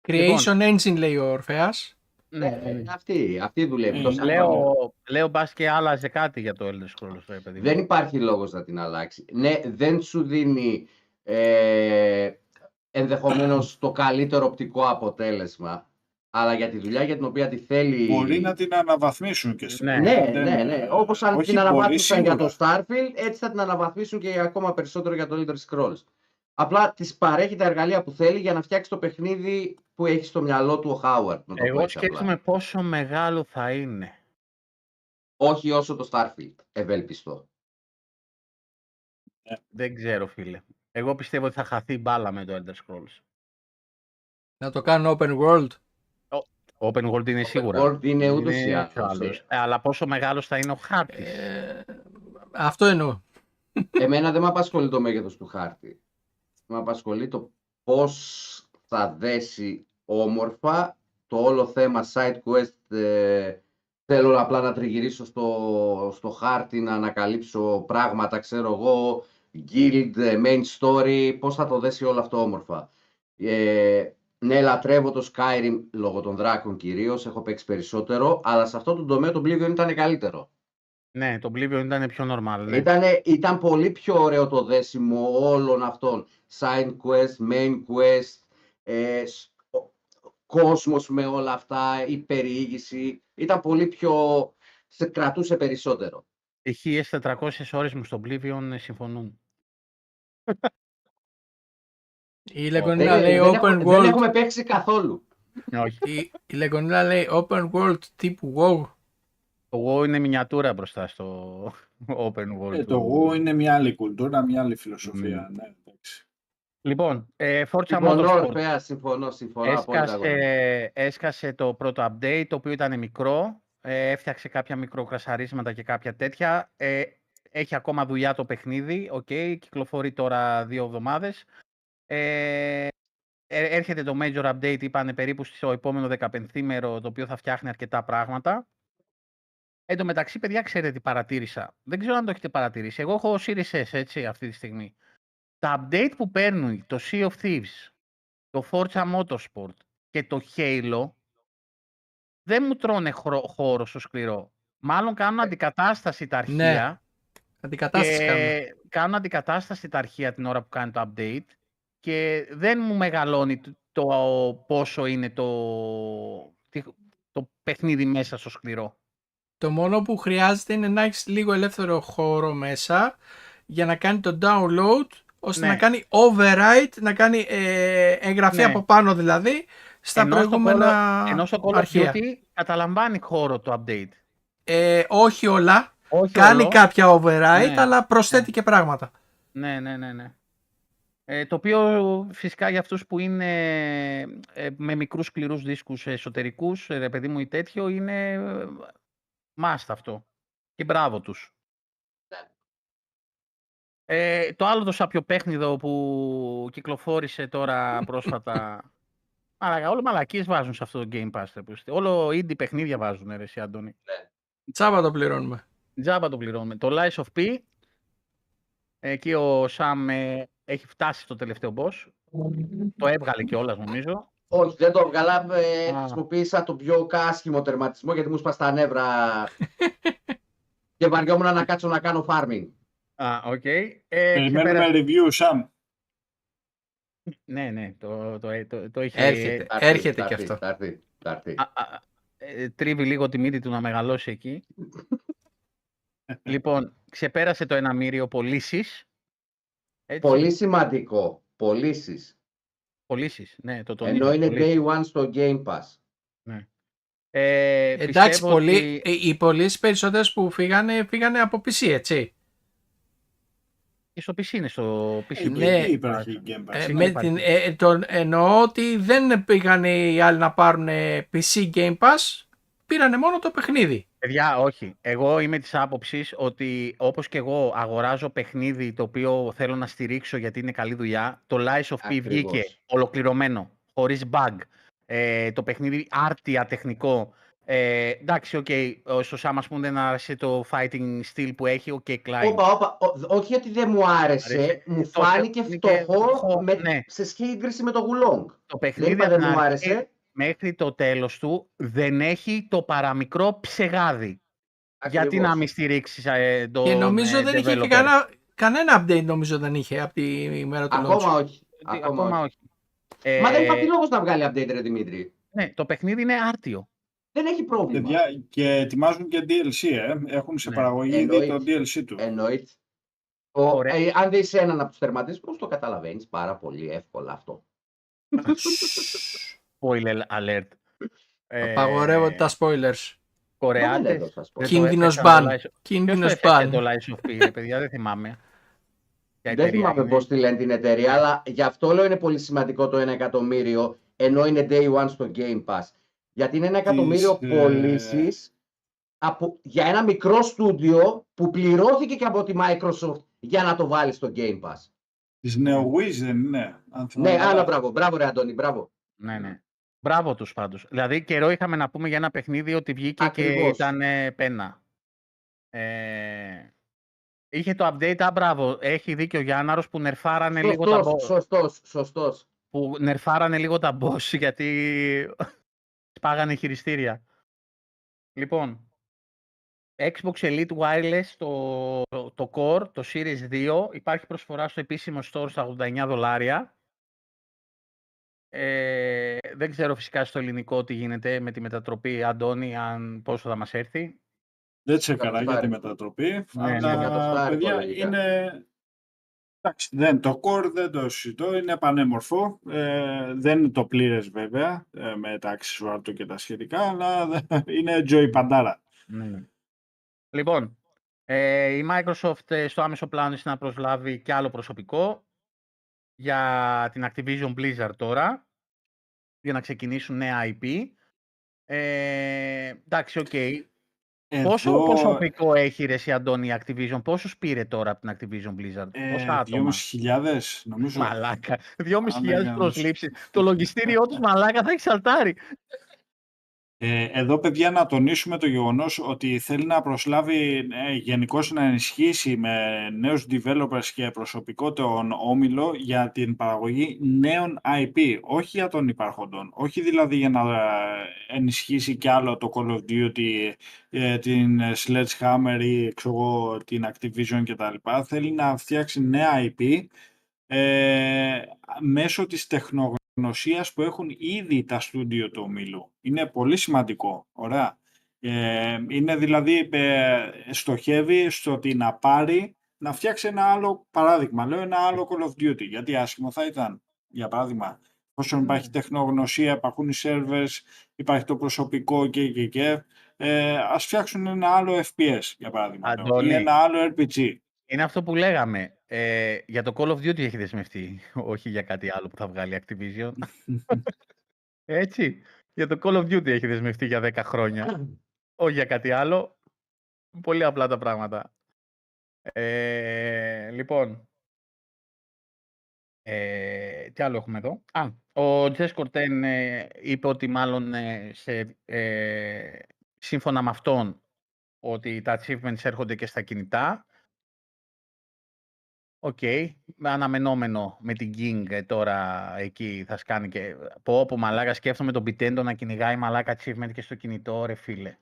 S2: Creation Engine λέει ο Ορφέας.
S5: Ναι,
S4: Ε,
S5: ναι.
S4: Αυτή, αυτή δουλεύει.
S3: Ε,
S4: τόσα χρόνια.
S5: Λέω, λέω μπας και άλλαζε κάτι για το Elder Scrolls, ρε παιδί. μου.
S4: Δεν υπάρχει λόγος να την αλλάξει. Ναι, δεν σου δίνει ε, ενδεχομένως το καλύτερο οπτικό αποτέλεσμα, αλλά για τη δουλειά για την οποία τη θέλει...
S3: Μπορεί να την αναβαθμίσουν και στην
S5: Ναι.
S4: Ναι,
S3: δεν-
S4: ναι, ναι. Όπως αν
S3: όχι
S4: την
S3: πολύ
S4: αναβάθμισαν για το
S3: σίγουρα.
S4: Starfield, έτσι θα την αναβαθμίσουν και ακόμα περισσότερο για το Elder Scrolls. Απλά της παρέχει τα εργαλεία που θέλει για να φτιάξει το παιχνίδι που έχει στο μυαλό του ο Howard. Να το πω
S5: Εγώ
S4: έτσι απλά.
S5: σκέφτομαι πόσο μεγάλο θα είναι.
S4: Όχι όσο το Starfield, ευελπιστώ.
S5: Δεν ξέρω, φίλε. Εγώ πιστεύω ότι θα χαθεί μπάλα με το Elder Scrolls.
S2: Να το κάνω open world.
S5: Open World είναι σίγουρα.
S4: World είναι ούτως ή
S5: πιο
S4: άλλως,
S5: άλλος. Ε, αλλά πόσο μεγάλος θα είναι ο χάρτης;
S2: Ε, αυτό εννοώ.
S4: Εμένα δεν με απασχολεί το μέγεθος του χάρτη. Με απασχολεί το πώς θα δέσει όμορφα το όλο θέμα side quest. ε, θέλω απλά να τριγυρίσω στο, στο χάρτη, να ανακαλύψω πράγματα, ξέρω εγώ, guild, ε, main story, πώς θα το δέσει όλο αυτό όμορφα. Ε, ναι, λατρεύω το Skyrim λόγω των δράκων κυρίως, έχω παίξει περισσότερο, αλλά σε αυτό το τομέα το Oblivion ήταν καλύτερο.
S5: Ναι, το Oblivion ήταν πιο normal. Ναι.
S4: Ήτανε, ήταν πολύ πιο ωραίο το δέσιμο όλων αυτών. Side quest, main quest, ε, σ- ο- κόσμος με όλα αυτά, η περιήγηση. Ήταν πολύ πιο... σε κρατούσε περισσότερο.
S5: Οι 1400 ώρες μου στο Oblivion ε, συμφωνούν.
S2: Η Λεγκονίλα
S4: Δεν,
S2: λέει
S4: δεν,
S2: open
S4: έχουμε, δεν
S2: world.
S4: έχουμε παίξει καθόλου.
S5: Όχι.
S2: Η, η Λεγκονίλα λέει open world τύπου WoW.
S5: Το WoW είναι μινιατούρα μπροστά στο open world.
S3: Ε,
S5: του-
S3: το εγώ είναι μια άλλη κουλτούρα, μια άλλη φιλοσοφία. Ναι, εντάξει.
S5: Λοιπόν, ε, Forza
S4: Συμφωνώ,
S5: Motorsport.
S4: Ορφέα, συμφωνώ, συμφωνώ. απόλυτα, αγόρι.
S5: Έσκασε, έσκασε το πρώτο update, το οποίο ήταν μικρό. Ε, έφτιαξε κάποια μικροκρασαρίσματα και κάποια τέτοια. Ε, έχει ακόμα δουλειά το παιχνίδι. Οκ, κυκλοφορεί τώρα δύο εβδομάδες. Ε, ε, έρχεται το major update, είπανε περίπου στο επόμενο 15ήμερο, το οποίο θα φτιάχνει αρκετά πράγματα. Εν τω μεταξύ, παιδιά, ξέρετε τι παρατήρησα; Δεν ξέρω αν το έχετε παρατηρήσει. Εγώ έχω Series S, έτσι, αυτή τη στιγμή. Τα update που παίρνουν το Sea of Thieves, το Forza Motorsport και το Halo δεν μου τρώνε χρο- χώρο στο σκληρό. Μάλλον κάνουν αντικατάσταση τα αρχεία
S2: Αντικατάσταση κάνουμε.
S5: και κάνουν αντικατάσταση τα αρχεία την ώρα που κάνει το update και δεν μου μεγαλώνει το, το πόσο είναι το, τι- το παιχνίδι μέσα στο σκληρό.
S2: Το μόνο που χρειάζεται είναι να έχεις λίγο ελεύθερο χώρο μέσα για να κάνει το download ώστε
S5: Ναι.
S2: να κάνει override, να κάνει ε, εγγραφή
S5: Ναι.
S2: από πάνω δηλαδή στα
S5: Ενώ στο
S2: προηγούμενα
S5: Ενώ στο Call of
S2: αρχεία.
S5: Duty καταλαμβάνει χώρο το update.
S2: Ε, όχι όλα,
S5: Όχι
S2: κάνει
S5: όλο.
S2: κάποια override
S5: Ναι.
S2: αλλά προσθέτει και πράγματα.
S5: Ναι, ναι, ναι, ναι. Ε, το οποίο φυσικά για αυτούς που είναι ε, με μικρούς σκληρούς δίσκους εσωτερικούς, ε, ρε παιδί μου ή τέτοιο, είναι ε, must αυτό. Και μπράβο τους. Ε, το άλλο το σαπιοπέχνιδο που κυκλοφόρησε τώρα πρόσφατα. Μαλακα, όλο μαλακίες βάζουν σε αυτό το Game Pass. ρε, που είστε. Όλο indie παιχνίδια βάζουν, ρε, εσύ Αντώνη.
S2: Τσάμπα το πληρώνουμε.
S5: Τζάμπα το πληρώνουμε. Το Lies of P, εκεί ο Σαμ ε, έχει φτάσει στο τελευταίο boss. Το έβγαλε κιόλας νομίζω.
S4: Όχι, δεν το έβγαλα. Ε,
S5: Α.
S4: χρησιμοποίησα τον πιο άσχημο τερματισμό γιατί μου σπάσει τα νεύρα και βαριόμουν να κάτσω να κάνω farming.
S5: Α, οκ. Ε,
S3: Περιμένουμε
S5: ξεπέρασε-
S3: review, Sam.
S5: Ναι, ναι, το, το, το, το είχε...
S2: Έρχεται.
S4: Θα έρθει,
S2: Έρχεται
S4: θα
S2: κι
S4: έρθει,
S2: αυτό.
S4: θα έρθει, θα έρθει.
S5: Α, α, ε, τρίβει λίγο τη μύτη του να μεγαλώσει εκεί. λοιπόν, ξεπέρασε το ένα μύριο πωλήσεις.
S4: Πολύ σημαντικό. Πωλήσεις.
S5: Πωλήσεις, ναι, το τονίζω.
S4: Ενώ είναι
S5: πωλήσεις.
S4: day one στο Game Pass.
S5: Ε,
S2: Εντάξει,
S5: πιστεύω
S2: πολλοί,
S5: ότι-
S2: ε, οι πωλήσεις περισσότερες που φύγανε, φύγανε από PC, έτσι.
S5: Και στο PC είναι στο PC.
S3: Ε,
S2: Ναι.
S3: και εκεί υπάρχει Game Pass.
S2: Ε,
S5: Σίγουρα
S2: με
S5: υπάρχει.
S2: την, ε, τον, εννοώ ότι δεν πήγαν οι άλλοι να πάρουν PC Game Pass, πήρανε μόνο το παιχνίδι.
S5: Παιδιά, όχι. Εγώ είμαι της άποψης ότι όπως και εγώ αγοράζω παιχνίδι το οποίο θέλω να στηρίξω γιατί είναι καλή δουλειά, το Lies of P
S4: Ακριβώς.
S5: βγήκε ολοκληρωμένο, χωρίς bug. Ε, το παιχνίδι άρτια τεχνικό. Ε, εντάξει, OK, okay, στο Sam ας πούμε δεν άρεσε το fighting style που έχει, OK, okay, Clive.
S4: Όπα, όπα, ο- όχι ότι δεν μου άρεσε,
S5: Άρεσε.
S4: μου
S5: Το
S4: φάνηκε
S5: είναι και
S4: φτωχό
S5: φτωχό,
S4: με,
S5: ναι.
S4: σε σύγκριση με το Wo Long.
S5: Το
S4: Δεν
S5: παιχνίδι
S4: είπα
S5: από
S4: δεν
S5: την
S4: μου
S5: αρχή
S4: άρεσε.
S5: Μέχρι το τέλος του δεν έχει το παραμικρό ψεγάδι. Γιατί
S4: Ακριβώς.
S5: να μην στηρίξεις ε, το
S2: και νομίζω δεν είχε και
S5: developer;
S2: κανένα, κανένα update νομίζω δεν είχε από τη ημέρα του launch.
S4: Ακόμα όχι.
S5: Τι-
S4: Ακόμα, όχι.
S5: όχι.
S4: Μα δεν
S5: Ε,
S4: υπάρχει λόγος να βγάλει update, ρε Δημήτρη.
S5: Ναι, το παιχνίδι είναι άρτιο.
S4: Δεν έχει πρόβλημα.
S3: Παιδιά, και ετοιμάζουν και DLC, ε. Έχουν σε
S5: Ναι.
S3: παραγωγή ήδη το
S4: Εννοείται.
S3: DLC του.
S4: Εννοείται. Ο,
S5: Ωραία.
S4: ε, αν δεις έναν από τους τερματισμούς, το καταλαβαίνεις πάρα πολύ εύκολα αυτό.
S5: Spoiler alert. Ε,
S2: Απαγορεύονται τα spoilers.
S4: Μα δεν
S5: Κορεάτες.
S4: έδωσα spoiler.
S5: δεν το
S2: Κίνδυνος
S5: έφτιαξαν
S2: ban.
S5: το Lies of- Ποιος το
S2: Κίνδυνος
S5: έφτιαξε
S2: ban.
S5: το Lies of P, ρε παιδιά, δεν θυμάμαι. Ποια
S4: Δεν
S5: εταιρεία
S4: θυμάμαι
S5: είναι.
S4: πώς τη λένε την εταιρεία, αλλά γι' αυτό λέω είναι πολύ σημαντικό το 1 εκατομμύριο, ενώ είναι day one στο Game Pass. Γιατί είναι ένα εκατομμύριο
S3: ε,
S4: πωλήσεις από, για ένα μικρό στούντιο που πληρώθηκε και από τη Microsoft για να το βάλει στο Game Pass.
S3: Της NeoWiz δεν είναι. αν θυμάμαι
S4: Ναι,
S3: καλά.
S4: άλλα μπράβο. Μπράβο, ρε Αντώνη, μπράβο.
S5: Ναι, ναι. Μπράβο τους πάντως. Δηλαδή καιρό είχαμε να πούμε για ένα παιχνίδι ότι βγήκε και
S4: Ακριβώς.
S5: ήταν ε, πένα. Ε, είχε το update, α, μπράβο. Έχει δίκιο ο Γιάνναρος που νερφάρανε λίγο τα
S4: Σωστός,
S5: boss.
S4: σωστός, σωστός.
S5: που νερφάρανε λίγο τα boss γιατί σπάγανε χειριστήρια. Λοιπόν, Xbox Elite Wireless, το, το Core, το Series 2, υπάρχει προσφορά στο επίσημο store στα 89 δολάρια. Ε, δεν ξέρω φυσικά στο ελληνικό τι γίνεται με τη μετατροπή, Αντώνη, αν πόσο θα μας έρθει.
S3: Δεν τσεκαρά για τη
S4: Εκατοστάρι.
S3: μετατροπή.
S5: Ναι,
S3: αλλά,
S5: ναι.
S4: Εκατοστάρι,
S3: παιδιά,
S4: λογικά.
S3: είναι... Εντάξει, δεν, το core δεν το συζητώ, είναι πανέμορφο. Ε, δεν είναι το πλήρες βέβαια, ε, με τα αξισουάρ του και τα σχετικά, αλλά δεν- είναι joy παντάρα.
S5: Ναι. Λοιπόν, ε, η Microsoft ε, στο άμεσο πλάνο είναι να προσλάβει και άλλο προσωπικό για την Activision Blizzard τώρα, για να ξεκινήσουν νέα IP. Ε, εντάξει, οκ. Πόσο
S3: Εδώ,
S5: προσωπικό έχει ρε εσύ Αντώνη η Activision, πόσους πήρε τώρα από την Activision Blizzard,
S3: ε,
S5: πόσα άτομα;
S3: 2.500 νομίζω.
S5: Μαλάκα, 2.500
S3: Μαλάκα,
S5: προσλήψεις. Το λογιστήριό τους μαλάκα θα έχει σαλτάρει.
S3: Ε, εδώ, παιδιά, να τονίσουμε το γεγονός ότι θέλει να προσλάβει ε, γενικώς να ενισχύσει με νέους developers και προσωπικό τον όμιλο για την παραγωγή νέων IP, όχι για τον υπάρχοντων. Όχι δηλαδή για να ε, ενισχύσει κι άλλο το Call of Duty, ε, την Sledgehammer ή ξέρω εγώ, την Activision κτλ. Θέλει να φτιάξει νέα IP ε, μέσω της τεχνογνωσίας που έχουν ήδη τα στούντιο του ομίλου. Είναι πολύ σημαντικό. Ωραία. Ε, είναι δηλαδή, ε, στοχεύει στο ότι να πάρει, να φτιάξει ένα άλλο παράδειγμα. Λέω ένα άλλο Call of Duty. Γιατί άσχημο θα ήταν, για παράδειγμα, όσον υπάρχει τεχνογνωσία, υπάρχουν οι servers, υπάρχει το προσωπικό και και και, ε, ας φτιάξουν ένα άλλο FPS, για παράδειγμα. λέω,
S5: Αντώνη.
S3: ή ένα άλλο RPG.
S5: Είναι αυτό που λέγαμε. Ε, για το Call of Duty έχει δεσμευτεί, όχι για κάτι άλλο που θα βγάλει η Activision. Έτσι. Για το Call of Duty έχει δεσμευτεί για 10 χρόνια. όχι για κάτι άλλο. Πολύ απλά τα πράγματα. Ε, λοιπόν. Ε, τι άλλο έχουμε εδώ; Α, ο Τζες Κορτέν ε, είπε ότι μάλλον ε, σε, ε, σύμφωνα με αυτόν ότι τα achievements έρχονται και στα κινητά. Οκ. Αναμενόμενο με την King ε, τώρα εκεί θα σκάνει και... Πω, πω μαλάκα σκέφτομαι τον Πιτέντο να κυνηγάει μαλάκα achievement και στο κινητό, ρε φίλε.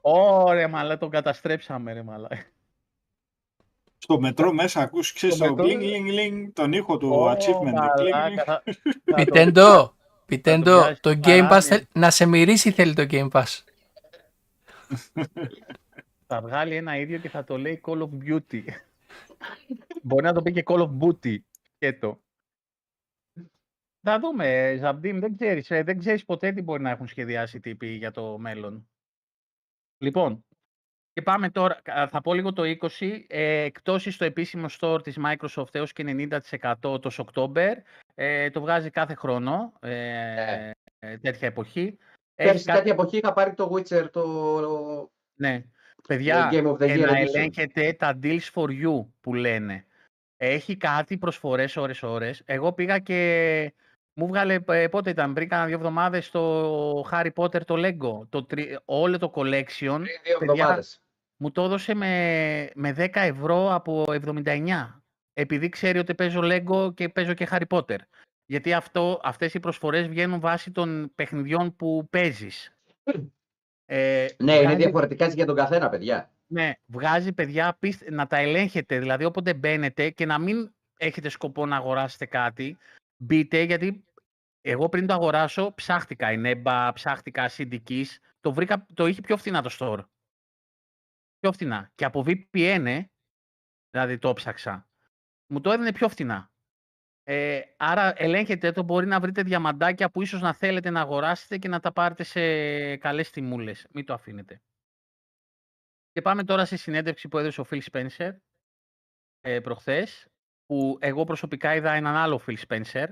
S5: Ωραία, μαλάκα, τον καταστρέψαμε, ρε μαλάκα.
S3: Στο μετρό μέσα ακούς, ξέρεις,
S5: Στο
S3: το
S5: μετρό-
S3: γκλινγκ, γκλινγκ, γκλινγκ, τον ήχο του
S5: Ω,
S3: achievement. γκλινγκ,
S5: μαλάκα,
S3: γκλινγκ.
S5: θα- θα το-
S2: Πιτέντο, Πιτέντο,
S5: πιάσει
S2: το
S5: το
S2: Game Pass
S5: παράθυρο.
S2: θέλ- να σε μυρίσει θέλει το Game Pass.
S5: Θα βγάλει ένα ίδιο και θα το λέει Call of Beauty. Μπορεί να το πει και Call of Booty. Και το. Θα δούμε, Ζαμπτίμ, δεν ξέρεις, ε, δεν ξέρεις ποτέ τι μπορεί να έχουν σχεδιάσει οι τύποι για το μέλλον. Λοιπόν, και πάμε τώρα, κα- θα πω λίγο το 20, ε, εκτόσεις στο επίσημο store της Microsoft έως και 90% το October, ε, το βγάζει κάθε χρόνο, ε,
S4: Ναι.
S5: ε, τέτοια εποχή. Έχει
S4: Πέρσι
S5: κάτι-
S4: τέτοια εποχή είχα πάρει το Witcher, το
S5: ναι. Παιδιά,
S4: Game of the
S5: και
S4: Year
S5: να
S4: edition.
S5: ελέγχετε τα deals for you που λένε. Έχει κάτι προσφορές ώρες ώρες. Εγώ πήγα και μου βγάλε, ε, πότε ήταν, πριν κάνα δύο εβδομάδες το Harry Potter το Lego. Το, τρι- όλο το collection
S4: πριν δύο
S5: παιδιά,
S4: εβδομάδες.
S5: μου το έδωσε με, με 10 ευρώ από 79. Επειδή ξέρει ότι παίζω Lego και παίζω και Harry Potter. Γιατί αυτό, αυτές οι προσφορές βγαίνουν βάσει των παιχνιδιών που παίζεις. Ε,
S4: Ναι, είναι
S5: βγάζει-
S4: διαφορετικά για τον καθένα, παιδιά.
S5: ναι, βγάζει παιδιά απίστε- να τα ελέγχετε. Δηλαδή, όποτε μπαίνετε και να μην έχετε σκοπό να αγοράσετε κάτι, μπείτε γιατί εγώ πριν το αγοράσω ψάχτηκα η Νέμπα, ψάχτηκα CD Keys, το βρήκα, το είχε πιο φθηνά το store. Πιο φθηνά. Και από VPN, δηλαδή το ψάξα, μου το έδινε πιο φθηνά. Ε, άρα ελέγχετε το, μπορεί να βρείτε διαμαντάκια που ίσως να θέλετε να αγοράσετε και να τα πάρετε σε καλές τιμούλες. Μην το αφήνετε. Και πάμε τώρα στη συνέντευξη που έδωσε ο Phil Spencer ε, προχθές, που εγώ προσωπικά είδα έναν άλλο Phil Spencer,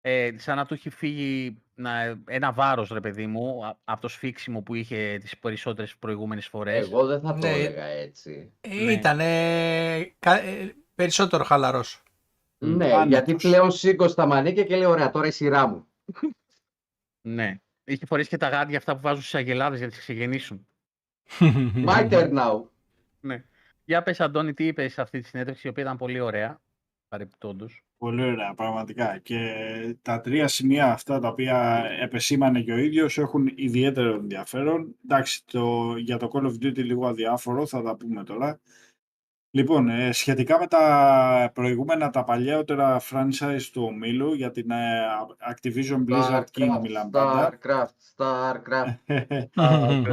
S5: ε, σαν να του έχει φύγει να, ένα βάρος, ρε παιδί μου, α- από το σφίξιμο που είχε τις περισσότερες προηγούμενες φορές.
S4: Εγώ δεν θα το
S2: Ναι.
S4: έλεγα έτσι.
S5: Ναι.
S2: Ήταν περισσότερο χαλαρός.
S4: Ναι,
S3: Άνετος.
S4: γιατί πλέον σήκω τα μανίκια και λέει: Ωραία, τώρα η σειρά μου.
S5: Ναι. Είχε φορέσει και τα γάντια αυτά που βάζουν στις αγελάδες για να τις ξεγεννήσουν.
S4: My turn now.
S5: Ναι. Για πες, Αντώνη, τι είπες σε αυτή τη συνέντευξη, η οποία ήταν πολύ ωραία, παρεπιπτόντως.
S3: Πολύ ωραία, πραγματικά. Και τα τρία σημεία αυτά τα οποία επεσήμανε και ο ίδιος έχουν ιδιαίτερο ενδιαφέρον. Εντάξει, το, για το Call of Duty λίγο αδιάφορο, θα τα πούμε τώρα. Λοιπόν, ε, σχετικά με τα προηγούμενα, τα παλιότερα franchise του ομίλου για την ε, Activision Blizzard King μιλάμε πάντα.
S4: Starcraft, Starcraft.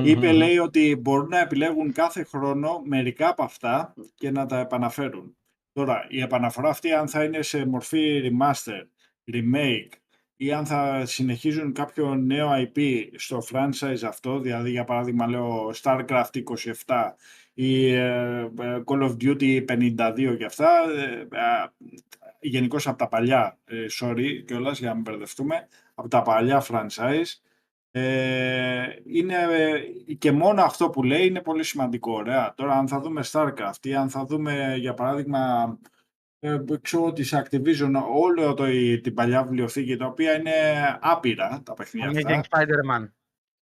S3: Είπε, λέει, ότι μπορούν να επιλέγουν κάθε χρόνο μερικά από αυτά και να τα επαναφέρουν. Τώρα, η επαναφορά αυτή αν θα είναι σε μορφή remaster, remake ή αν θα συνεχίζουν κάποιο νέο IP στο franchise αυτό, δηλαδή για παράδειγμα λέω Starcraft 27 ή ε, ε, Call of Duty 52 και αυτά, ε, γενικώς από τα παλιά, ε, sorry κιόλας για να μην μπερδευτούμε, από τα παλιά franchise, ε, είναι, ε, και μόνο αυτό που λέει είναι πολύ σημαντικό. Ωραία. Τώρα αν θα δούμε Starcraft ή αν θα δούμε για παράδειγμα ε, ξέρω της Activision όλο το, η- την παλιά βιβλιοθήκη τα οποία είναι άπειρα τα παιχνίδια
S5: Amazing
S3: αυτά
S5: Spider-Man.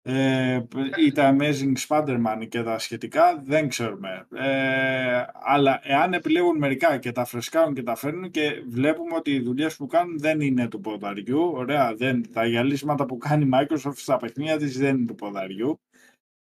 S3: Ε, ή τα Amazing Spider-Man και τα σχετικά δεν ξέρουμε. Ε, αλλά εάν επιλέγουν μερικά και τα φρεσκάρουν και τα φέρνουν και βλέπουμε ότι οι δουλειές που κάνουν δεν είναι του ποδαριού. Ωραία, δεν, τα γυαλίσματα που κάνει η Microsoft στα παιχνίδια της δεν είναι του ποδαριού.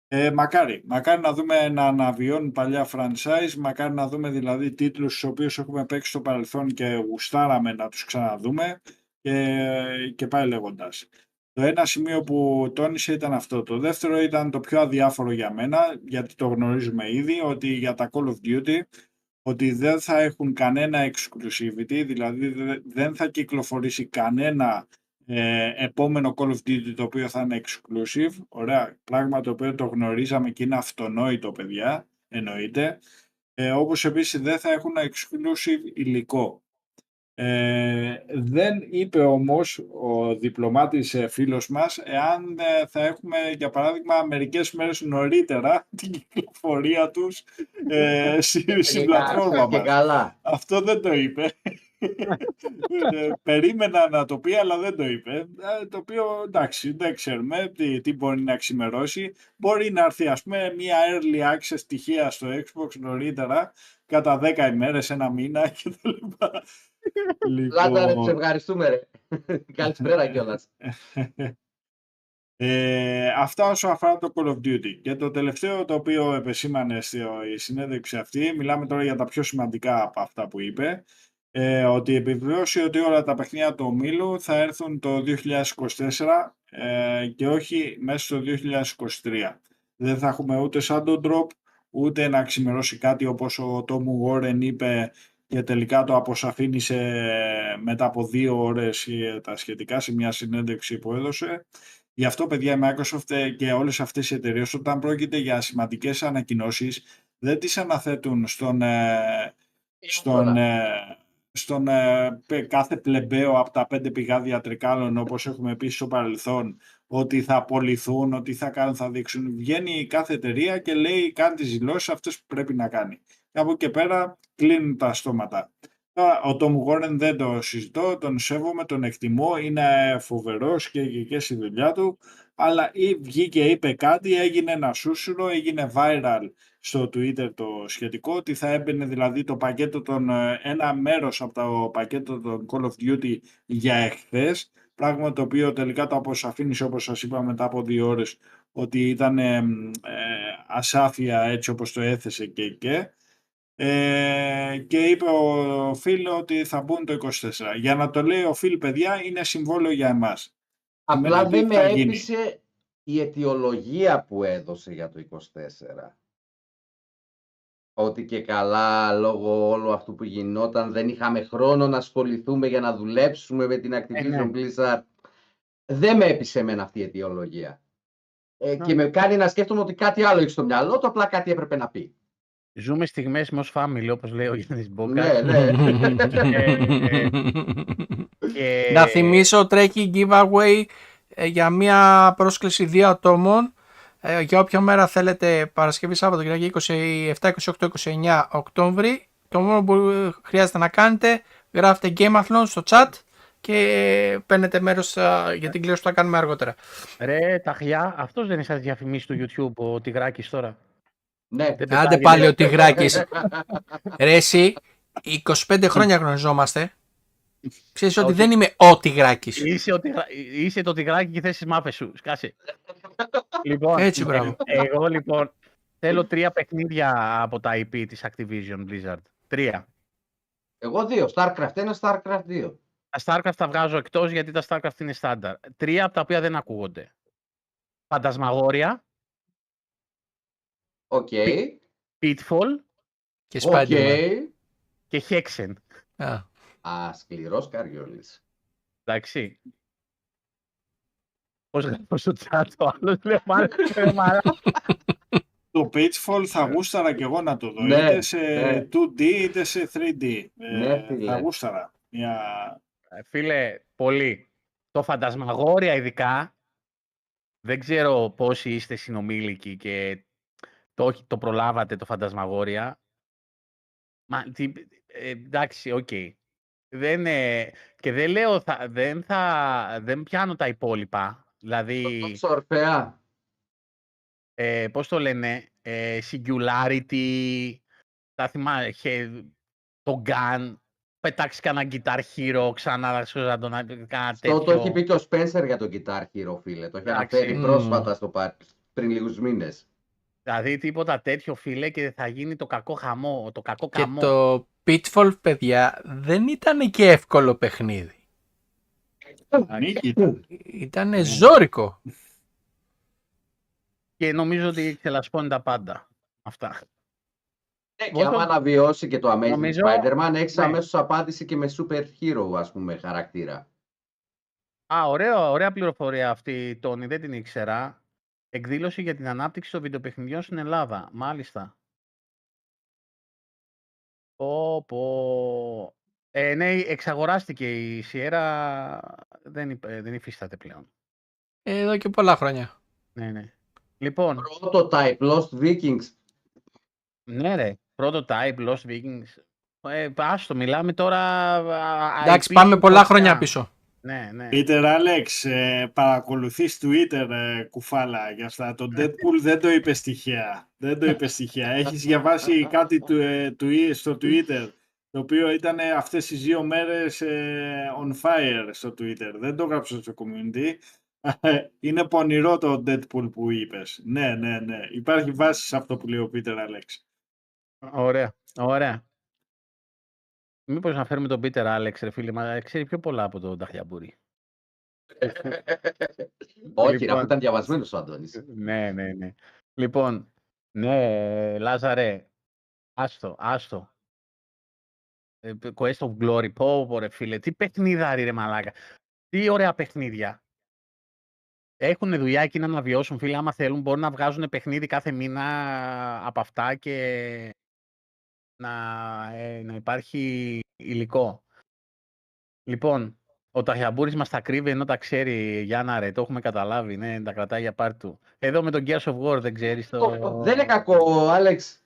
S3: Ε, μακάρι, μακάρι να δούμε να αναβιώνουν παλιά franchise, μακάρι να δούμε δηλαδή τίτλους στους οποίους έχουμε παίξει στο παρελθόν και γουστάραμε να τους ξαναδούμε και, και πάει λέγοντας. Το ένα σημείο που τόνισε ήταν αυτό. Το δεύτερο ήταν το πιο αδιάφορο για μένα, γιατί το γνωρίζουμε ήδη, ότι για τα Call of Duty ότι δεν θα έχουν κανένα exclusivity, δηλαδή δε- δεν θα κυκλοφορήσει κανένα ε, επόμενο Call of Duty το οποίο θα είναι exclusive. Ωραία, πράγμα το οποίο το γνωρίζαμε και είναι αυτονόητο, παιδιά, εννοείται. Ε, όπως επίσης δεν θα έχουν exclusive υλικό. Ε, δεν είπε όμως ο διπλωμάτης ε, φίλος μας εάν ε, θα έχουμε για παράδειγμα μερικές μέρες νωρίτερα την κυκλοφορία τους ε, στη, στην
S4: Και κα-
S3: πλατφόρμα
S4: και
S3: μας.
S4: καλά.
S3: Αυτό δεν το είπε. Ε, Περίμενα να το πει, αλλά δεν το είπε. Ε, Το οποίο εντάξει, δεν ξέρουμε τι, τι μπορεί να ξημερώσει. Μπορεί να έρθει, ας πούμε, μια early access στοιχεία στο Xbox νωρίτερα, κατά 10 ημέρες, ένα μήνα κτλ.
S4: Λάταρε, σε
S3: λοιπόν,
S4: ευχαριστούμε ρε. Καλησπέρα κιόλας.
S3: ε, αυτά όσο αφορά το Call of Duty. Και το τελευταίο το οποίο επεσήμανε στη συνέντευξη αυτή, μιλάμε τώρα για τα πιο σημαντικά από αυτά που είπε, ε, ότι επιβεβαίωσε ότι όλα τα παιχνίδια του ομίλου θα έρθουν το 2024 ε, και όχι μέσα στο 2023. Δεν θα έχουμε ούτε Shadow Drop, ούτε να ξημερώσει κάτι όπως ο Tom Warren είπε και τελικά το αποσαφήνισε μετά από δύο ώρες ε, τα σχετικά σε μια συνέντευξη που έδωσε. Γι' αυτό, παιδιά, η Microsoft ε, και όλες αυτές οι εταιρείες, όταν πρόκειται για σημαντικές ανακοινώσεις, δεν τις αναθέτουν στον, ε, στον, ε, στον ε, πε- κάθε πλεμπαίο από τα πέντε πηγάδια τρικάλων, όπως έχουμε πει στο παρελθόν, ότι θα απολυθούν, ότι θα κάνουν, θα δείξουν. Βγαίνει η κάθε εταιρεία και λέει κάνει τις δηλώσεις αυτές που πρέπει να κάνει. Και από εκεί και πέρα κλείνουν τα στόματα. Τώρα, Ο Tom Warren δεν το συζητώ, τον σέβομαι, τον εκτιμώ, είναι φοβερός και ηγετικός στη δουλειά του, αλλά ή βγήκε είπε κάτι, έγινε ένα σούσουρο, έγινε viral στο Twitter το σχετικό, ότι θα έμπαινε δηλαδή το πακέτο των, ε, ένα μέρος από το πακέτο των Call of Duty για εχθές, πράγμα το οποίο τελικά το αποσαφήνισε όπως σας είπα μετά από δύο ώρες ότι ήταν ε, ε, ασάφεια έτσι όπως το έθεσε και και. Ε, και είπε ο Φιλ ότι θα μπουν το 24. Για να το λέει ο Φιλ, παιδιά, είναι συμβόλαιο για εμάς.
S4: Απλά
S3: Σημαίνει
S4: δεν
S3: ότι
S4: με
S3: θα γίνει.
S4: έπεισε η αιτιολογία που έδωσε για το 24. Ότι και καλά λόγω όλου αυτού που γινόταν δεν είχαμε χρόνο να ασχοληθούμε για να δουλέψουμε με την Activision
S5: ναι.
S4: Blizzard. Δεν με έπεισε εμένα αυτή η αιτιολογία. Ε, και
S5: Ναι.
S4: με κάνει να σκέφτομαι ότι κάτι άλλο έχει στο μυαλό του, απλά κάτι έπρεπε να πει.
S5: Ζούμε στιγμές με ως family, όπως λέει ο Γιάννης
S4: Ναι,
S5: Μπόκας.
S4: ναι.
S5: Ε, και-
S2: Να θυμίσω τρέχει giveaway ε, για μια πρόσκληση δύο ατόμων ε, για όποια μέρα θέλετε Παρασκευή, Σάββατο, Κυριακή 27, 28, 29 Οκτώβρη. Το μόνο που ε, χρειάζεται να κάνετε γράφετε Gameathlon στο chat και παίρνετε μέρος α, για την κλήρωση που θα κάνουμε αργότερα.
S5: Ρε, ταχιά, αυτός δεν είναι σαν διαφημίσει του YouTube, ο Τιγράκης τώρα.
S4: Ναι.
S5: Δεν
S2: Άντε
S5: πετάγεται.
S2: πάλι ο Τιγράκης. Ρε εσύ, 25 χρόνια γνωριζόμαστε. Ξέρεις ότι
S5: Όχι.
S2: δεν είμαι ο Τιγράκης.
S5: Είσαι, ο Τιγρα- είσαι το Τιγράκη και θες τις μάφες σου. Σκάσε. λοιπόν,
S2: Έτσι, μπράβο.
S5: ε, εγώ λοιπόν θέλω τρία παιχνίδια από τα IP της Activision Blizzard. Τρία.
S4: Εγώ δύο. Starcraft 1, Starcraft 2.
S5: Τα StarCraft τα βγάζω εκτός γιατί τα StarCraft είναι στάνταρ. Τρία από τα οποία δεν ακούγονται. Phantasmagoria,
S4: OK.
S5: Pitfall
S2: Και
S4: OK.
S2: Spider-Man.
S5: και Hexen.
S2: Α.
S4: Α, σκληρός Καριόλης.
S5: Εντάξει. Πώς γράφω στο chat ο άλλος λέει «Μάρα, ρε, μάρα».
S3: Το Pitfall θα γούσταρα και εγώ να το δω,
S4: Ναι,
S3: είτε σε
S4: ναι.
S3: 2D είτε σε 3D.
S4: Ναι,
S3: Ε,
S4: φίλε.
S3: θα γούσταρα. Μια...
S5: Ε, Φίλε, πολύ. Το Phantasmagoria ειδικά, δεν ξέρω πόσοι είστε συνομήλικοι και το, το προλάβατε το Phantasmagoria. Μα, τι, ε, εντάξει, οκ. Δεν, ε, και δεν λέω, θα, δεν, θα, δεν πιάνω τα υπόλοιπα. Δηλαδή,
S4: Το Ορφέα.
S5: ε, πώς το λένε, ε, Singularity, τα θυμάμαι, χε- το Gun, πετάξεις κανένα Guitar Hero, ξανά να τον κάνα
S4: Το, το
S5: τέτοιο.
S4: έχει πει και ο Spencer για τον Guitar Hero, φίλε. Το έχει
S5: Εντάξει.
S4: αναφέρει
S2: Μμμ.
S4: πρόσφατα στο πάρτι πριν λίγους μήνες.
S5: Δηλαδή τίποτα τέτοιο φίλε και θα γίνει το κακό χαμό, το κακό
S2: Και
S5: καμό.
S2: το Pitfall, παιδιά, δεν ήταν και εύκολο παιχνίδι.
S3: Νίκη ήταν.
S2: Ήταν ζόρικο.
S5: Και νομίζω ότι ξελασπώνει τα πάντα. Αυτά.
S4: Ναι, και
S5: Εγώ
S4: άμα
S5: το-
S4: αναβιώσει και το Amazing
S5: Νομίζω-
S4: Spider-Man, έχεις
S5: ναι.
S4: αμέσως απάντηση και με super hero, ας πούμε, χαρακτήρα.
S5: Α, ωραία, ωραία πληροφορία αυτή, Τόνι, δεν την ήξερα. Εκδήλωση για την ανάπτυξη των βιντεοπαιχνιδιών στην Ελλάδα. Μάλιστα. Πω, πω. Ε, ναι, εξαγοράστηκε η Sierra, δεν, υ- ε, δεν υφίσταται πλέον.
S2: Εδώ και πολλά χρόνια.
S5: Ναι, ναι. Λοιπόν,
S4: Prototype, Lost Vikings.
S5: ναι ρε, prototype, Lost Vikings. Ε, άστο, μιλάμε τώρα... α,
S2: Εντάξει,
S5: IP
S2: πάμε πολλά
S5: φωτιά.
S2: χρόνια πίσω.
S5: Ναι, ναι.
S3: Peter Alex, ε, παρακολουθείς Twitter ε, κουφάλα για αυτά. Το Deadpool δεν το είπε στοιχεία. Δεν το είπε στοιχεία. Έχεις διαβάσει κάτι του, ε, του, στο Twitter το οποίο ήταν αυτές τις δύο μέρες ε, on fire στο Twitter. Δεν το έγραψε στο community. Ε, Είναι πονηρό το Deadpool που είπες. Ναι, ναι, ναι. Υπάρχει βάση σε αυτό που λέει ο Peter Alex.
S5: Ωραία, ωραία. Μήπως να φέρουμε τον Πίτερ Άλεξ, ρε φίλε, μα ξέρει πιο πολλά από τον Ταχιαμπούρη.
S4: Όχι,
S5: Λοιπόν.
S4: αφού ήταν διαβασμένος ο Αντώνης.
S5: Ναι, ναι, ναι. Λοιπόν, ναι, Λάζαρε, άστο, άστο. Ε, Quest of Glory, πω, πω ρε φίλε, τι παιχνίδαρι ρε μαλάκα. Τι ωραία παιχνίδια. Έχουν δουλειά εκείνα να βιώσουν, φίλε, άμα θέλουν μπορούν να βγάζουν παιχνίδι κάθε μήνα από αυτά και να, ε, να υπάρχει υλικό. Λοιπόν, ο Ταχιαμπούρης μας τα κρύβει ενώ τα ξέρει Γιάννα ρε, το έχουμε καταλάβει, ναι, τα κρατάει για πάρτι του. Εδώ με τον Gears of War δεν ξέρεις το...
S4: Ω, Δεν είναι κακό, Άλεξ.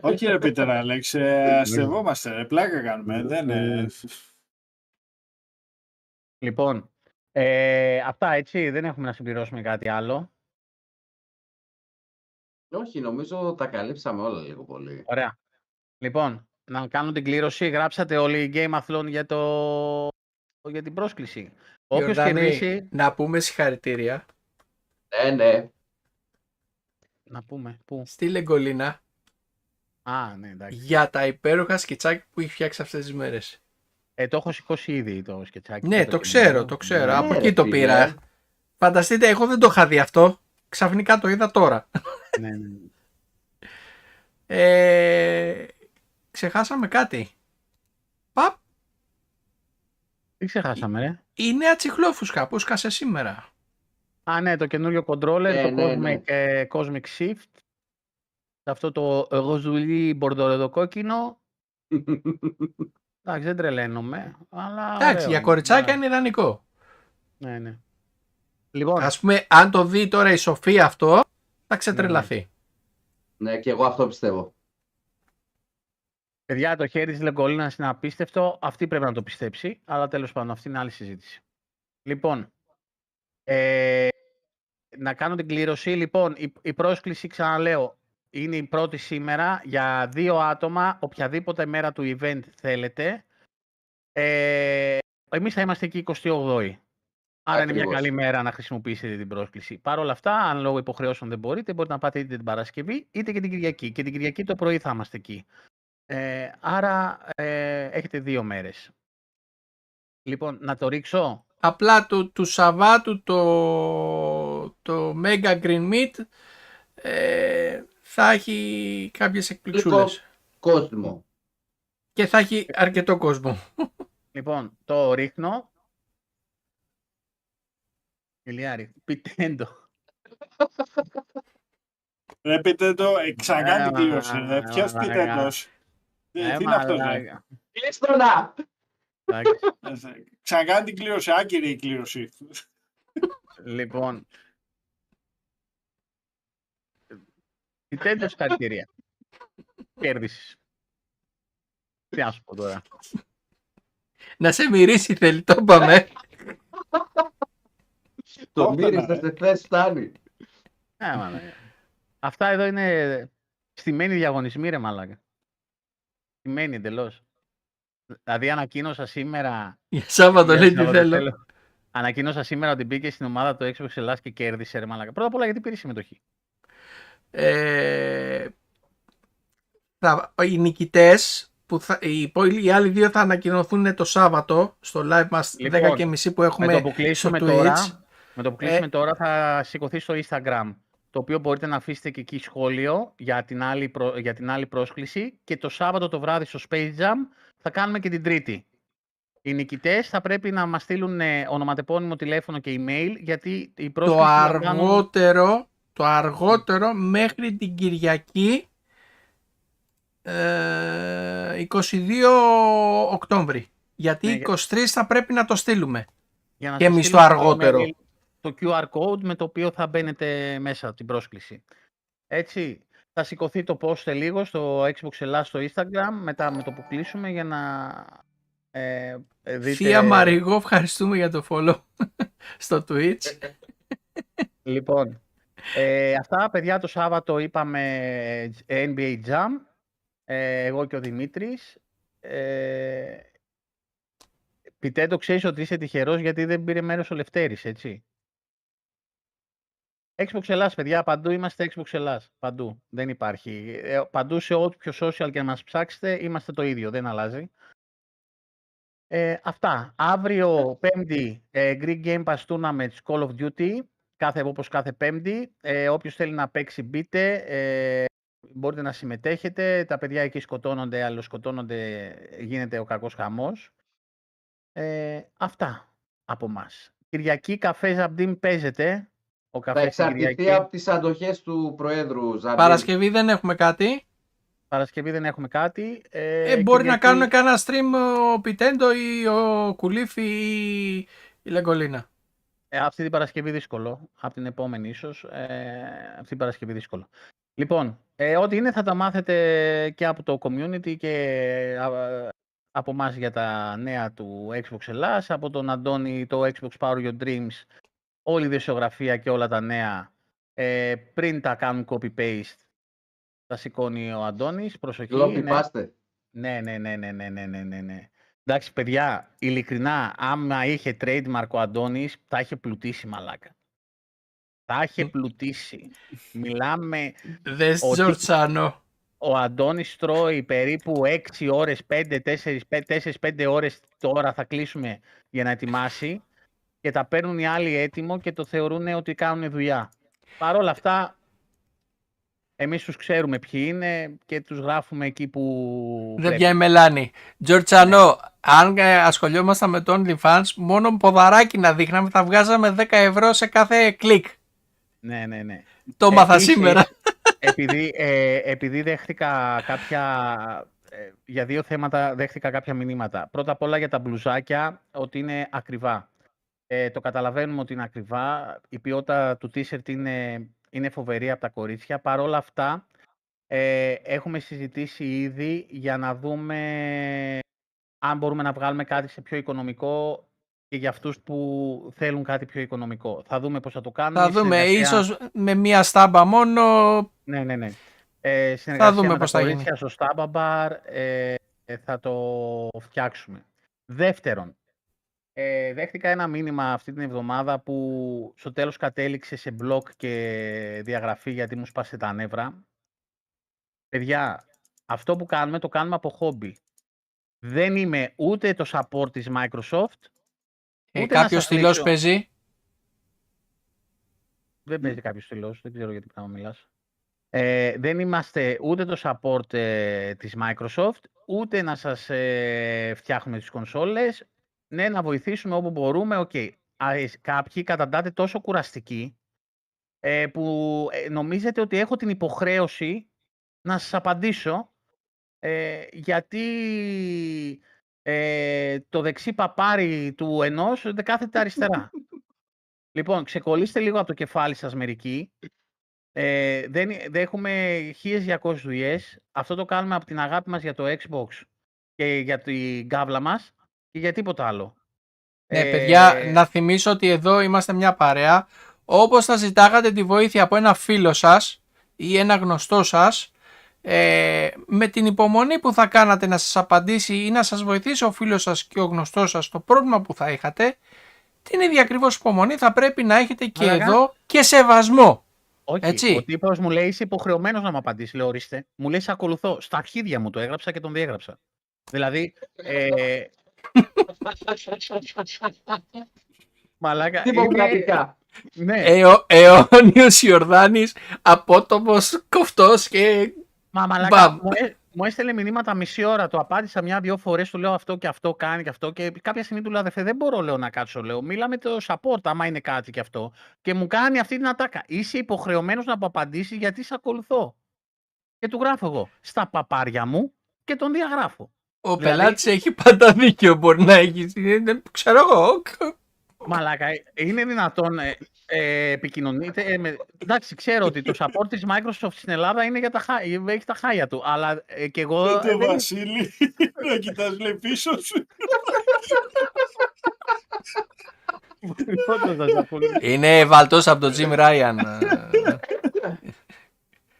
S3: Όχι ρε Peter Alex, ε, αστευόμαστε ρε, πλάκα κάνουμε. Δεν, ε,
S5: Λοιπόν, ε, αυτά έτσι, δεν έχουμε να συμπληρώσουμε κάτι άλλο.
S4: Όχι, νομίζω τα καλύψαμε όλα λίγο πολύ.
S5: Ωραία. Λοιπόν, να κάνω την κλήρωση. Γράψατε όλοι Game Athlon για, το... για την πρόσκληση. Όποιος
S2: Ιορδάνη,
S5: κερδίσει...
S2: να πούμε συγχαρητήρια
S4: Ναι, ναι.
S5: Να πούμε, πού;
S2: στη Λεγκολίνα
S5: Α, ναι, εντάξει.
S2: για τα υπέροχα σκετσάκια που έχει φτιάξει αυτές τις μέρες.
S5: Ε, το έχω σηκώσει ήδη το σκετσάκι.
S2: Ναι,
S5: το
S2: το
S5: καινούριο.
S2: ξέρω, το ξέρω.
S5: Ναι.
S2: Από
S4: Ναι,
S2: εκεί
S4: ρε
S2: το
S4: φίλε.
S2: πήρα. Φανταστείτε, εγώ δεν το είχα δει αυτό. Ξαφνικά το είδα τώρα.
S5: ναι, ναι, ναι.
S2: Ε, ξεχάσαμε κάτι. Παπ,
S5: Τι ξεχάσαμε, ρε.
S2: η νέα τσιχλόφουσκα που σκάσε σήμερα.
S5: Α, ναι, το καινούριο controller,
S4: Ναι,
S5: το
S4: ναι,
S5: Cosmic,
S4: ναι.
S5: ε, Cosmic Shift. Αυτό το ροζουλί μπορδορεδοκόκκινο. Εντάξει, δεν τρελαίνομαι, αλλά
S2: Εντάξει,
S5: ωραίο
S2: για
S5: είναι.
S2: κοριτσάκια
S5: Ναι,
S2: είναι ιδανικό.
S5: Ναι, ναι. Λοιπόν,
S2: Ας πούμε, αν το δει τώρα η Σοφία αυτό, θα ξετρελαθεί.
S4: Ναι, και εγώ αυτό πιστεύω.
S5: Παιδιά, το χέρι της Λεγκολίνας είναι απίστευτο. Αυτή πρέπει να το πιστέψει, αλλά τέλος πάντων, αυτή είναι άλλη συζήτηση. Λοιπόν, ε, να κάνω την κλήρωση. Λοιπόν, η, η πρόσκληση, ξαναλέω, είναι η πρώτη σήμερα για δύο άτομα, οποιαδήποτε μέρα του event θέλετε. Ε, εμείς θα είμαστε εκεί 28η. Άρα είναι μια
S4: Ακριβώς.
S5: καλή μέρα να χρησιμοποιήσετε την πρόσκληση. Παρ' όλα αυτά, αν λόγω υποχρεώσεων δεν μπορείτε, μπορείτε να πάτε είτε την Παρασκευή είτε και την Κυριακή. Και την Κυριακή το πρωί θα είμαστε εκεί. Ε, άρα ε, έχετε δύο μέρες. Λοιπόν, να το ρίξω.
S2: Απλά του, του Σαββάτου το, το Mega Green Meat ε, θα έχει κάποιες εκπληξούλες.
S4: Κόσμο.
S2: Και θα έχει αρκετό κόσμο.
S5: Λοιπόν, το ρίχνω. Ηλιάρη, πιτέντο.
S3: Ρε πείτε το, ε, ξανακάνει
S5: Ε,
S3: την κλήρωση.
S5: μα-
S3: ρε. Ποιος
S5: μα-
S3: πιτέντος; Ε,
S5: Ε,
S3: Τι είναι αυτός, ρε.
S5: μαλάκα.
S4: Κλείστο να!
S5: Εντάξει.
S3: Ε, Ξανακάνει την κλήρωση, άκυρη η κλήρωση.
S5: Λοιπόν. Πιτέντο συγχαρητήρια. Κέρδισες. Τι να σου πω τώρα.
S2: Να σε μυρίσει θέλει, το είπαμε.
S4: Το
S3: Όπα,
S4: μύρισες
S3: ρε.
S4: σε θέση φτάνει.
S5: Ε, μαλάκα. Αυτά εδώ είναι στημένοι διαγωνισμοί, ρε μαλάκα. Στημένοι εντελώς. Δηλαδή ανακοίνωσα σήμερα.
S2: Για Σάββατο
S5: για
S2: λέει τι
S5: Σάββατο
S2: θέλω.
S5: θέλω. Ανακοίνωσα σήμερα ότι μπήκε στην ομάδα του Xbox Ελλάς και κέρδισε, ρε μαλάκα. Πρώτα απ' όλα γιατί πήρε συμμετοχή;
S2: Ε, θα, οι νικητές που θα, οι, υπόλοι- οι άλλοι δύο θα ανακοινωθούν το Σάββατο στο live μας
S5: Λοιπόν,
S2: 10.30 που έχουμε
S5: με το που
S2: στο
S5: κλείσουμε
S2: Twitch.
S5: τώρα, με το που κλείσουμε
S2: Ε,
S5: τώρα θα σηκωθεί στο Instagram το οποίο μπορείτε να αφήσετε και εκεί σχόλιο για την, άλλη προ- για την άλλη πρόσκληση και το Σάββατο το βράδυ στο Space Jam θα κάνουμε και την Τρίτη. Οι νικητές θα πρέπει να μας στείλουν ε, ονοματεπώνυμο, τηλέφωνο και email γιατί η πρόσκληση
S2: το
S5: θα κάνουν-
S2: αργότερο, το αργότερο μέχρι την Κυριακή ε, 22 Οκτώβρη. Γιατί
S5: Ναι, για-
S2: 23 θα πρέπει να το στείλουμε.
S5: για να
S2: και
S5: σας
S2: εμείς
S5: στείλουμε
S2: το
S5: στο
S2: αργότερο.
S5: email Το QR code με το οποίο θα μπαίνετε μέσα την πρόσκληση. Έτσι. θα σηκωθεί το post σε λίγο στο Xbox Ελλάς στο Instagram, μετά με το που κλείσουμε για να ε, ε, δείτε...
S2: Θεία Μαριγό, ευχαριστούμε για το follow στο Twitch.
S5: Λοιπόν, ε, αυτά παιδιά το Σάββατο είπαμε NBA Jam, ε, εγώ και ο Δημήτρης. Ε, Πιτέντο, ξέρεις ότι είσαι τυχερός γιατί δεν πήρε μέρος ο Λευτέρης, έτσι; Xbox Ελλάς, παιδιά, παντού είμαστε Xbox Ελλάς. Παντού. Δεν υπάρχει. Ε, παντού σε ό,τι πιο social και να μας ψάξετε, είμαστε το ίδιο. Δεν αλλάζει. Ε, αυτά. Αύριο, πέμπτη, ε, Greek Game Pass Tournaments Call of Duty. Κάθε, όπως κάθε πέμπτη. Ε, όποιος θέλει να παίξει, μπείτε. Ε, μπορείτε να συμμετέχετε. Τα παιδιά εκεί σκοτώνονται, αλλοσκοτώνονται. Γίνεται ο κακός χαμός. Ε, αυτά από μας. Κυριακή καφές Ζαμπτίν παίζεται. Ο
S4: Θα
S5: καφές την
S4: εξαρτηθεί
S5: Κυριακή.
S4: από τις αντοχές του Προέδρου Ζαμπίν.
S2: Παρασκευή δεν έχουμε κάτι.
S5: Παρασκευή δεν έχουμε κάτι. Ε,
S2: Ε, μπορεί να
S5: Κυριακή-
S2: κάνουν κανένα stream ο Πιτέντο ή ο Κουλίφη ή η Λεγκολίνα.
S5: Ε, αυτή την Παρασκευή δύσκολο. Από την επόμενη ίσως. Ε, αυτή την Παρασκευή δύσκολο. Λοιπόν, ε, ό,τι είναι θα τα μάθετε και από το community και α, από εμάς για τα νέα του Xbox Ελλάς, από τον Αντώνη το Xbox Power Your Dreams, όλη η δεσιογραφία και όλα τα νέα ε, πριν τα κάνουν copy-paste τα σηκώνει ο Αντώνης. Προσοχή.
S4: Λόπι
S5: ναι.
S4: πάστε.
S5: Ναι, ναι, ναι, ναι, ναι, ναι, ναι, ναι, ναι. Εντάξει, παιδιά, ειλικρινά, άμα είχε trademark ο Αντώνης, τα είχε πλουτίσει μαλάκα. Τα είχε πλουτίσει. Μιλάμε...
S2: Δες. Τζορτσάνο.
S5: Ο Αντώνης τρώει περίπου 6 ώρες, 5, 4, 5, 4, 5 ώρες τώρα θα κλείσουμε για να ετοιμάσει και τα παίρνουν οι άλλοι έτοιμο και το θεωρούν ότι κάνουν δουλειά. Παρ' όλα αυτά, εμείς τους ξέρουμε ποιοι είναι και τους γράφουμε εκεί που
S2: Δεν
S5: πρέπει.
S2: πιάει μελάνη. Τζορτσάνο, αν ε, ασχολιόμασταν με το OnlyFans, μόνο ποδαράκι να δείχναμε θα βγάζαμε 10 ευρώ σε κάθε κλικ.
S5: Ναι, ναι, ναι.
S2: Το μάθα
S5: Επίσης,
S2: σήμερα.
S5: επειδή, ε, επειδή δέχτηκα κάποια. ε, για δύο θέματα δέχτηκα κάποια μηνύματα. Πρώτα απ' όλα για τα μπλουζάκια, ότι είναι ακριβά. Ε, το καταλαβαίνουμε ότι είναι ακριβά. Η ποιότητα του t-shirt είναι, είναι φοβερή από τα κορίτσια. Παρ' όλα αυτά, ε, έχουμε συζητήσει ήδη για να δούμε αν μπορούμε να βγάλουμε κάτι σε πιο οικονομικό και για αυτούς που θέλουν κάτι πιο οικονομικό. Θα δούμε πώς θα το κάνουμε.
S2: Θα
S5: Η
S2: δούμε,
S5: συνεργασία-
S2: ίσως με μία στάμπα μόνο.
S5: ναι, ναι, ναι. Ε, συνεργασία
S2: δούμε
S5: με
S2: πώς
S5: τα
S2: θα
S5: κορίτσια στο Staba Bar ε, ε, θα το φτιάξουμε. Δεύτερον, ε, δέχτηκα ένα μήνυμα αυτή την εβδομάδα που στο τέλος κατέληξε σε blog και διαγραφή γιατί μου σπάσε τα νεύρα. Παιδιά, αυτό που κάνουμε το κάνουμε από χόμπι. Δεν είμαι ούτε το support της Microsoft,
S2: Ε,
S5: Ούτε να
S2: κάποιος
S5: σας
S2: στυλός
S5: λείψω.
S2: παίζει;
S5: Δεν παίζει κάποιος στυλός, δεν ξέρω γιατί πράγμα μιλάς. Ε, δεν είμαστε ούτε το support ε, της Microsoft, ούτε να σας ε, φτιάχνουμε τις κονσόλες. Ναι, να βοηθήσουμε όπου μπορούμε. Οκ. Α, ε, Κάποιοι καταντάτε τόσο κουραστικοί ε, που ε, νομίζετε ότι έχω την υποχρέωση να σας απαντήσω ε, γιατί ε, το δεξί παπάρι του ενός δεν κάθεται αριστερά. Λοιπόν, ξεκολλήστε λίγο από το κεφάλι σας μερικοί. Ε, δεν, δεν έχουμε 1200 δουλειές. Αυτό το κάνουμε από την αγάπη μας για το Xbox και για την κάβλα μας και για τίποτα άλλο.
S2: Ναι,
S5: Ε,
S2: παιδιά, να θυμίσω ότι εδώ είμαστε μια παρέα. Όπως θα ζητάγατε τη βοήθεια από ένα φίλο σας ή ένα γνωστό σας, ε, με την υπομονή που θα κάνατε να σας απαντήσει ή να σας βοηθήσει ο φίλος σας και ο γνωστός σας το πρόβλημα που θα είχατε, την ίδια ακριβώς υπομονή θα πρέπει να έχετε και
S5: Μαλάκα.
S2: εδώ και σεβασμό.
S5: Όχι,
S2: έτσι.
S5: ο τύπος μου λέει είσαι υποχρεωμένος να μου απαντήσεις. Λέω ορίστε. Μου λέει σε ακολουθώ. Στα αρχίδια μου το έγραψα και τον διέγραψα. Δηλαδή, ε, μαλάκα, είναι,
S4: Δημοκρατικά.
S5: ναι,
S2: Αιω, αιώνιος Ιορδάνης, απότομος, κοφτός και
S5: Μα μαλάκα,
S2: Μπαμ.
S5: μου, έ- μου έστελε μηνύματα μισή ώρα, το απάντησα μια-δυο φορές, του λέω αυτό και αυτό κάνει και αυτό. Και κάποια στιγμή του λέω αδερφέ, δεν μπορώ λέω, να κάτσω. Λέω, μίλα με το support, άμα είναι κάτι και αυτό. Και μου κάνει αυτή την ατάκα. Είσαι υποχρεωμένος να μου απαντήσεις γιατί σε ακολουθώ. Και του γράφω εγώ στα παπάρια μου και τον διαγράφω.
S2: Ο
S5: Δηλαδή-
S2: πελάτης έχει πάντα δίκιο μπορεί να έχει. Δεν ξέρω εγώ.
S5: Μαλάκα, είναι δυνατόν ε, ε, επικοινωνείτε. Ε, με... Εντάξει, ξέρω ότι το support της Microsoft στην Ελλάδα είναι για τα, χα... έχει τα χάλια του, αλλά ε, και εγώ...
S3: Δεν το
S5: ε, δεν-
S3: Βασίλη, να κοιτάς λέει πίσω σου.
S5: Όντως, θα σας πω.
S2: Είναι βαλτός από τον Jim Ryan. ε.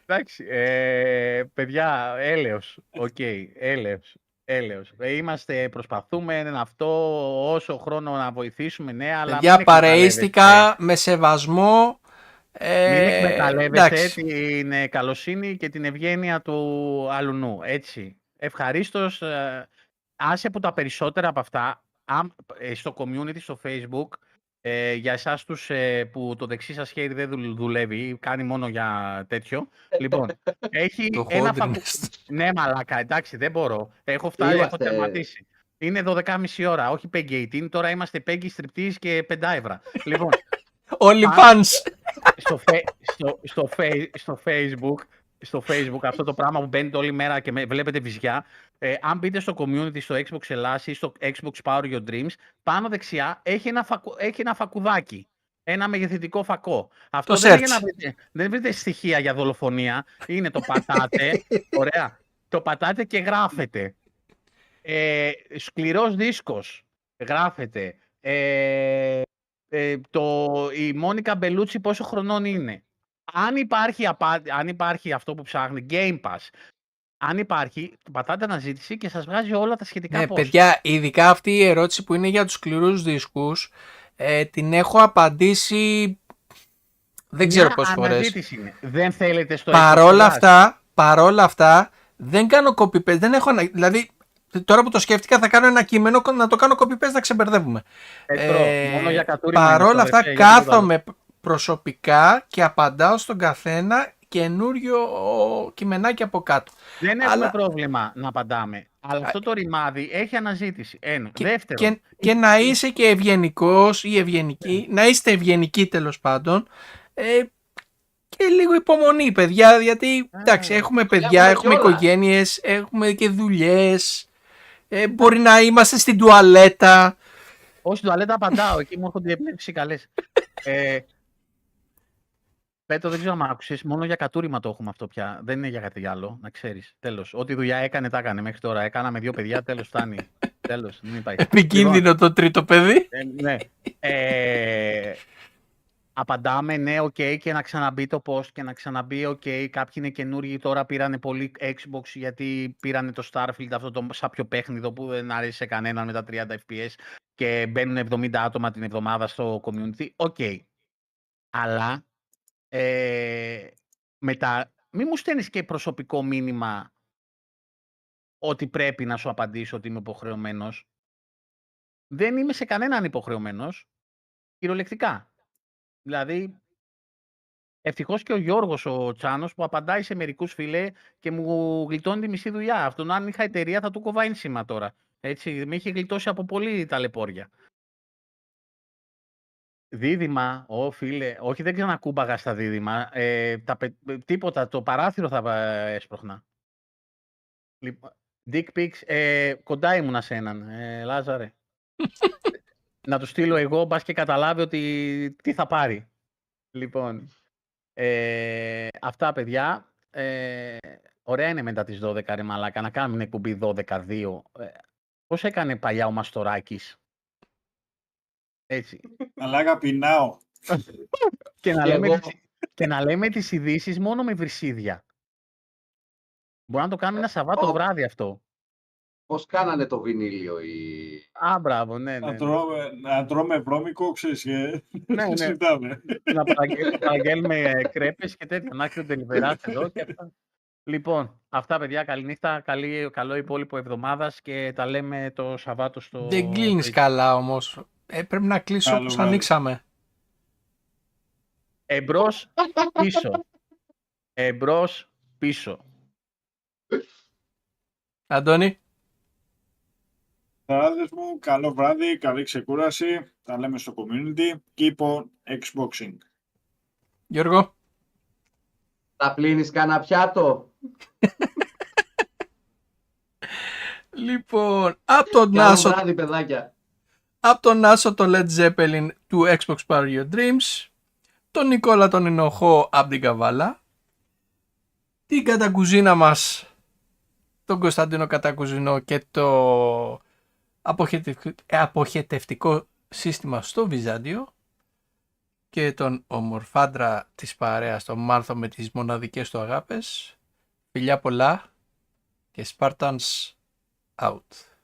S5: Εντάξει, ε, παιδιά, έλεος. Οκ, έλεος. Έλεος. Ε, Είμαστε, προσπαθούμε να αυτό όσο χρόνο να βοηθήσουμε, ναι, αλλά
S2: Παιδιά,
S5: μην
S2: παρεΐστικα με σεβασμό. Ε,
S5: Μην εκμεταλλεύεστε
S2: εντάξει.
S5: την ε, καλοσύνη και την ευγένεια του αλουνού. Έτσι. Ευχαρίστως, ε, άσε που τα περισσότερα από αυτά, αν, ε, στο community, στο facebook, ε, για εσάς τους ε, που το δεξί σας χέρι δεν δουλ- δουλεύει, κάνει μόνο για τέτοιο. λοιπόν, έχει
S2: Το
S5: ένα φακού...
S2: holding.
S5: Ναι, μαλάκα, εντάξει, δεν μπορώ. Έχω φτάσει, έχω
S4: Είμαστε-
S5: τερματίσει. Είναι 12.30 ώρα, όχι Peggy 18, τώρα είμαστε Peggy Striptease και 5 ευρώ. λοιπόν,
S2: Όλοι
S5: Α,
S2: fans.
S5: στο, φε- στο, στο, φε- στο Facebook, στο Facebook αυτό το πράγμα που μπαίνετε όλη μέρα και με, βλέπετε βυζιά, ε, αν μπείτε στο community στο Xbox Ελλάς ή στο Xbox Power Your Dreams, πάνω δεξιά έχει ένα, φακου, έχει ένα φακουδάκι. Ένα μεγεθυντικό φακό. Αυτό
S2: Το
S5: δεν είναι για να
S2: search.
S5: βρείτε, δεν βρείτε στοιχεία για δολοφονία. Είναι το πατάτε. ωραία. Το πατάτε και γράφετε. Ε, σκληρός δίσκος. Γράφετε. Ε, ε, το, η Μόνικα Μπελούτσι πόσο χρονών είναι. Αν υπάρχει, απα- αν υπάρχει αυτό που ψάχνει, Game Pass, αν υπάρχει, πατάτε αναζήτηση και σας βγάζει όλα τα σχετικά
S2: Ναι,
S5: post.
S2: παιδιά, ειδικά αυτή η ερώτηση που είναι για τους σκληρούς δίσκους, ε, την έχω απαντήσει δεν ξέρω
S5: Μια
S2: πόσες φορές.
S5: αναζήτηση είναι. Δεν θέλετε στο
S2: Παρόλα
S5: Xbox Live.
S2: αυτά, παρόλα αυτά, δεν κάνω copy paste, δεν έχω, ανα- δηλαδή τώρα που το σκέφτηκα θα κάνω ένα κείμενο να το κάνω copy paste να ξεμπερδεύουμε.
S5: Πέτρο,
S2: Ε,
S5: μόνο για κατούριμα είναι
S2: Παρόλα
S5: αυτό,
S2: αυτά
S5: αδερφέ, για τίποτα άλλο.
S2: κάθομαι προσωπικά και απαντάω στον καθένα καινούριο κειμενάκι από κάτω.
S5: Δεν έχουμε
S2: αλλά-
S5: πρόβλημα να απαντάμε. Αλλά αυτό το ρημάδι έχει αναζήτηση. Ένα.
S2: Και,
S5: Δεύτερον,
S2: και, και να είσαι και ευγενικός ή ευγενική, να είστε ευγενικοί τέλος πάντων. Ε, και λίγο υπομονή, παιδιά, γιατί εντάξει, έχουμε παιδιά,
S4: έχουμε
S2: έχουμε
S4: κιόλα.
S2: οικογένειες, έχουμε και δουλειές. Ε, μπορεί να είμαστε στην τουαλέτα.
S5: όχι τουαλέτα απαντάω. Εκεί μου έρχονται οι καλές. ε, Πέτρο, δεν ξέρω αν μ' άκουσες. Μόνο για κατούριμα το έχουμε αυτό πια. Δεν είναι για κάτι άλλο, να ξέρεις. Τέλος. Ό,τι δουλειά έκανε, τα έκανε μέχρι τώρα. Έκανα με δύο παιδιά, τέλος, φτάνει. τέλος, μην υπάρχει.
S2: Επικίνδυνο το τρίτο παιδί.
S5: Ε, ναι. Ε, απαντάμε ναι, οκ, και να ξαναμπεί το post και να ξαναμπεί οκ. Κάποιοι είναι καινούργοι τώρα, πήρανε πολύ Xbox γιατί πήρανε το Starfield, αυτό το σάπιο παιχνίδι που δεν αρέσει σε κανέναν με τα 30 FPS και μπαίνουν 70 άτομα την εβδομάδα στο community. OK. Αλλά ε, μετά, μη μου στέλνεις και προσωπικό μήνυμα ότι πρέπει να σου απαντήσω ότι είμαι υποχρεωμένος. Δεν είμαι σε κανέναν υποχρεωμένος, κυριολεκτικά. Δηλαδή, ευτυχώς και ο Γιώργος ο Τσάνος που απαντάει σε μερικούς φίλε και μου γλιτώνει τη μισή δουλειά. Αυτόν αν είχα εταιρεία θα του κοβά ένσημα τώρα. Έτσι, με είχε γλιτώσει από πολύ ταλαιπώρια. Δίδυμα, ω φίλε, όχι δεν ξανακούμπαγα στα δίδυμα, ε, τα, πε- ε, τίποτα, το παράθυρο θα ε, έσπρωχνα. Λοιπόν, dick pics, ε, κοντά ήμουνα σε έναν, ε, Λάζαρε. να του στείλω εγώ, μπας και καταλάβει ότι τι θα πάρει. Λοιπόν, ε, αυτά παιδιά, ε, ωραία είναι μετά τις 12 ρε μαλάκα, να κάνουμε μια εκπομπή 12-2. Ε, πώς έκανε παλιά ο Μαστοράκης; Έτσι.
S3: Αλλά πεινάω.
S5: και, να
S4: Και
S5: λέμε
S4: εγώ.
S5: τις, και να λέμε τις ειδήσεις μόνο με βρυσίδια. Μπορεί να το κάνουμε ένα Σαββάτο
S4: Ω.
S5: βράδυ αυτό.
S4: Πώς κάνανε το βινίλιο οι...
S5: Α, μπράβο, ναι, ναι.
S3: Να τρώμε, να τρώμε βρώμικο, ξέρεις, και
S5: Ναι, ναι.
S3: συζητάμε.
S5: να παραγγέλ- παραγγέλνουμε ε, κρέπες και τέτοια. Να έρθει ο Ντελιβεράς εδώ και αυτά. Λοιπόν, αυτά παιδιά, καληνύχτα, καλή, καλό υπόλοιπο εβδομάδας και τα λέμε το Σαββάτο στο...
S2: Δεν κλείνεις
S5: στο-
S2: καλά όμως. Ε, πρέπει να κλείσει
S3: Καλό
S2: όπως
S3: βράδυ.
S2: ανοίξαμε.
S5: Εμπρός, πίσω. Εμπρός, πίσω.
S2: Αντώνη,
S3: Ταράδες μου, καλό βράδυ, καλή ξεκούραση. Τα λέμε στο community. Keep on Xboxing.
S2: Γιώργο.
S4: Θα πλύνεις κανένα πιάτο;
S2: Λοιπόν, από τον
S4: Καλό
S2: Άσο
S4: βράδυ, παιδάκια.
S2: Από τον Άσο το Led Zeppelin του Xbox Power Your Dreams. Τον Νικόλα τον Ινοχώ από την Καβάλα. Την κατακουζίνα μας, τον Κωνσταντίνο Κατακουζινό και το αποχετευ- αποχετευτικό σύστημα στο Βυζάντιο και τον ομορφάντρα της παρέας, τον Μάρθο με τις μοναδικές του αγάπες. Φιλιά πολλά και Spartans out.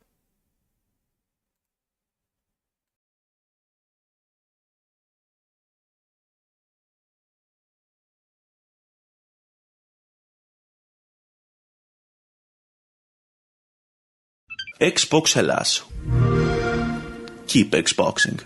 S1: Xbox Hellas. Keep Xboxing.